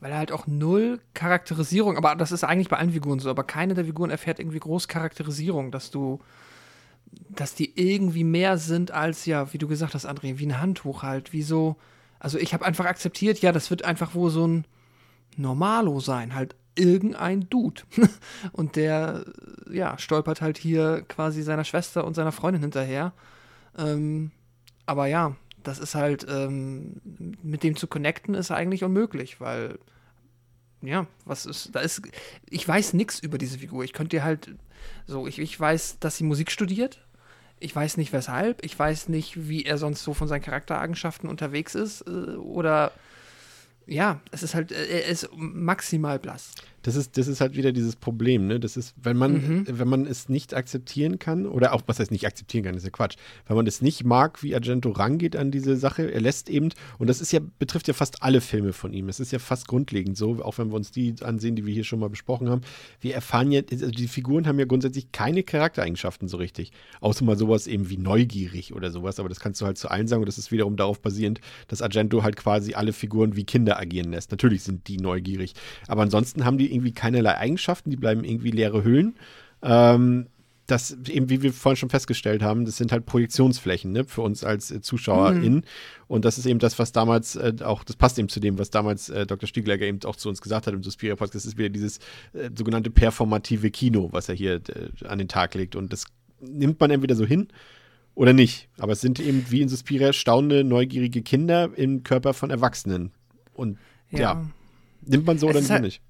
Weil er halt auch null Charakterisierung, aber das ist eigentlich bei allen Figuren so, aber keine der Figuren erfährt irgendwie groß Charakterisierung, dass du, dass die irgendwie mehr sind als, ja, wie du gesagt hast, André, wie ein Handtuch halt, wie so, also ich habe einfach akzeptiert, ja, das wird einfach wohl so ein Normalo sein, halt irgendein Dude. *laughs* und der, ja, stolpert halt hier quasi seiner Schwester und seiner Freundin hinterher. Ähm, aber ja, das ist halt, ähm, mit dem zu connecten ist eigentlich unmöglich, weil, ja, was ist, da ist, ich weiß nichts über diese Figur. Ich könnte dir halt, so, ich, ich weiß, dass sie Musik studiert. Ich weiß nicht weshalb. Ich weiß nicht, wie er sonst so von seinen Charaktereigenschaften unterwegs ist. Äh, oder, ja, es ist halt, äh, er ist maximal blass. Das ist, das ist halt wieder dieses Problem, ne? Das ist, wenn man, Mhm. wenn man es nicht akzeptieren kann, oder auch, was heißt nicht akzeptieren kann, ist ja Quatsch. Wenn man es nicht mag, wie Argento rangeht an diese Sache, er lässt eben, und das ist ja, betrifft ja fast alle Filme von ihm. Es ist ja fast grundlegend so, auch wenn wir uns die ansehen, die wir hier schon mal besprochen haben. Wir erfahren ja, also die Figuren haben ja grundsätzlich keine Charaktereigenschaften so richtig. Außer mal sowas eben wie neugierig oder sowas, aber das kannst du halt zu allen sagen und das ist wiederum darauf basierend, dass Argento halt quasi alle Figuren wie Kinder agieren lässt. Natürlich sind die neugierig, aber ansonsten haben die irgendwie keinerlei Eigenschaften, die bleiben irgendwie leere Hüllen. Ähm, das eben, wie wir vorhin schon festgestellt haben, das sind halt Projektionsflächen ne, für uns als äh, ZuschauerInnen. Und das ist eben das, was damals äh, auch, das passt eben zu dem, was damals äh, Dr. Stiegler eben auch zu uns gesagt hat im Suspiria Podcast. Das ist wieder dieses äh, sogenannte performative Kino, was er hier äh, an den Tag legt. Und das nimmt man entweder so hin oder nicht. Aber es sind eben wie in Suspiria staunende, neugierige Kinder im Körper von Erwachsenen. Und ja, nimmt man so Es oder halt- nicht.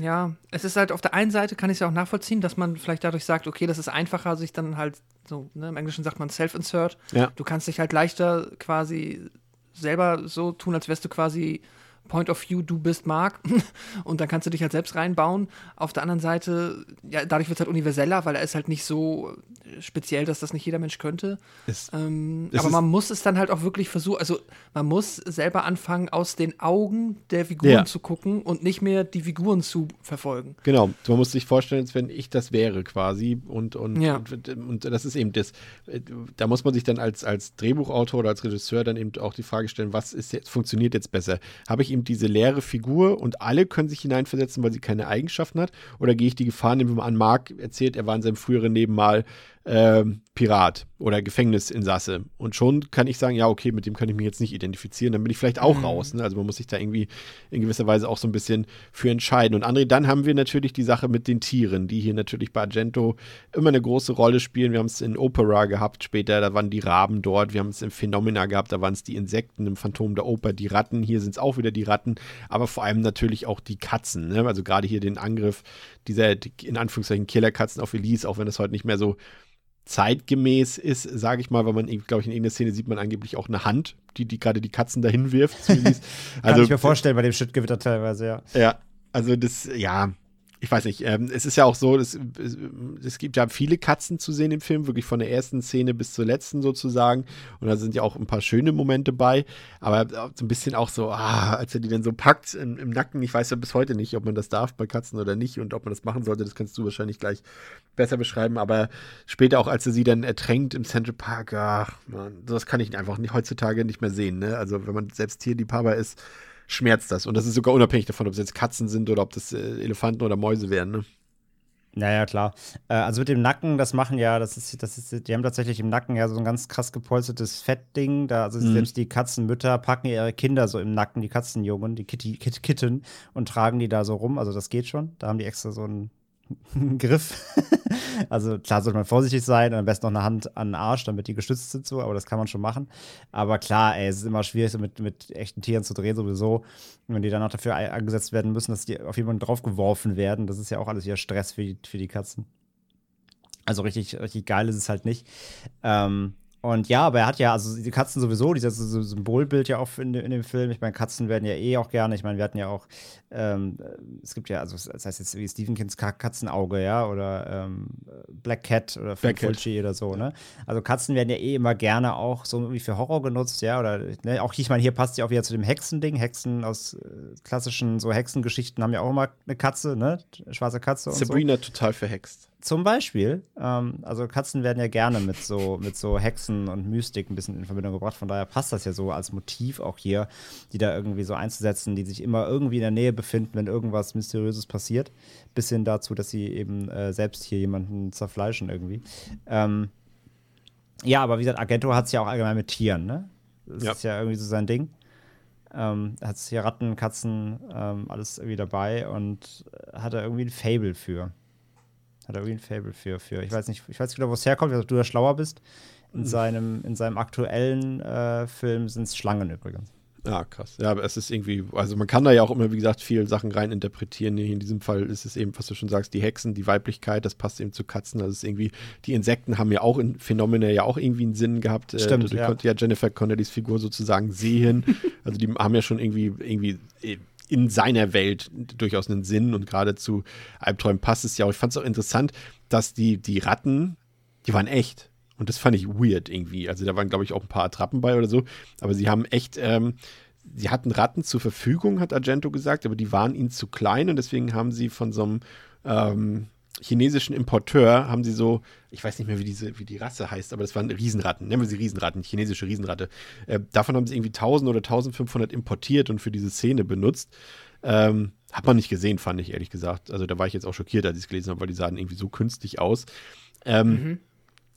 Ja, es ist halt auf der einen Seite kann ich es ja auch nachvollziehen, dass man vielleicht dadurch sagt, okay, das ist einfacher, sich dann halt so, ne, im Englischen sagt man Self-Insert. Ja. Du kannst dich halt leichter quasi selber so tun, als wärst du quasi Point of View, du bist Mark *laughs* und dann kannst du dich halt selbst reinbauen. Auf der anderen Seite, ja, dadurch wird es halt universeller, weil er ist halt nicht so speziell, dass das nicht jeder Mensch könnte. Es, Ähm, Es aber man muss es dann halt auch wirklich versuchen, also man muss selber anfangen, aus den Augen der Figuren Ja. zu gucken und nicht mehr die Figuren zu verfolgen. Genau, man muss sich vorstellen, als wenn ich das wäre quasi. Und, und, Ja. und, und das ist eben das. äh, Da muss man sich dann als, als Drehbuchautor oder als Regisseur dann eben auch die Frage stellen, was ist jetzt, funktioniert jetzt besser? Habe ich eben diese leere Figur und alle können sich hineinversetzen, weil sie keine Eigenschaften hat? Oder gehe ich die Gefahr, nehmen wir mal an, Mark erzählt, er war in seinem früheren Leben ähm, Pirat oder Gefängnisinsasse. Und schon kann ich sagen, ja, okay, mit dem kann ich mich jetzt nicht identifizieren. Dann bin ich vielleicht auch Mhm. raus. Ne? Also man muss sich da irgendwie in gewisser Weise auch so ein bisschen für entscheiden. Und André, dann haben wir natürlich die Sache mit den Tieren, die hier natürlich bei Argento immer eine große Rolle spielen. Wir haben es in Opera gehabt später, da waren die Raben dort. Wir haben es in Phenomena gehabt, da waren es die Insekten, im Phantom der Oper die Ratten. Hier sind es auch wieder die Ratten, aber vor allem natürlich auch die Katzen. Ne? Also gerade hier den Angriff dieser, in Anführungszeichen, Killerkatzen auf Elise, auch wenn das heute nicht mehr so zeitgemäß ist, sage ich mal, weil man, glaube ich, in irgendeiner Szene sieht man angeblich auch eine Hand, die, die gerade die Katzen dahin wirft. *laughs* Kann ich mir vorstellen bei dem Schüttgewitter teilweise, ja. Ja, also das, ja, ich weiß nicht. Ähm, es ist ja auch so, es, es, gibt ja viele Katzen zu sehen im Film, wirklich von der ersten Szene bis zur letzten sozusagen. Und da sind ja auch ein paar schöne Momente bei. Aber so ein bisschen auch so, ah, als er die dann so packt im, im Nacken. Ich weiß ja bis heute nicht, ob man das darf bei Katzen oder nicht und ob man das machen sollte. Das kannst du wahrscheinlich gleich besser beschreiben. Aber später auch, als er sie dann ertränkt im Central Park, ach, man, das kann ich einfach nicht, heutzutage nicht mehr sehen. Ne? Also, wenn man selbst Tierliebhaber ist, schmerzt das. Und das ist sogar unabhängig davon, ob es jetzt Katzen sind oder ob das äh, Elefanten oder Mäuse wären. Ne? Naja, klar. Äh, also mit dem Nacken, das machen ja, das ist, das ist, die haben tatsächlich im Nacken ja so ein ganz krass gepolstertes Fettding. Da, also Mhm. selbst die Katzenmütter packen ihre Kinder so im Nacken, die Katzenjungen, die Kitty, Kit, Kitten und tragen die da so rum. Also das geht schon. Da haben die extra so einen *laughs* Griff. *laughs* also klar sollte man vorsichtig sein und am besten noch eine Hand an den Arsch, damit die gestützt sind so, aber das kann man schon machen. Aber klar, ey, es ist immer schwierig, so mit, mit echten Tieren zu drehen sowieso. Und wenn die dann auch dafür eingesetzt werden müssen, dass die auf jemanden draufgeworfen werden, das ist ja auch alles wieder Stress für die, für die Katzen. Also richtig, richtig geil ist es halt nicht. Ähm, und ja, aber er hat ja, also die Katzen sowieso, dieses Symbolbild ja auch in, in dem Film. Ich meine, Katzen werden ja eh auch gerne. Ich meine, wir hatten ja auch, ähm, es gibt ja, also das heißt jetzt wie Stephen Kings Ka- Katzenauge, ja, oder ähm, Black Cat oder Black. Fulci oder so, ne? Also Katzen werden ja eh immer gerne auch so irgendwie für Horror genutzt, ja, oder ne, auch hier, ich meine, hier passt ja auch wieder zu dem Hexending. Hexen aus äh, klassischen so Hexengeschichten haben ja auch immer eine Katze, ne? Schwarze Katze und so. Sabrina total verhext. Zum Beispiel, ähm, also Katzen werden ja gerne mit so, mit so Hexen und Mystik ein bisschen in Verbindung gebracht. Von daher passt das ja so als Motiv auch hier, die da irgendwie so einzusetzen, die sich immer irgendwie in der Nähe befinden, wenn irgendwas Mysteriöses passiert. Bis hin dazu, dass sie eben äh, selbst hier jemanden zerfleischen irgendwie. Ähm, ja, aber wie gesagt, Argento hat es ja auch allgemein mit Tieren, ne? Das Ja. ist ja irgendwie so sein Ding. Ähm, er hat hier Ratten, Katzen, ähm, alles irgendwie dabei und äh, hat da irgendwie ein Fable für. Hat er irgendwie ein Fable für, für. Ich weiß nicht, ich weiß nicht genau, wo es herkommt, weil du da schlauer bist. In seinem, in seinem aktuellen äh, Film sind es Schlangen übrigens. Ah, krass. Ja, aber es ist irgendwie, also man kann da ja auch immer, wie gesagt, viele Sachen rein interpretieren. Hier in diesem Fall ist es eben, was du schon sagst, die Hexen, die Weiblichkeit, das passt eben zu Katzen. Also es ist irgendwie, die Insekten haben ja auch in Phänomena ja auch irgendwie einen Sinn gehabt. Stimmt, äh, du ja. konnte ja Jennifer Connellys Figur sozusagen sehen. *laughs* also die haben ja schon irgendwie, irgendwie äh, in seiner Welt durchaus einen Sinn und gerade zu Albträumen passt es ja auch. Ich fand es auch interessant, dass die, die Ratten, die waren echt. Und das fand ich weird irgendwie. Also da waren, glaube ich, auch ein paar Attrappen bei oder so. Aber sie haben echt, ähm, sie hatten Ratten zur Verfügung, hat Argento gesagt, aber die waren ihnen zu klein und deswegen haben sie von so einem ähm, chinesischen Importeur, haben sie so, ich weiß nicht mehr, wie, diese, wie die Rasse heißt, aber das waren Riesenratten, nennen wir sie Riesenratten, chinesische Riesenratte. Äh, davon haben sie irgendwie 1000 oder 1500 importiert und für diese Szene benutzt. Ähm, hat man nicht gesehen, fand ich ehrlich gesagt. Also da war ich jetzt auch schockiert, als ich es gelesen habe, weil die sahen irgendwie so künstlich aus. Ähm,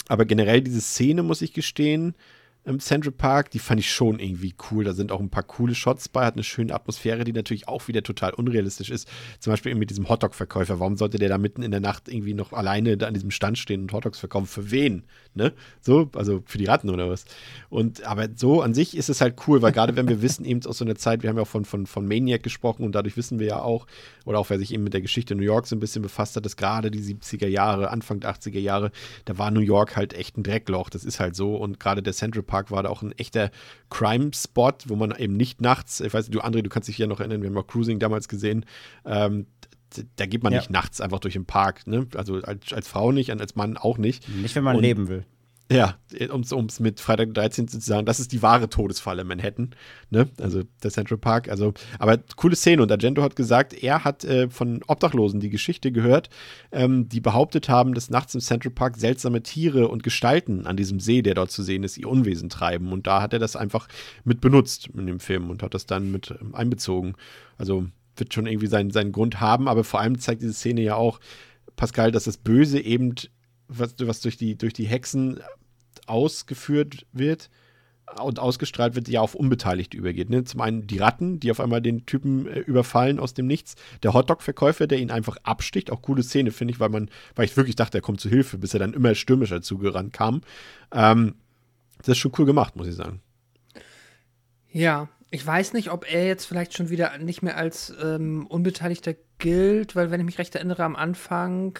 Aber generell diese Szene, muss ich gestehen, im Central Park, die fand ich schon irgendwie cool. Da sind auch ein paar coole Shots bei, hat eine schöne Atmosphäre, die natürlich auch wieder total unrealistisch ist. Zum Beispiel eben mit diesem Hotdog-Verkäufer. Warum sollte der da mitten in der Nacht irgendwie noch alleine da an diesem Stand stehen und Hotdogs verkaufen? Für wen? Ne? So, also für die Ratten oder was? Und aber so an sich ist es halt cool, weil gerade wenn wir *laughs* wissen, eben aus so einer Zeit, wir haben ja auch von, von, von Maniac gesprochen und dadurch wissen wir ja auch, oder auch wer sich eben mit der Geschichte New York so ein bisschen befasst hat, dass gerade die 70er Jahre, Anfang der 80er Jahre, da war New York halt echt ein Dreckloch. Das ist halt so. Und gerade der Central Park Park war da auch ein echter Crime-Spot, wo man eben nicht nachts, ich weiß nicht, du André, du kannst dich ja noch erinnern, wir haben auch Cruising damals gesehen, ähm, da geht man Ja. nicht nachts einfach durch den Park, ne? Also als, als Frau nicht und als Mann auch nicht. Nicht, wenn man Und- leben will. Ja, um es mit Freitag der 13. zu sagen, das ist die wahre Todesfalle in Manhattan, ne? Also der Central Park. Also, aber coole Szene. Und Argento hat gesagt, er hat äh, von Obdachlosen die Geschichte gehört, ähm, die behauptet haben, dass nachts im Central Park seltsame Tiere und Gestalten an diesem See, der dort zu sehen ist, ihr Unwesen treiben. Und da hat er das einfach mit benutzt in dem Film und hat das dann mit ähm, einbezogen. Also wird schon irgendwie seinen, seinen Grund haben, aber vor allem zeigt diese Szene ja auch, Pascal, dass das Böse eben, was, was durch, die, durch die Hexen ausgeführt wird und ausgestrahlt wird, ja auf Unbeteiligte übergeht. Ne? Zum einen die Ratten, die auf einmal den Typen äh, überfallen aus dem Nichts. Der Hotdog-Verkäufer, der ihn einfach absticht. Auch coole Szene, finde ich, weil man, weil ich wirklich dachte, er kommt zu Hilfe, bis er dann immer stürmischer zugerannt kam. Ähm, das ist schon cool gemacht, muss ich sagen. Ja, ich weiß nicht, ob er jetzt vielleicht schon wieder nicht mehr als ähm, Unbeteiligter gilt, weil wenn ich mich recht erinnere, am Anfang,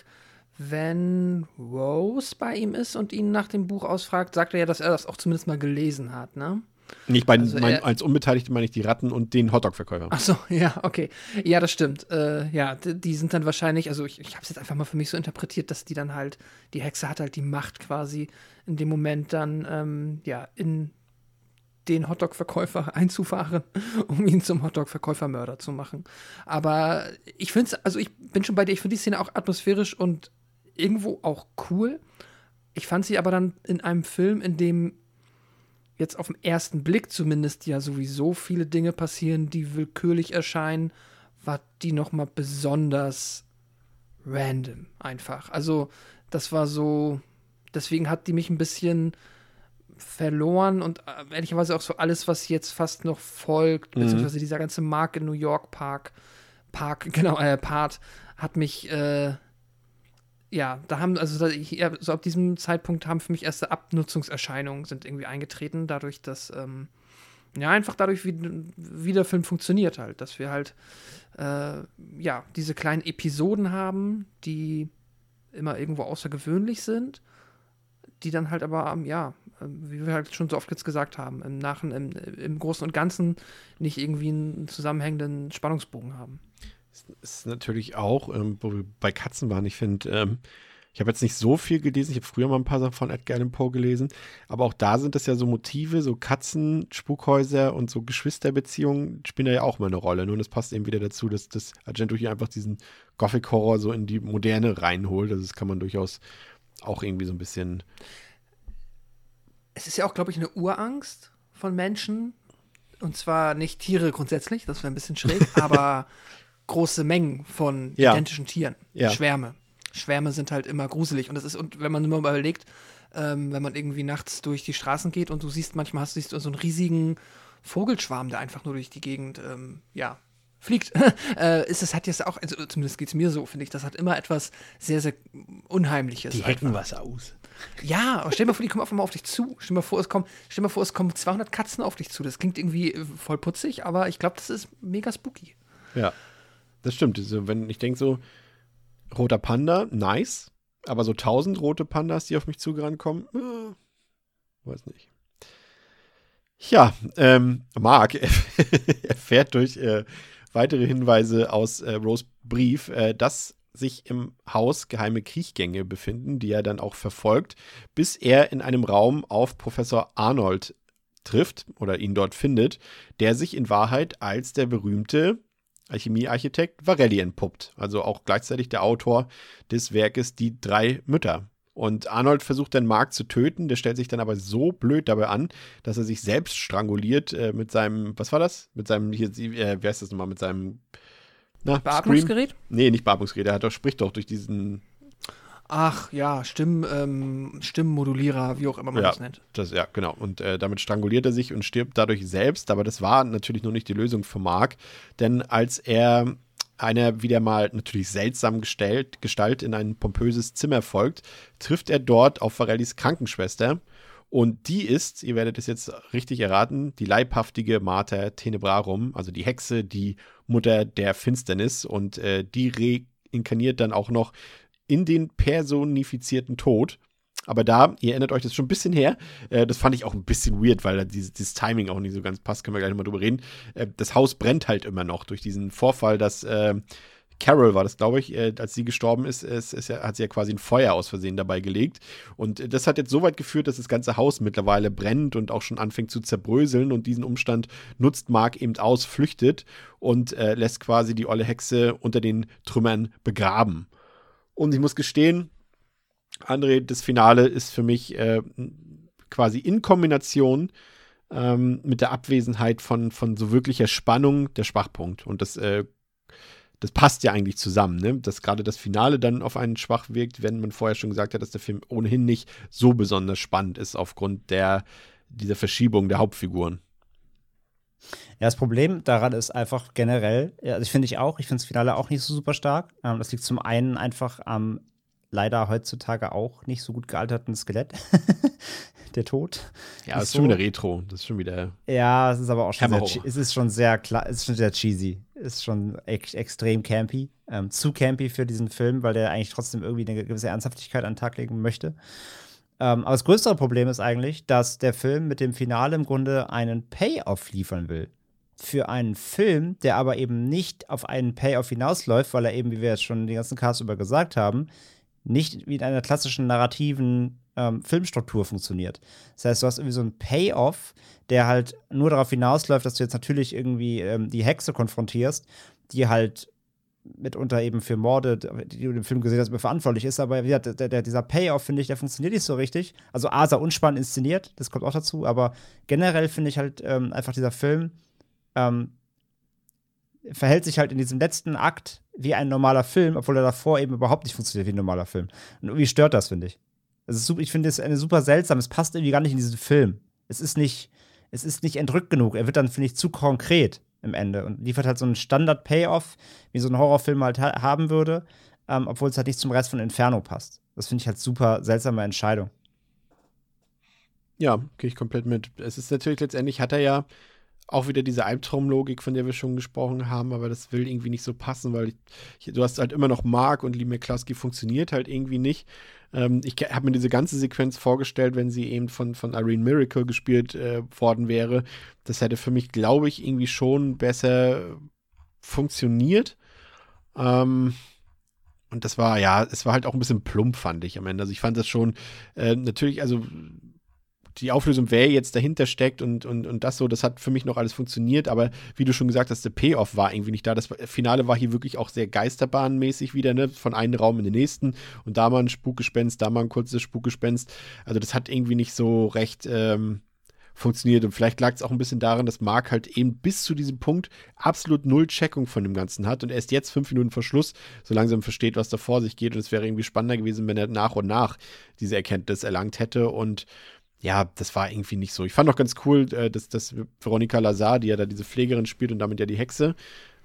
wenn Rose bei ihm ist und ihn nach dem Buch ausfragt, sagt er ja, dass er das auch zumindest mal gelesen hat, ne? Nicht bei, Also mein, als Unbeteiligte meine ich die Ratten und den Hotdog-Verkäufer. Ach so, ja, okay. Ja, das stimmt. Äh, ja, die sind dann wahrscheinlich, also ich, ich habe es jetzt einfach mal für mich so interpretiert, dass die dann halt, die Hexe hat halt die Macht quasi in dem Moment dann, ähm, ja, in den Hotdog-Verkäufer *laughs* einzufahren, um ihn zum Hotdog-Verkäufermörder zu machen. Aber ich finde es, also ich bin schon bei dir, ich finde die Szene auch atmosphärisch und irgendwo auch cool. Ich fand sie aber dann in einem Film, in dem jetzt auf den ersten Blick zumindest ja sowieso viele Dinge passieren, die willkürlich erscheinen, war die noch mal besonders random einfach. Also das war so, deswegen hat die mich ein bisschen verloren und äh, ehrlicherweise auch so alles, was jetzt fast noch folgt, Mhm. beziehungsweise dieser ganze Mark in New York Park, Park, *laughs* genau, äh, Part, hat mich, äh, ja, da haben, also hier, so ab diesem Zeitpunkt haben für mich erste Abnutzungserscheinungen sind irgendwie eingetreten, dadurch, dass, ähm, ja, einfach dadurch, wie, wie der Film funktioniert halt, dass wir halt, äh, ja, diese kleinen Episoden haben, die immer irgendwo außergewöhnlich sind, die dann halt aber, ja, ähm, wie wir halt schon so oft jetzt gesagt haben, im, Nach im, im Großen und Ganzen nicht irgendwie einen zusammenhängenden Spannungsbogen haben. Ist natürlich auch, ähm, wo wir bei Katzen waren, ich finde, ähm, ich habe jetzt nicht so viel gelesen, ich habe früher mal ein paar Sachen von Edgar Allan Poe gelesen, aber auch da sind das ja so Motive, so Katzen, Spukhäuser und so Geschwisterbeziehungen spielen da ja auch mal eine Rolle. Nur das passt eben wieder dazu, dass das Argento hier einfach diesen Gothic-Horror so in die Moderne reinholt. Also das kann man durchaus auch irgendwie so ein bisschen Es ist ja auch, glaube ich, eine Urangst von Menschen. Und zwar nicht Tiere grundsätzlich, das wäre ein bisschen schräg, *laughs* aber große Mengen von Ja. identischen Tieren. Ja. Schwärme. Schwärme sind halt immer gruselig. Und das ist, und wenn man immer mal überlegt, ähm, wenn man irgendwie nachts durch die Straßen geht und du siehst, manchmal hast du siehst so einen riesigen Vogelschwarm, der einfach nur durch die Gegend, ähm, ja, fliegt. *laughs* äh, ist es hat jetzt auch, also zumindest geht es mir so, finde ich, das hat immer etwas sehr, sehr Unheimliches. einfach. was aus. Ja, aber stell dir mal vor, die kommen auf einmal auf dich zu. Stell dir mal vor, es kommen, stell dir mal vor, es kommen 200 Katzen auf dich zu. Das klingt irgendwie äh, voll putzig, aber ich glaube, das ist mega spooky. Ja, das stimmt. Also, wenn ich denke so, roter Panda, nice. Aber so tausend rote Pandas, die auf mich zugerannt kommen, äh, weiß nicht. Ja, ähm, Mark *laughs* erfährt durch äh, weitere Hinweise aus äh, Rose Brief, äh, dass sich im Haus geheime Kriechgänge befinden, die er dann auch verfolgt, bis er in einem Raum auf Professor Arnold trifft oder ihn dort findet, der sich in Wahrheit als der berühmte Alchemiearchitekt Varelli entpuppt. Also auch gleichzeitig der Autor des Werkes Die drei Mütter. Und Arnold versucht dann Mark zu töten, der stellt sich dann aber so blöd dabei an, dass er sich selbst stranguliert äh, mit seinem, was war das? Mit seinem, hier, äh, wer ist das nochmal, mit seinem, na, Scream? Beatmungsgerät? Nee, nicht Beatmungsgerät, er hat doch, spricht doch durch diesen, Ach ja, Stimm, ähm, Stimmmodulierer, wie auch immer man Ja. das nennt. Das, ja, genau. Und äh, damit stranguliert er sich und stirbt dadurch selbst. Aber das war natürlich noch nicht die Lösung für Mark. Denn als er einer wieder mal natürlich seltsam gestellt, Gestalt in ein pompöses Zimmer folgt, trifft er dort auf Varellis Krankenschwester. Und die ist, ihr werdet es jetzt richtig erraten, die leibhaftige Mater Tenebrarum, also die Hexe, die Mutter der Finsternis. Und äh, die reinkarniert dann auch noch in den personifizierten Tod. Aber da, ihr erinnert euch, das schon ein bisschen her. Äh, das fand ich auch ein bisschen weird, weil da dieses, dieses, Timing auch nicht so ganz passt. Können wir gleich nochmal drüber reden. Äh, das Haus brennt halt immer noch durch diesen Vorfall, dass äh, Carol war das, glaube ich, äh, als sie gestorben ist, ist, ist, hat sie ja quasi ein Feuer aus Versehen dabei gelegt. Und das hat jetzt so weit geführt, dass das ganze Haus mittlerweile brennt und auch schon anfängt zu zerbröseln. Und diesen Umstand nutzt Mark eben aus, flüchtet und äh, lässt quasi die olle Hexe unter den Trümmern begraben. Und ich muss gestehen, André, das Finale ist für mich äh, quasi in Kombination ähm, mit der Abwesenheit von, von so wirklicher Spannung der Schwachpunkt. Und das äh, das passt ja eigentlich zusammen, ne? dass gerade das Finale dann auf einen schwach wirkt, wenn man vorher schon gesagt hat, dass der Film ohnehin nicht so besonders spannend ist aufgrund der, dieser Verschiebung der Hauptfiguren. Ja, das Problem daran ist einfach generell, also ich finde ich auch, ich finde das Finale auch nicht so super stark. Ähm, das liegt zum einen einfach am leider heutzutage auch nicht so gut gealterten Skelett. *laughs* der Tod. Ja, das ist so. schon wieder Retro. Das ist schon wieder. Ja, es ist aber auch schon sehr, es ist schon sehr klar, es ist schon sehr cheesy. Es ist schon ex extrem campy. Ähm, zu campy für diesen Film, weil der eigentlich trotzdem irgendwie eine gewisse Ernsthaftigkeit an den Tag legen möchte. Ähm, aber das größere Problem ist eigentlich, dass der Film mit dem Finale im Grunde einen Payoff liefern will. Für einen Film, der aber eben nicht auf einen Payoff hinausläuft, weil er eben, wie wir jetzt schon den ganzen Cast über gesagt haben, nicht wie in einer klassischen narrativen ähm, Filmstruktur funktioniert. Das heißt, du hast irgendwie so einen Payoff, der halt nur darauf hinausläuft, dass du jetzt natürlich irgendwie ähm, die Hexe konfrontierst, die halt mitunter eben für Morde, die du im Film gesehen hast, verantwortlich ist. Aber ja, der, der, dieser Payoff, finde ich, der funktioniert nicht so richtig. Also Asa unspannend inszeniert, das kommt auch dazu, aber generell finde ich halt ähm, einfach dieser Film ähm, verhält sich halt in diesem letzten Akt wie ein normaler Film, obwohl er davor eben überhaupt nicht funktioniert wie ein normaler Film. Und irgendwie stört das, finde ich. Also ich finde es super seltsam. Es passt irgendwie gar nicht in diesen Film. Es ist nicht, es ist nicht entrückt genug. Er wird dann, finde ich, zu konkret im Ende und liefert halt so einen Standard-Payoff, wie so ein Horrorfilm halt ha haben würde, ähm, obwohl es halt nicht zum Rest von Inferno passt. Das finde ich halt super seltsame Entscheidung. Ja, gehe ich komplett mit. Es ist natürlich letztendlich, hat er ja auch wieder diese Albtraumlogik, von der wir schon gesprochen haben, aber das will irgendwie nicht so passen, weil ich, du hast halt immer noch Mark und Lee McCluskey funktioniert halt irgendwie nicht. Ähm, ich habe mir diese ganze Sequenz vorgestellt, wenn sie eben von, von Irene Miracle gespielt äh, worden wäre. Das hätte für mich, glaube ich, irgendwie schon besser funktioniert. Ähm, und das war, ja, es war halt auch ein bisschen plump, fand ich am Ende. Also ich fand das schon, äh, natürlich, also die Auflösung, wer jetzt dahinter steckt und, und, und das so, das hat für mich noch alles funktioniert, aber wie du schon gesagt hast, der Payoff war irgendwie nicht da. Das Finale war hier wirklich auch sehr geisterbahnmäßig wieder, ne? Von einem Raum in den nächsten und da mal ein Spukgespenst, da mal ein kurzes Spukgespenst. Also das hat irgendwie nicht so recht ähm, funktioniert. Und vielleicht lag es auch ein bisschen daran, dass Mark halt eben bis zu diesem Punkt absolut null Checkung von dem Ganzen hat und erst jetzt fünf Minuten vor Schluss so langsam versteht, was da vor sich geht. Und es wäre irgendwie spannender gewesen, wenn er nach und nach diese Erkenntnis erlangt hätte. Und ja, das war irgendwie nicht so. Ich fand auch ganz cool, äh, dass, dass Veronika Lazar, die ja da diese Pflegerin spielt und damit ja die Hexe,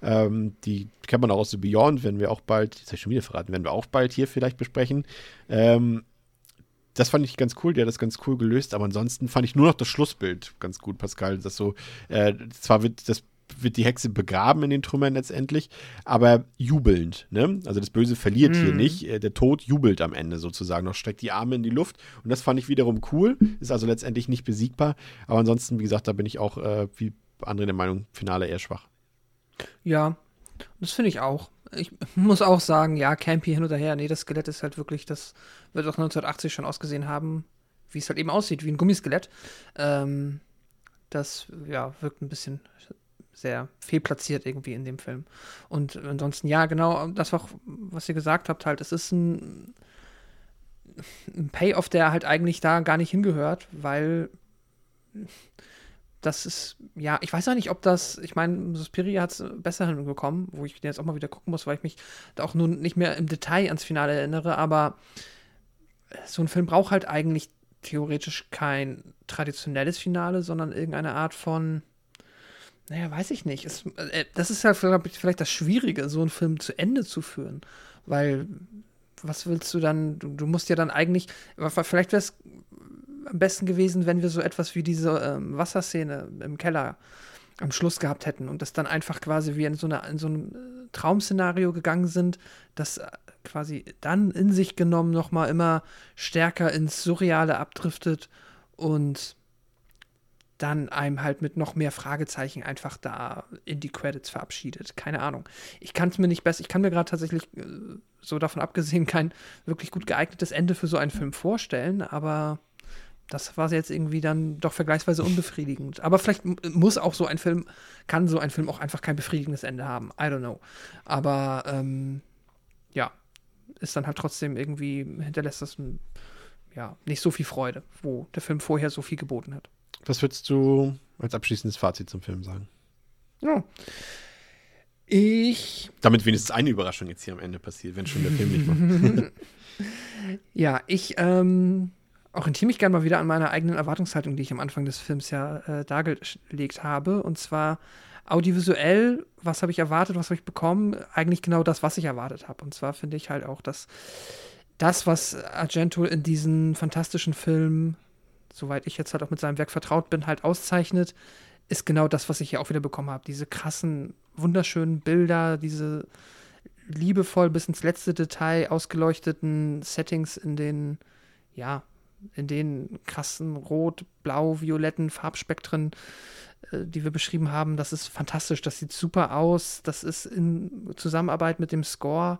ähm, die kennt man auch aus The Beyond, werden wir auch bald, jetzt habe ich schon wieder verraten, werden wir auch bald hier vielleicht besprechen. Ähm, das fand ich ganz cool, die hat das ganz cool gelöst, aber ansonsten fand ich nur noch das Schlussbild ganz gut, Pascal. Das so, äh, zwar wird das wird die Hexe begraben in den Trümmern letztendlich, aber jubelnd. Ne? Also das Böse verliert mm. hier mhm. nicht. Äh, der Tod jubelt am Ende sozusagen noch, streckt die Arme in die Luft. Und das fand ich wiederum cool. Ist also letztendlich nicht besiegbar. Aber ansonsten, wie gesagt, da bin ich auch äh, wie andere der Meinung, Finale eher schwach. Ja, das finde ich auch. Ich muss auch sagen, ja, Campy hin oder her. Nee, das Skelett ist halt wirklich, das wird auch 1980 schon ausgesehen haben, wie es halt eben aussieht, wie ein Gummiskelett. Ähm, das, ja, wirkt ein bisschen sehr fehlplatziert irgendwie in dem Film. Und ansonsten, ja, genau, das auch, was ihr gesagt habt, halt, es ist ein, ein Payoff, der halt eigentlich da gar nicht hingehört, weil das ist, ja, ich weiß auch nicht, ob das, ich meine, Suspiria hat es besser hinbekommen, wo ich jetzt auch mal wieder gucken muss, weil ich mich da auch nun nicht mehr im Detail ans Finale erinnere, aber so ein Film braucht halt eigentlich theoretisch kein traditionelles Finale, sondern irgendeine Art von, naja, weiß ich nicht. Es, äh, das ist ja vielleicht das Schwierige, so einen Film zu Ende zu führen. Weil, was willst du dann? Du, du musst ja dann eigentlich, vielleicht wäre es am besten gewesen, wenn wir so etwas wie diese ähm, Wasserszene im Keller am Schluss gehabt hätten und das dann einfach quasi wie in so, eine, in so einem äh, Traumszenario gegangen sind, dass quasi dann in sich genommen nochmal immer stärker ins Surreale abdriftet und dann einem halt mit noch mehr Fragezeichen einfach da in die Credits verabschiedet. Keine Ahnung. Ich kann es mir nicht besser, ich kann mir gerade tatsächlich äh, so davon abgesehen kein wirklich gut geeignetes Ende für so einen Film vorstellen, aber das war jetzt irgendwie dann doch vergleichsweise unbefriedigend. Aber vielleicht muss auch so ein Film, kann so ein Film auch einfach kein befriedigendes Ende haben. I don't know. Aber ähm, ja, ist dann halt trotzdem irgendwie, hinterlässt das ein, ja, nicht so viel Freude, wo der Film vorher so viel geboten hat. Was würdest du als abschließendes Fazit zum Film sagen? Ja. Ich. Damit wenigstens eine Überraschung jetzt hier am Ende passiert, wenn schon der Film nicht macht. *laughs* ja, ich ähm, orientiere mich gerne mal wieder an meiner eigenen Erwartungshaltung, die ich am Anfang des Films ja äh, dargelegt habe. Und zwar audiovisuell, was habe ich erwartet, was habe ich bekommen? Eigentlich genau das, was ich erwartet habe. Und zwar finde ich halt auch, dass das, was Argento in diesen fantastischen Film, soweit ich jetzt halt auch mit seinem Werk vertraut bin, halt auszeichnet, ist genau das, was ich hier auch wieder bekommen habe. Diese krassen, wunderschönen Bilder, diese liebevoll bis ins letzte Detail ausgeleuchteten Settings in den, ja, in den krassen rot, blau, violetten Farbspektren, äh, die wir beschrieben haben. Das ist fantastisch, das sieht super aus. Das ist in Zusammenarbeit mit dem Score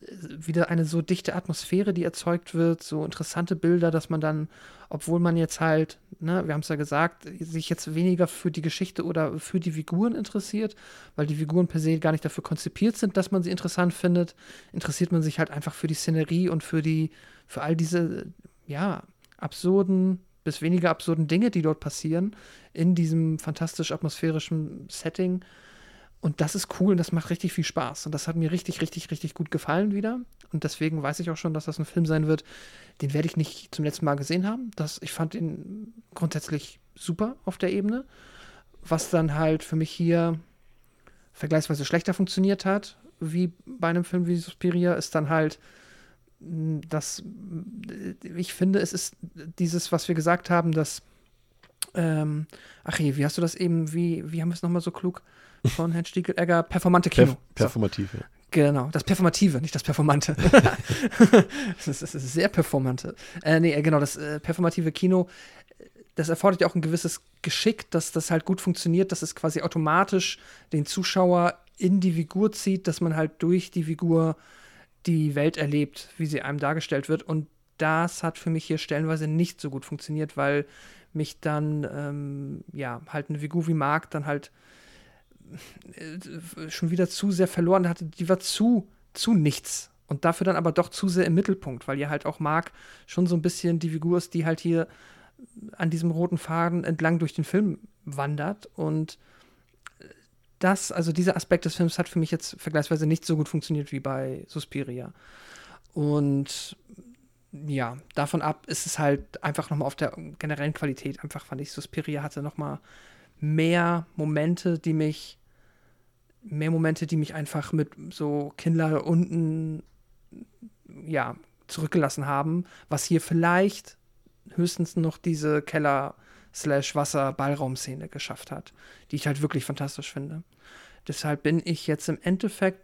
wieder eine so dichte Atmosphäre, die erzeugt wird, so interessante Bilder, dass man dann, obwohl man jetzt halt, ne, wir haben es ja gesagt, sich jetzt weniger für die Geschichte oder für die Figuren interessiert, weil die Figuren per se gar nicht dafür konzipiert sind, dass man sie interessant findet, interessiert man sich halt einfach für die Szenerie und für die, für all diese, ja, absurden bis weniger absurden Dinge, die dort passieren, in diesem fantastisch atmosphärischen Setting und das ist cool und das macht richtig viel Spaß. Und das hat mir richtig, richtig, richtig gut gefallen wieder. Und deswegen weiß ich auch schon, dass das ein Film sein wird, den werde ich nicht zum letzten Mal gesehen haben. Das, ich fand ihn grundsätzlich super auf der Ebene. Was dann halt für mich hier vergleichsweise schlechter funktioniert hat, wie bei einem Film wie Suspiria, ist dann halt, hm, dass ich finde, es ist dieses, was wir gesagt haben, dass, ähm, ach je, wie hast du das eben, wie, wie haben wir es nochmal so klug von Herrn Stiegelegger, performante Kino. Perf performativ, ja. Genau, das Performative, nicht das Performante. *laughs* das, ist, sehr performante. Äh, nee, genau, das äh, performative Kino, das erfordert ja auch ein gewisses Geschick, dass das halt gut funktioniert, dass es quasi automatisch den Zuschauer in die Figur zieht, dass man halt durch die Figur die Welt erlebt, wie sie einem dargestellt wird. Und das hat für mich hier stellenweise nicht so gut funktioniert, weil mich dann, ähm, ja, halt eine Figur wie Mark dann halt äh, schon wieder zu sehr verloren hatte. Die war zu, zu nichts. Und dafür dann aber doch zu sehr im Mittelpunkt, weil ihr halt auch Mark schon so ein bisschen die Figur ist, die halt hier an diesem roten Faden entlang durch den Film wandert. Und das, also dieser Aspekt des Films hat für mich jetzt vergleichsweise nicht so gut funktioniert wie bei Suspiria. Und ja, davon ab ist es halt einfach nochmal auf der generellen Qualität. Einfach fand ich, Suspiria hatte nochmal mehr Momente, die mich mehr Momente, die mich einfach mit so Kindler unten ja, zurückgelassen haben, was hier vielleicht höchstens noch diese Keller slash Wasser Ballraumszene geschafft hat, die ich halt wirklich fantastisch finde. Deshalb bin ich jetzt im Endeffekt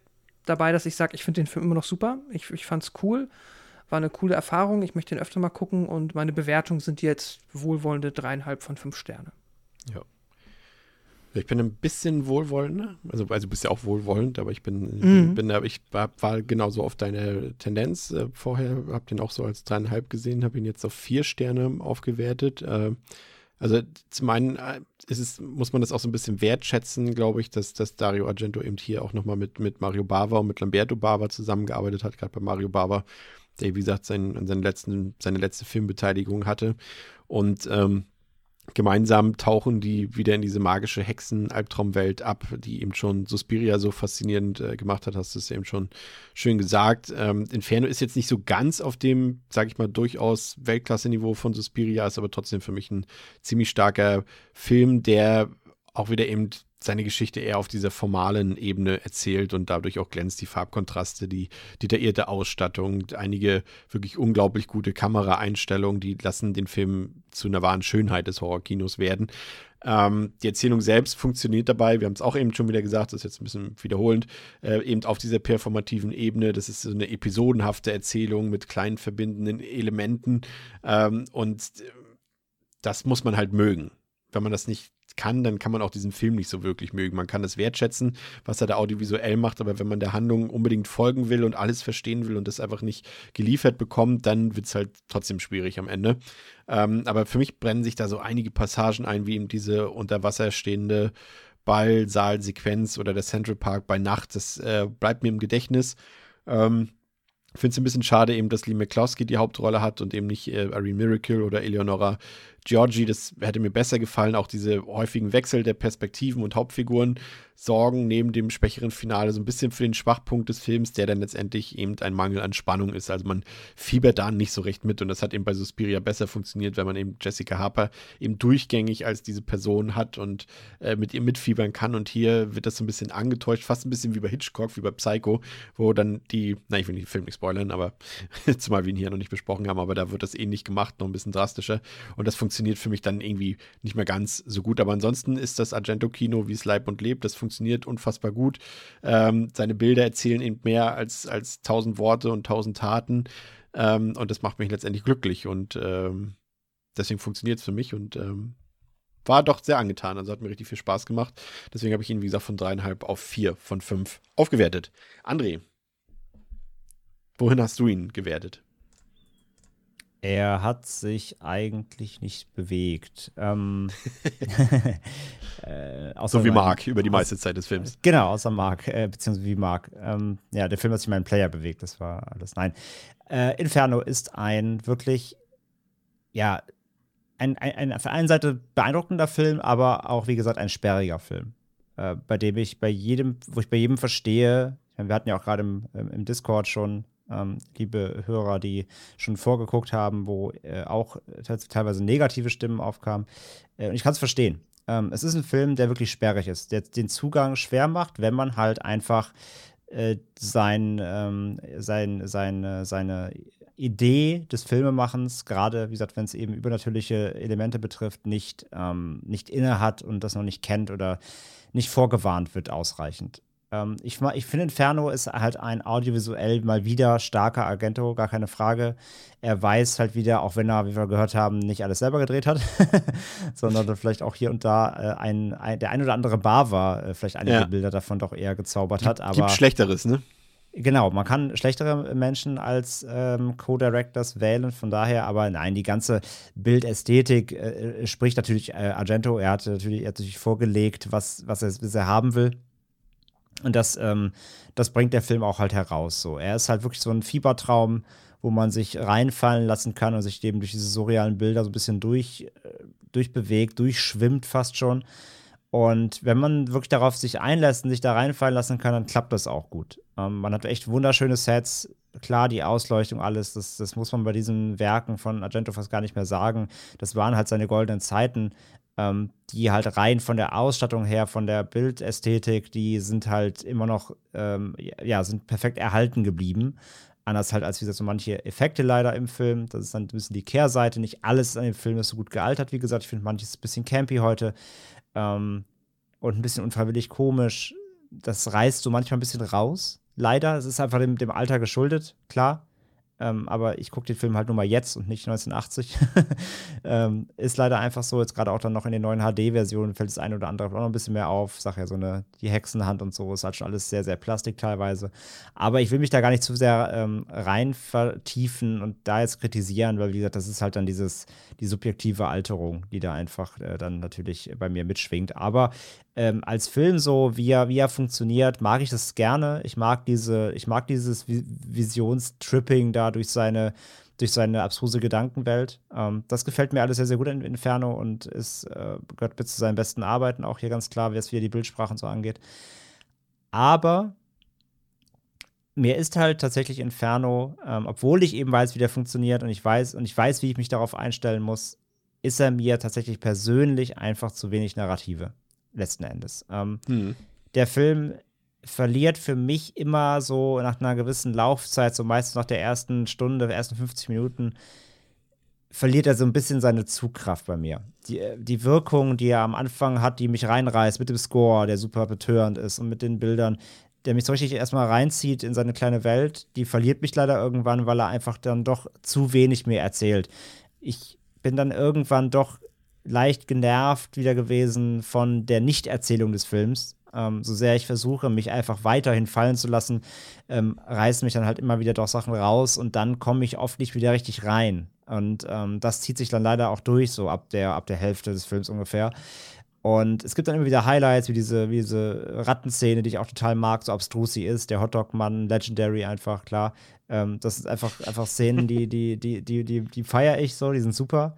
dabei, dass ich sage, ich finde den Film immer noch super. Ich, ich es cool. War eine coole Erfahrung. Ich möchte ihn öfter mal gucken und meine Bewertungen sind jetzt wohlwollende dreieinhalb von fünf Sterne. Ja. Ich bin ein bisschen wohlwollender. Also, also du bist ja auch wohlwollend, aber ich bin, mhm. bin, ich war, war genauso auf deine Tendenz äh, vorher, habe den auch so als dreieinhalb gesehen, habe ihn jetzt auf vier Sterne aufgewertet. Äh, also zum einen äh, ist es, muss man das auch so ein bisschen wertschätzen, glaube ich, dass, dass Dario Argento eben hier auch nochmal mit, mit Mario Bava und mit Lamberto Bava zusammengearbeitet hat, gerade bei Mario Bava, der, wie gesagt, sein, seine, letzten, seine letzte Filmbeteiligung hatte. Und ähm, gemeinsam tauchen die wieder in diese magische Hexen-Albtraumwelt ab, die eben schon Suspiria so faszinierend äh, gemacht hat, hast du es eben schon schön gesagt. Ähm, Inferno ist jetzt nicht so ganz auf dem, sag ich mal, durchaus Weltklasse-Niveau von Suspiria, ist aber trotzdem für mich ein ziemlich starker Film, der auch wieder eben seine Geschichte eher auf dieser formalen Ebene erzählt und dadurch auch glänzt die Farbkontraste, die detaillierte Ausstattung, einige wirklich unglaublich gute Kameraeinstellungen, die lassen den Film zu einer wahren Schönheit des Horrorkinos werden. Ähm, die Erzählung selbst funktioniert dabei, wir haben es auch eben schon wieder gesagt, das ist jetzt ein bisschen wiederholend, äh, eben auf dieser performativen Ebene. Das ist so eine episodenhafte Erzählung mit kleinen verbindenden Elementen ähm, und äh, das muss man halt mögen. Wenn man das nicht kann, dann kann man auch diesen Film nicht so wirklich mögen. Man kann das wertschätzen, was er da audiovisuell macht, aber wenn man der Handlung unbedingt folgen will und alles verstehen will und das einfach nicht geliefert bekommt, dann wird es halt trotzdem schwierig am Ende. Ähm, aber für mich brennen sich da so einige Passagen ein, wie eben diese unter Wasser stehende Ballsaal-Sequenz oder der Central Park bei Nacht. Das äh, bleibt mir im Gedächtnis. Ähm, finde es ein bisschen schade eben, dass Lee McCloskey die Hauptrolle hat und eben nicht äh, Irene Miracle oder Eleonora Georgie. Das hätte mir besser gefallen. Auch diese häufigen Wechsel der Perspektiven und Hauptfiguren sorgen neben dem schwächeren Finale so ein bisschen für den Schwachpunkt des Films, der dann letztendlich eben ein Mangel an Spannung ist. Also man fiebert da nicht so recht mit und das hat eben bei Suspiria besser funktioniert, wenn man eben Jessica Harper eben durchgängig als diese Person hat und äh, mit ihr mitfiebern kann. Und hier wird das so ein bisschen angetäuscht, fast ein bisschen wie bei Hitchcock, wie bei Psycho, wo dann die, na, ich will den Film nicht spoilern, aber *laughs* zumal wir ihn hier noch nicht besprochen haben, aber da wird das ähnlich gemacht, noch ein bisschen drastischer. Und das funktioniert für mich dann irgendwie nicht mehr ganz so gut. Aber ansonsten ist das Argento-Kino, wie es Leib und lebt, das funktioniert funktioniert unfassbar gut. Ähm, seine Bilder erzählen eben mehr als, als tausend Worte und tausend Taten. Ähm, und das macht mich letztendlich glücklich. Und ähm, deswegen funktioniert es für mich und ähm, war doch sehr angetan. Also hat mir richtig viel Spaß gemacht. Deswegen habe ich ihn, wie gesagt, von dreieinhalb auf vier von fünf aufgewertet. André, wohin hast du ihn gewertet? Er hat sich eigentlich nicht bewegt. Ähm, *laughs* *laughs* äh, so wie Mark über die meiste Zeit des Films. Genau, außer Mark, äh, beziehungsweise wie Mark. Ähm, ja, der Film hat sich meinen Player bewegt, das war alles. Nein. Äh, Inferno ist ein wirklich, ja, ein, ein, ein, auf der einen Seite beeindruckender Film, aber auch, wie gesagt, ein sperriger Film. Äh, bei dem ich bei jedem, wo ich bei jedem verstehe, wir hatten ja auch gerade im, im Discord schon ähm, liebe Hörer, die schon vorgeguckt haben, wo äh, auch teilweise negative Stimmen aufkamen. Äh, und ich kann es verstehen. Ähm, es ist ein Film, der wirklich sperrig ist, der den Zugang schwer macht, wenn man halt einfach äh, sein, ähm, sein, sein, seine Idee des Filmemachens, gerade wie gesagt, wenn es eben übernatürliche Elemente betrifft, nicht, ähm, nicht inne hat und das noch nicht kennt oder nicht vorgewarnt wird ausreichend. Ähm, ich ich finde, Inferno ist halt ein audiovisuell mal wieder starker Argento, gar keine Frage. Er weiß halt wieder, auch wenn er, wie wir gehört haben, nicht alles selber gedreht hat, *laughs* sondern vielleicht auch hier und da äh, ein, ein, der ein oder andere Bar war, äh, vielleicht einige ja. Bilder davon doch eher gezaubert hat. Aber Gibt Schlechteres, ne? Genau, man kann schlechtere Menschen als ähm, Co-Directors wählen, von daher, aber nein, die ganze Bildästhetik äh, spricht natürlich äh, Argento. Er hat natürlich, er hat natürlich vorgelegt, was, was, er, was er haben will. Und das, ähm, das bringt der Film auch halt heraus. So. Er ist halt wirklich so ein Fiebertraum, wo man sich reinfallen lassen kann und sich eben durch diese surrealen Bilder so ein bisschen durch, äh, durchbewegt, durchschwimmt fast schon. Und wenn man wirklich darauf sich einlässt und sich da reinfallen lassen kann, dann klappt das auch gut. Ähm, man hat echt wunderschöne Sets. Klar, die Ausleuchtung, alles, das, das muss man bei diesen Werken von Argento fast gar nicht mehr sagen. Das waren halt seine goldenen Zeiten ähm, die halt rein von der Ausstattung her, von der Bildästhetik, die sind halt immer noch, ähm, ja, sind perfekt erhalten geblieben. Anders halt als wie gesagt so manche Effekte leider im Film. Das ist dann ein bisschen die Kehrseite. Nicht alles an dem Film ist so gut gealtert. Wie gesagt, ich finde manches ein bisschen campy heute ähm, und ein bisschen unfreiwillig komisch. Das reißt so manchmal ein bisschen raus. Leider, es ist einfach dem, dem Alter geschuldet, klar. Ähm, aber ich gucke den Film halt nur mal jetzt und nicht 1980. *laughs* ähm, ist leider einfach so, jetzt gerade auch dann noch in den neuen HD-Versionen fällt das eine oder andere auch noch ein bisschen mehr auf. Sag ja, so eine, die Hexenhand und so ist halt schon alles sehr, sehr plastik teilweise. Aber ich will mich da gar nicht zu sehr ähm, rein vertiefen und da jetzt kritisieren, weil wie gesagt, das ist halt dann dieses, die subjektive Alterung, die da einfach äh, dann natürlich bei mir mitschwingt. Aber ähm, als Film so, wie er, wie er funktioniert, mag ich das gerne. Ich mag diese, ich mag dieses Visionstripping da durch seine, durch seine abstruse Gedankenwelt. Ähm, das gefällt mir alles sehr, sehr gut in Inferno und ist, äh, gehört mit zu seinen besten Arbeiten, auch hier ganz klar, wie es wieder die Bildsprachen so angeht. Aber mir ist halt tatsächlich Inferno, ähm, obwohl ich eben weiß, wie der funktioniert und ich weiß, und ich weiß, wie ich mich darauf einstellen muss, ist er mir tatsächlich persönlich einfach zu wenig Narrative. Letzten Endes. Ähm, Hm. der Film verliert für mich immer so nach einer gewissen Laufzeit, so meistens nach der ersten Stunde, der ersten 50 Minuten, verliert er so ein bisschen seine Zugkraft bei mir. Die, äh, die Wirkung, die er am Anfang hat, die mich reinreißt mit dem Score, der super betörend ist und mit den Bildern, der mich so richtig erstmal reinzieht in seine kleine Welt, die verliert mich leider irgendwann, weil er einfach dann doch zu wenig mir erzählt. Ich bin dann irgendwann doch leicht genervt wieder gewesen von der Nichterzählung des Films. Ähm, so sehr ich versuche, mich einfach weiterhin fallen zu lassen, ähm, reißen mich dann halt immer wieder doch Sachen raus und dann komme ich oft nicht wieder richtig rein. Und ähm, das zieht sich dann leider auch durch, so ab der, ab der Hälfte des Films ungefähr. Und es gibt dann immer wieder Highlights, wie diese, wie diese Rattenszene, die ich auch total mag, so abstrus sie ist. Der Hotdog-Mann, Legendary einfach, klar. Ähm, das sind einfach, einfach Szenen, die, die, die, die, die, die feiere ich so, die sind super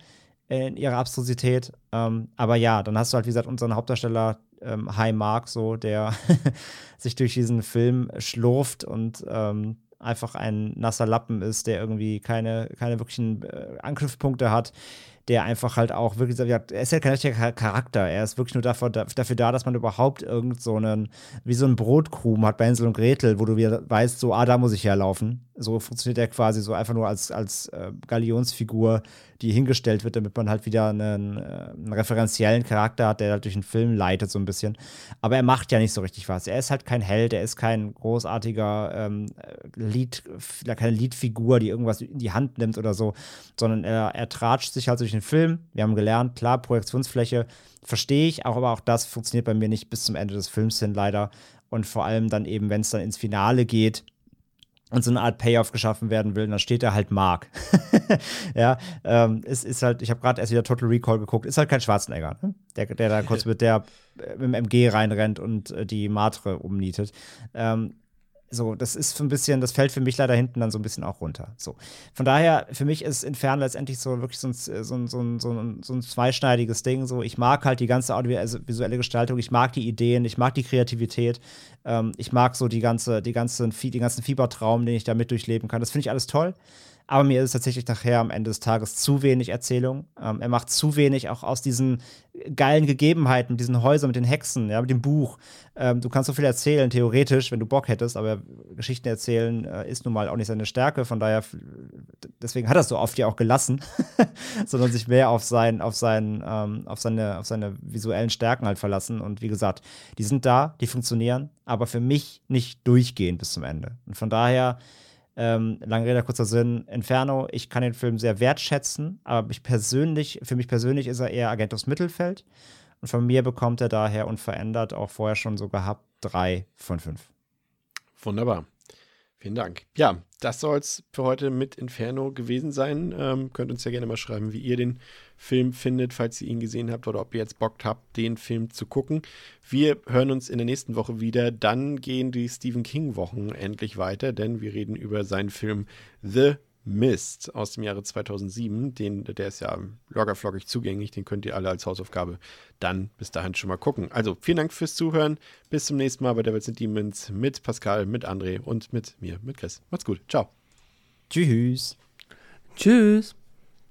in ihrer Abstrusität. Ähm, aber ja, dann hast du halt, wie gesagt, unseren Hauptdarsteller ähm, High Mark, so, der *laughs* sich durch diesen Film schlurft und ähm, einfach ein nasser Lappen ist, der irgendwie keine, keine wirklichen äh, Angriffspunkte hat, der einfach halt auch wirklich, ja, er ist ja kein richtiger Charakter, er ist wirklich nur dafür, dafür da, dass man überhaupt irgend so einen, wie so ein Brotkrumen hat bei Hänsel und Gretel, wo du wieder weißt, so, ah, da muss ich herlaufen. So funktioniert er quasi so einfach nur als, als äh, Galionsfigur, die hingestellt wird, damit man halt wieder einen, äh, einen referenziellen Charakter hat, der halt durch den Film leitet so ein bisschen. Aber er macht ja nicht so richtig was. Er ist halt kein Held, er ist kein großartiger ähm, Lied, keine Liedfigur, die irgendwas in die Hand nimmt oder so, sondern er, er tratscht sich halt durch den Film. Wir haben gelernt, klar, Projektionsfläche verstehe ich, auch, aber auch das funktioniert bei mir nicht bis zum Ende des Films hin leider. Und vor allem dann eben, wenn es dann ins Finale geht, und so eine Art Payoff geschaffen werden will, dann steht da halt Mark. *laughs* ja, ähm, es ist halt, ich habe gerade erst wieder Total Recall geguckt, ist halt kein Schwarzenegger, ne? der, der da kurz mit der äh, mit dem MG reinrennt und äh, die Matre umnietet. Ähm, so, das ist für ein bisschen, das fällt für mich leider hinten dann so ein bisschen auch runter. So. Von daher, für mich ist Inferno letztendlich so wirklich so ein, so ein, so ein, so ein, so ein zweischneidiges Ding. So, ich mag halt die ganze audiovisuelle Gestaltung, ich mag die Ideen, ich mag die Kreativität, ähm, ich mag so die ganze, die ganzen, die ganzen Fiebertraum, den ich damit durchleben kann. Das finde ich alles toll. Aber mir ist tatsächlich nachher am Ende des Tages zu wenig Erzählung. Ähm, er macht zu wenig auch aus diesen geilen Gegebenheiten, diesen Häusern mit den Hexen, ja, mit dem Buch. Ähm, du kannst so viel erzählen, theoretisch, wenn du Bock hättest, aber Geschichten erzählen äh, ist nun mal auch nicht seine Stärke. Von daher, deswegen hat er es so oft ja auch gelassen, *laughs* sondern sich mehr auf, sein, auf, sein, ähm, auf, seine, auf seine visuellen Stärken halt verlassen. Und wie gesagt, die sind da, die funktionieren, aber für mich nicht durchgehend bis zum Ende. Und von daher ähm, lange Rede, kurzer Sinn, Inferno, ich kann den Film sehr wertschätzen, aber mich persönlich, für mich persönlich ist er eher Agent aus Mittelfeld. Und von mir bekommt er daher unverändert, auch vorher schon so gehabt, drei von fünf. Wunderbar. Vielen Dank. Ja, das soll es für heute mit Inferno gewesen sein. Ähm, könnt uns ja gerne mal schreiben, wie ihr den Film findet, falls ihr ihn gesehen habt oder ob ihr jetzt Bock habt, den Film zu gucken. Wir hören uns in der nächsten Woche wieder. Dann gehen die Stephen King-Wochen endlich weiter, denn wir reden über seinen Film The Mist aus dem Jahre 2007. Den, der ist ja loggerfloggig zugänglich. Den könnt ihr alle als Hausaufgabe dann bis dahin schon mal gucken. Also vielen Dank fürs Zuhören. Bis zum nächsten Mal bei Devils and Demons mit Pascal, mit André und mit mir, mit Chris. Macht's gut. Ciao. Tschüss. Tschüss.